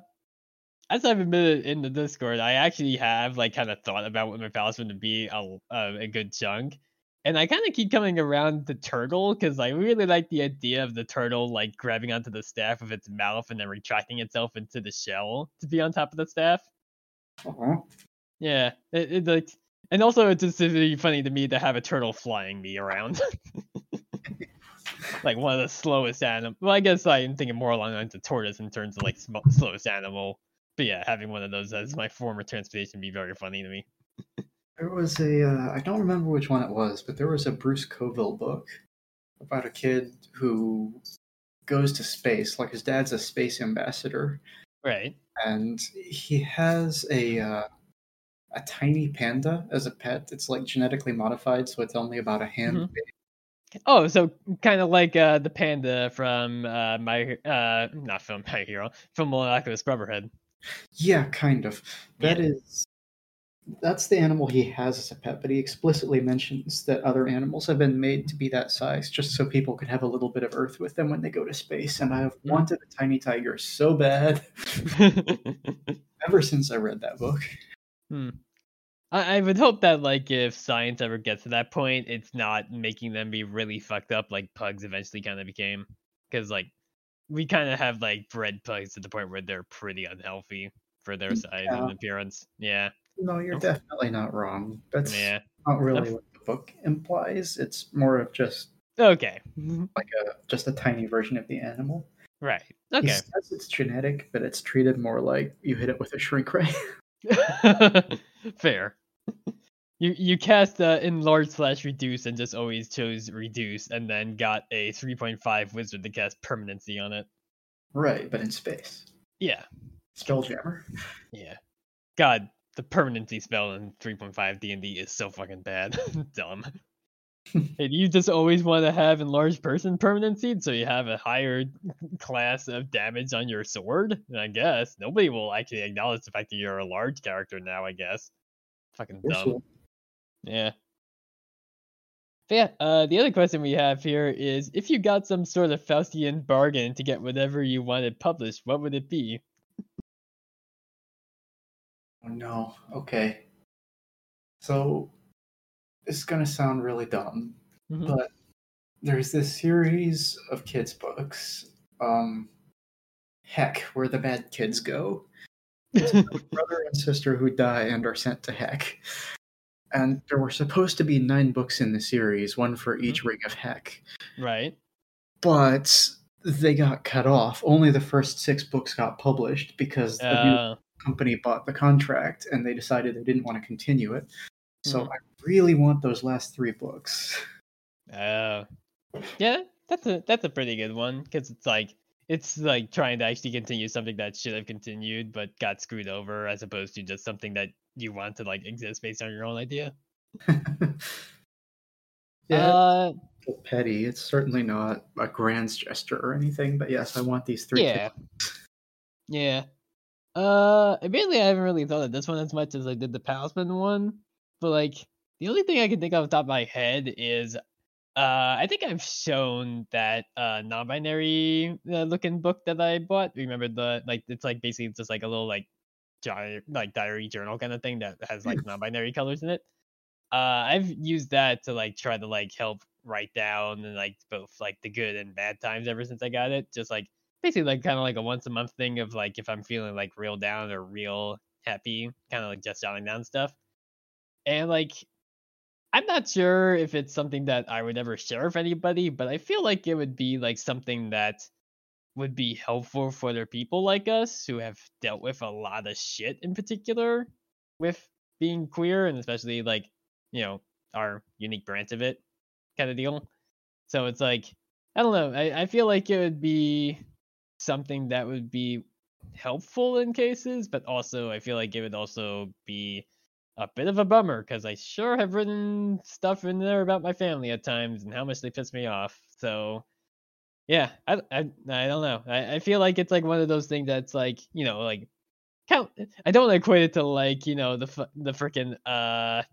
as I've admitted in the Discord, I actually have like kind of thought about what my palisman would be a, a, a good chunk, and I kind of keep coming around the turtle because I really like the idea of the turtle like grabbing onto the staff with its mouth and then retracting itself into the shell to be on top of the staff. Aw. Yeah, it, it like, and also it's just really funny to me to have a turtle flying me around. [laughs] like one of the slowest animal. Well, I guess I'm thinking more along the lines of tortoise in terms of like sm- slowest animal. But yeah, having one of those as my form of transportation would be very funny to me. There was a, uh, I don't remember which one it was, but there was a Bruce Coville book about a kid who goes to space. Like his dad's a space ambassador, Right. and he has a uh, a tiny panda as a pet. It's like genetically modified, so it's only about a hand Mhm. big. Oh, so kind of like uh, the panda from uh, my uh, not from [laughs] My Hero, from Molecular Scrubberhead. Yeah, kind of. That is. That's the animal he has as a pet, but he explicitly mentions that other animals have been made to be that size just so people could have a little bit of Earth with them when they go to space. And I have Mhm. wanted a tiny tiger so bad [laughs] ever since I read that book. Hmm. I, I would hope that like if science ever gets to that point, it's not making them be really fucked up like pugs eventually kind of became. Because like we kind of have like bred pugs to the point where they're pretty unhealthy for their mm, size Yeah. and appearance. Yeah, No, you're definitely not wrong. That's yeah. not really That's- what the book implies. It's more of just Okay. [laughs] like a just a tiny version of the animal. right. He Okay. says it's genetic, but it's treated more like you hit it with a shrink ray. [laughs] [laughs] Fair. You you cast uh, enlarge slash reduce and just always chose reduce and then got a 3.5 wizard to cast permanency on it. right, but in space. Yeah. Spelljammer. Yeah. God, the permanency spell in 3.5 D&D is so fucking bad. [laughs] Dumb. And you just always want to have enlarged person permanency, so you have a higher class of damage on your sword. I guess nobody will actually acknowledge the fact that you're a large character now. I guess. Fucking dumb. so- Yeah. But yeah, uh, the other question we have here is if you got some sort of Faustian bargain to get whatever you wanted published, what would it be? Oh no. Okay. So this is gonna sound really dumb, Mhm. but there's this series of kids books. Um Heck, where the bad kids go. It's about [laughs] brother and sister who die and are sent to Heck. And there were supposed to be nine books in the series, one for each ring of Heck. right. But they got cut off. Only the first six books got published because the new Uh, company bought the contract and they decided they didn't want to continue it. So Mhm. I really want those last three books. Uh, yeah, that's a that's a pretty good one because it's like it's like trying to actually continue something that should have continued but got screwed over, as opposed to just something that you want to like exist based on your own idea. [laughs] yeah, Uh, it's petty. It's certainly not a grand gesture or anything, but yes, I want these three. yeah, [laughs] yeah. Uh, admittedly, I haven't really thought of this one as much as I did the Palisman one, but like the only thing I can think of off the top of my head is uh, I think I've shown that uh, non-binary uh, looking book that I bought. Remember the like it's like basically just like a little like diary, like diary journal kind of thing that has like [laughs] non-binary colors in it. Uh, I've used that to like try to like help write down and like both like the good and bad times ever since I got it. Just like basically like kind of like a once a month thing of like if I'm feeling like real down or real happy, kind of like just jotting down stuff. And like I'm not sure if it's something that I would ever share with anybody, but I feel like it would be like something that would be helpful for other people like us who have dealt with a lot of shit in particular with being queer and especially like, you know, our unique branch of it kind of deal. So it's like I don't know. I, I feel like it would be something that would be helpful in cases, but also I feel like it would also be a bit of a bummer because I sure have written stuff in there about my family at times and how much they piss me off. So yeah, I I, I don't know. I, I feel like it's like one of those things that's like you know like count. I don't equate it to like you know the the freaking uh.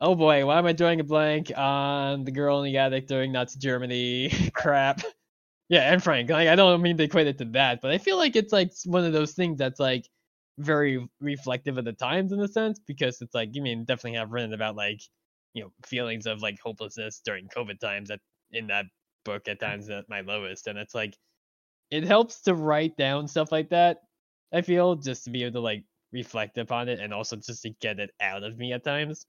Oh boy, why am I drawing a blank on the girl in the attic during Nazi Germany [laughs] crap? Yeah, Anne Frank. Like I don't mean to equate it to that, but I feel like it's like one of those things that's like very reflective of the times in a sense because it's like you mean definitely have written about like you know feelings of like hopelessness during COVID times at in that book at times at my lowest, and it's like it helps to write down stuff like that. I feel just to be able to like reflect upon it and also just to get it out of me at times.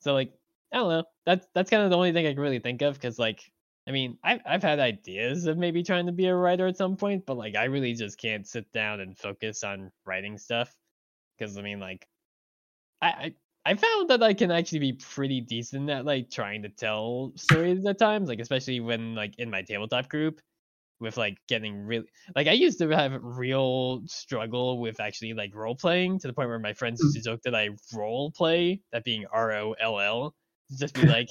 So like I don't know. That's that's kind of the only thing I can really think of because like I mean I've I've had ideas of maybe trying to be a writer at some point, but like I really just can't sit down and focus on writing stuff because I mean like I, I I found that I can actually be pretty decent at like trying to tell stories at times, like especially when like in my tabletop group with like getting really like I used to have real struggle with actually like role playing to the point where my friends hmm. used to joke that I role play, that being R O L L. Just be [laughs] like,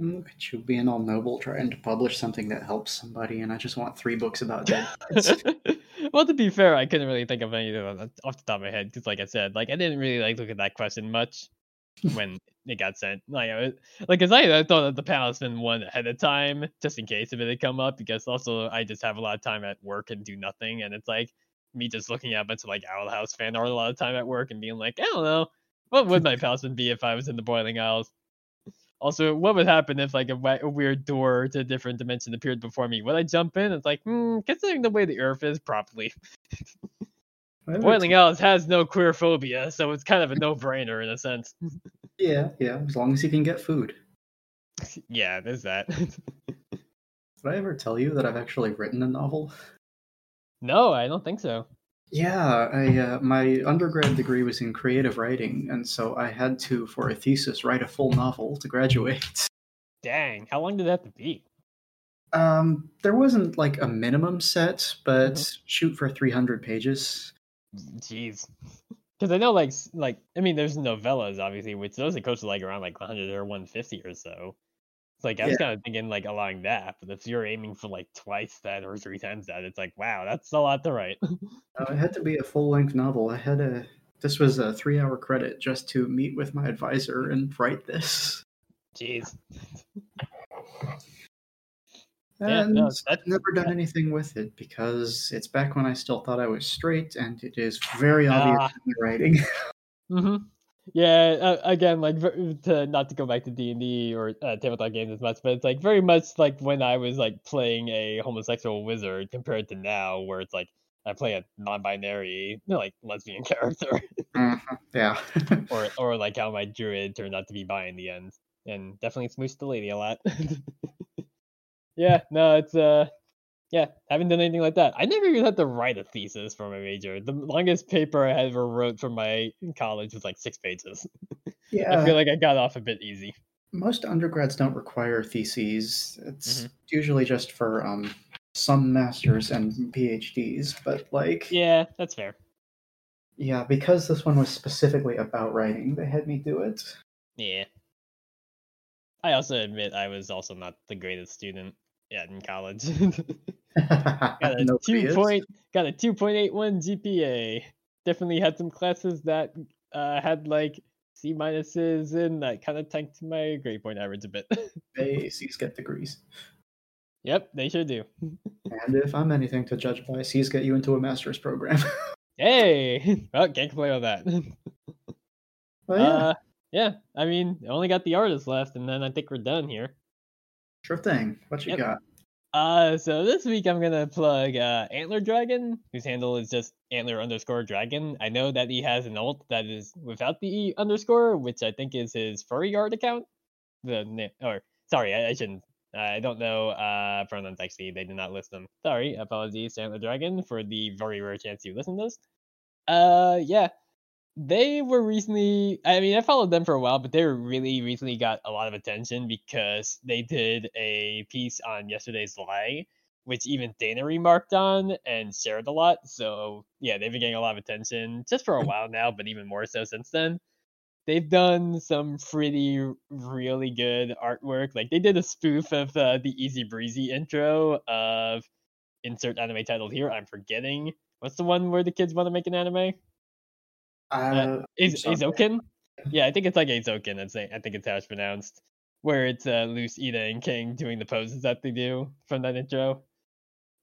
Mm, look at you being all noble, trying to publish something that helps somebody, and I just want three books about dead [laughs] well, to be fair, I couldn't really think of anything off the off the top of my head because, like I said, like I didn't really like look at that question much [laughs] when it got sent. Like, I was, like, cause I, I thought of the Palisman one ahead of time just in case if it had come up because also I just have a lot of time at work and do nothing, and it's like me just looking at a bunch of like Owl House fan art a lot of time at work and being like, I don't know, what would my [laughs] Palisman be if I was in the Boiling Isles? Also, what would happen if like a, a weird door to a different dimension appeared before me? Would I jump in? It's like, hmm, considering the way the Earth is, probably. Boiling Isles has no queer phobia, so it's kind of a no-brainer in a sense. Yeah, yeah, as long as you can get food. [laughs] yeah, there's that. [laughs] Did I ever tell you that I've actually written a novel? no, I don't think so. Yeah, I uh, my undergrad degree was in creative writing, and so I had to, for a thesis, write a full novel to graduate. [laughs] Dang, how long did that have to be? Um, there wasn't like a minimum set, but shoot for 300 pages. Jeez. Because I know, like, like I mean, there's novellas, obviously, which those are close to like around like 100 or 150 or so. It's like I was Yeah. kind of thinking like allowing that, but if you're aiming for like twice that or three times that, it's like wow, that's a lot to write. [laughs] Uh, it had to be a full length novel. I had a this was a three hour credit just to meet with my advisor and write this. Jeez. Yeah, no, I've never done anything with it because it's back when I still thought I was straight, and it is very obvious Ah. in the writing. [laughs] hmm Yeah, uh, again, like to not to go back to D and D or uh, tabletop games as much, but it's like very much like when I was like playing a homosexual wizard compared to now, where it's like I play a non-binary, you know, like lesbian [laughs] character, Mhm, Yeah. [laughs] or or like how my druid turned out to be bi in the end, and definitely smooshed the lady a lot. [laughs] yeah, no, it's uh, yeah, haven't done anything like that. I never even had to write a thesis for my major. The longest paper I ever wrote for my college was like six pages. [laughs] Yeah, I feel like I got off a bit easy. most undergrads don't require theses. It's Mhm. usually just for um, some masters and PhDs. But like, Yeah, that's fair. yeah, because this one was specifically about writing, they had me do it. Yeah. I also admit I was also not the greatest student yet in college. [laughs] [laughs] got a Nobody two point got a two point eight one GPA. Definitely had some classes that uh, had like C minuses and that kind of tanked my grade point average a bit. [laughs] They C's get degrees. yep, they sure do. And if I'm anything to judge by, C's get you into a master's program. Hey, well, can't complain on that. well, yeah, Uh, yeah, I mean, only got the artist left, and then I think we're done here. Sure thing. What you yep. got? Uh, so this week I'm gonna plug uh, Antler Dragon, whose handle is just Antler underscore Dragon. I know that he has an alt that is without the E underscore, which I think is his furry art account. The na- or sorry, I, I shouldn't. I don't know uh pronouns actually. They did not list them. Sorry, apologies, to Antler Dragon, for the very rare chance you listen to this. Uh, yeah, they were recently i mean i followed them for a while but they really recently got a lot of attention because they did a piece on yesterday's lie which even dana remarked on and shared a lot. So yeah they've been getting a lot of attention just for a [laughs] while now but even more so since then. They've done some pretty really good artwork. Like they did a spoof of uh, the easy breezy intro of insert anime title here i'm forgetting. What's the one where the kids want to make an anime Uh, is. Eizouken? Yeah, I think it's like Eizouken. I think it's how it's pronounced. Where it's uh, Luz, Eda, and King doing the poses that they do from that intro.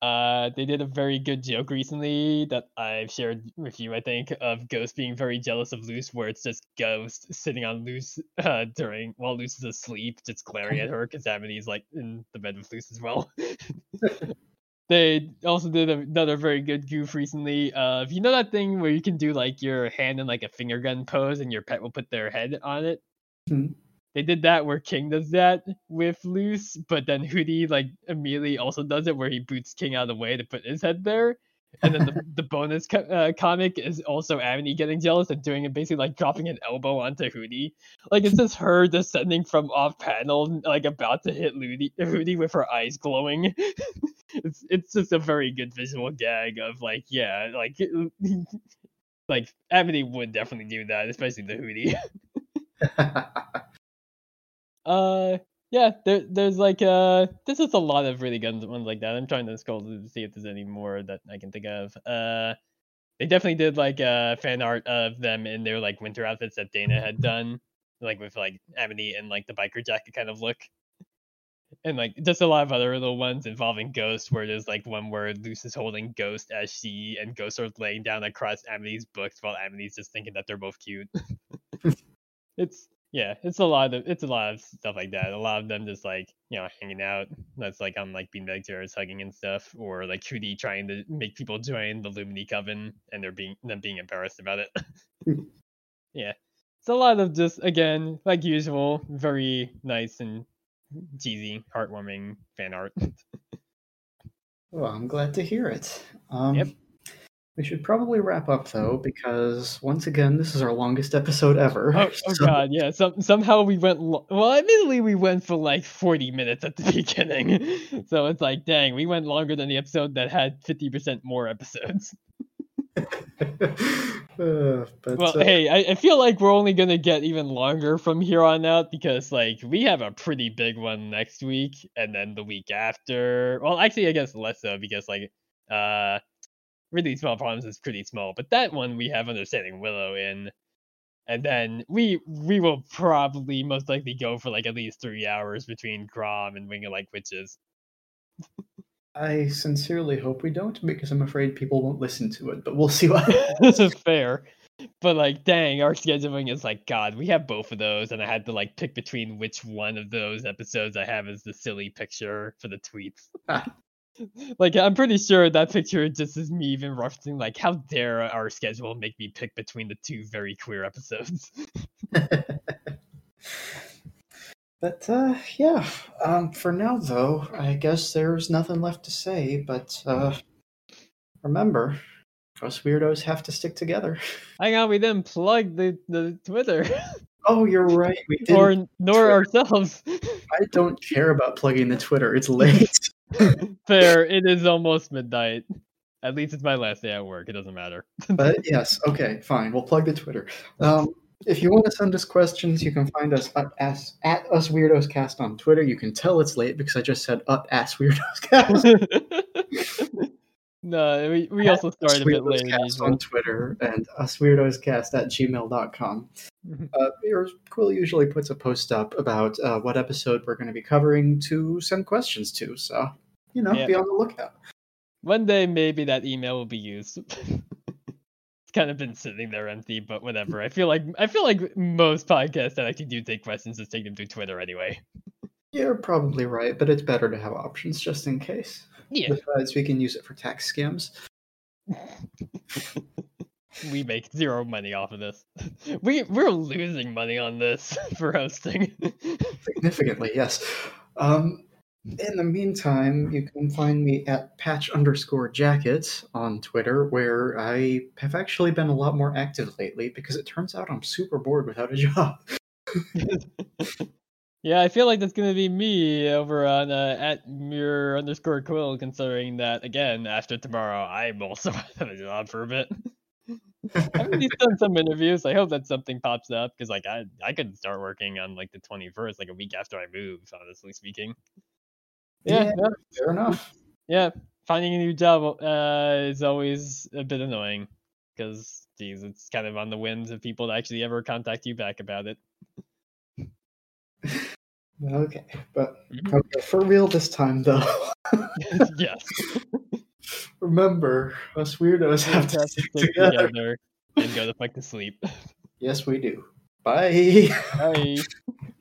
Uh, they did a very good joke recently that I've shared with you. I think of Ghost being very jealous of Luz, where it's just Ghost sitting on Luz uh, during while Luz is asleep, just glaring at [laughs] her because Amity's like in the bed with Luz as well. [laughs] they also did another very good goof recently If you know that thing where you can do like your hand in like a finger gun pose and your pet will put their head on it Mhm. they did that where king does that with Luz but then Hooty like immediately also does it where he boots king out of the way to put his head there and then the, the bonus co- uh, comic is also Amity getting jealous and doing it basically like dropping an elbow onto Hooty. Like it's just her descending from off panel, like about to hit Hooty, Hooty with her eyes glowing. [laughs] it's it's just a very good visual gag of like yeah like [laughs] like Amity would definitely do that, especially the Hooty. [laughs] Uh, yeah, there, there's like uh, there's just a lot of really good ones like that. I'm trying to scroll to see if there's any more that I can think of. Uh, they definitely did like uh fan art of them in their like winter outfits that Dana had done, like with like Amity and like the biker jacket kind of look. And like just a lot of other little ones involving Ghost, where there's like one where Luz is holding Ghost as she and Ghost are laying down across Amity's books while Amity's just thinking that they're both cute. [laughs] it's yeah, it's a lot of it's a lot of stuff like that. A lot of them just like you know hanging out. That's like on like beanbag chairs, hugging and stuff, or like Hooty trying to make people join the Lumini coven, and they're being them being embarrassed about it. [laughs] [laughs] yeah, it's a lot of just again like usual, very nice and cheesy, heartwarming fan art. [laughs] well, I'm glad to hear it. Um, Yep. We should probably wrap up though, because once again, this is our longest episode ever. Oh, [laughs] oh so- god, yeah. Some somehow we went lo- well. Admittedly, we went for like forty minutes at the [laughs] beginning, so it's like, dang, we went longer than the episode that had fifty percent more episodes. [laughs] Uh, but Well, uh, hey, I, I feel like we're only gonna get even longer from here on out because like we have a pretty big one next week, and then the week after. Well, actually, I guess less so because like uh, really small problems is pretty small, but that one we have understanding Willow in, and then we we will probably most likely go for like at least three hours between Grom and Wing It Like Witches. I sincerely hope we don't, because I'm afraid people won't listen to it. But we'll see what. [laughs] this is fair. But like, dang, our scheduling is like, God, we have both of those, and I had to like pick between which one of those episodes I have as the silly picture for the tweets. [laughs] Like, I'm pretty sure that picture just is me even referencing like, how dare our schedule make me pick between the two very queer episodes. [laughs] But uh, yeah, um, for now though, I guess there's nothing left to say. But uh, remember, us weirdos have to stick together. [laughs] Hang on, we didn't plug the, the Twitter. Oh, you're right. We [laughs] didn't. or nor Twitter. ourselves. I don't care about plugging the Twitter. It's late. [laughs] Fair. It is almost midnight. At least it's my last day at work. It doesn't matter. but [laughs] yes, okay, fine. We'll plug the Twitter. Um, if you want to send us questions, you can find us at, as, at us weirdos cast on Twitter. You can tell it's late because I just said up ass weirdos cast. [laughs] no, we, we also started a bit later. Cast on Twitter and us weirdos cast at gmail.com. Mhm. Uh, your Quill usually puts a post up about uh, what episode we're going to be covering to send questions to. So, you know, Yeah. be on the lookout. One day, maybe that email will be used. [laughs] it's kind of been sitting there empty, but whatever. I feel like I feel like most podcasts that actually do take questions just take them to Twitter anyway. You're probably right, but it's better to have options just in case. Yeah, Besides, we can use it for tax scams. [laughs] we make zero money off of this. We we're losing money on this [laughs] for hosting. Significantly, yes. Um, in the meantime, you can find me at patch underscore jackets on Twitter, where I have actually been a lot more active lately because it turns out I'm super bored without a job. [laughs] yeah, I feel like that's gonna be me over on uh, at mirror underscore quill. Considering that again, after tomorrow, I'm also [laughs] of a job for a bit. [laughs] I've already done some interviews. I hope that something pops up because like I I could start working on like the 21st, like a week after I move. Honestly speaking. Yeah, Yeah. yeah, Fair enough. yeah. Finding a new job uh, is always a bit annoying because, geez, it's kind of on the whims of people to actually ever contact you back about it. [laughs] Okay, but Mhm. okay, for real this time though. [laughs] yes. [laughs] Remember, us weirdos have to to stick stick together. together and go the fuck to sleep. Yes, we do. Bye. Bye. [laughs]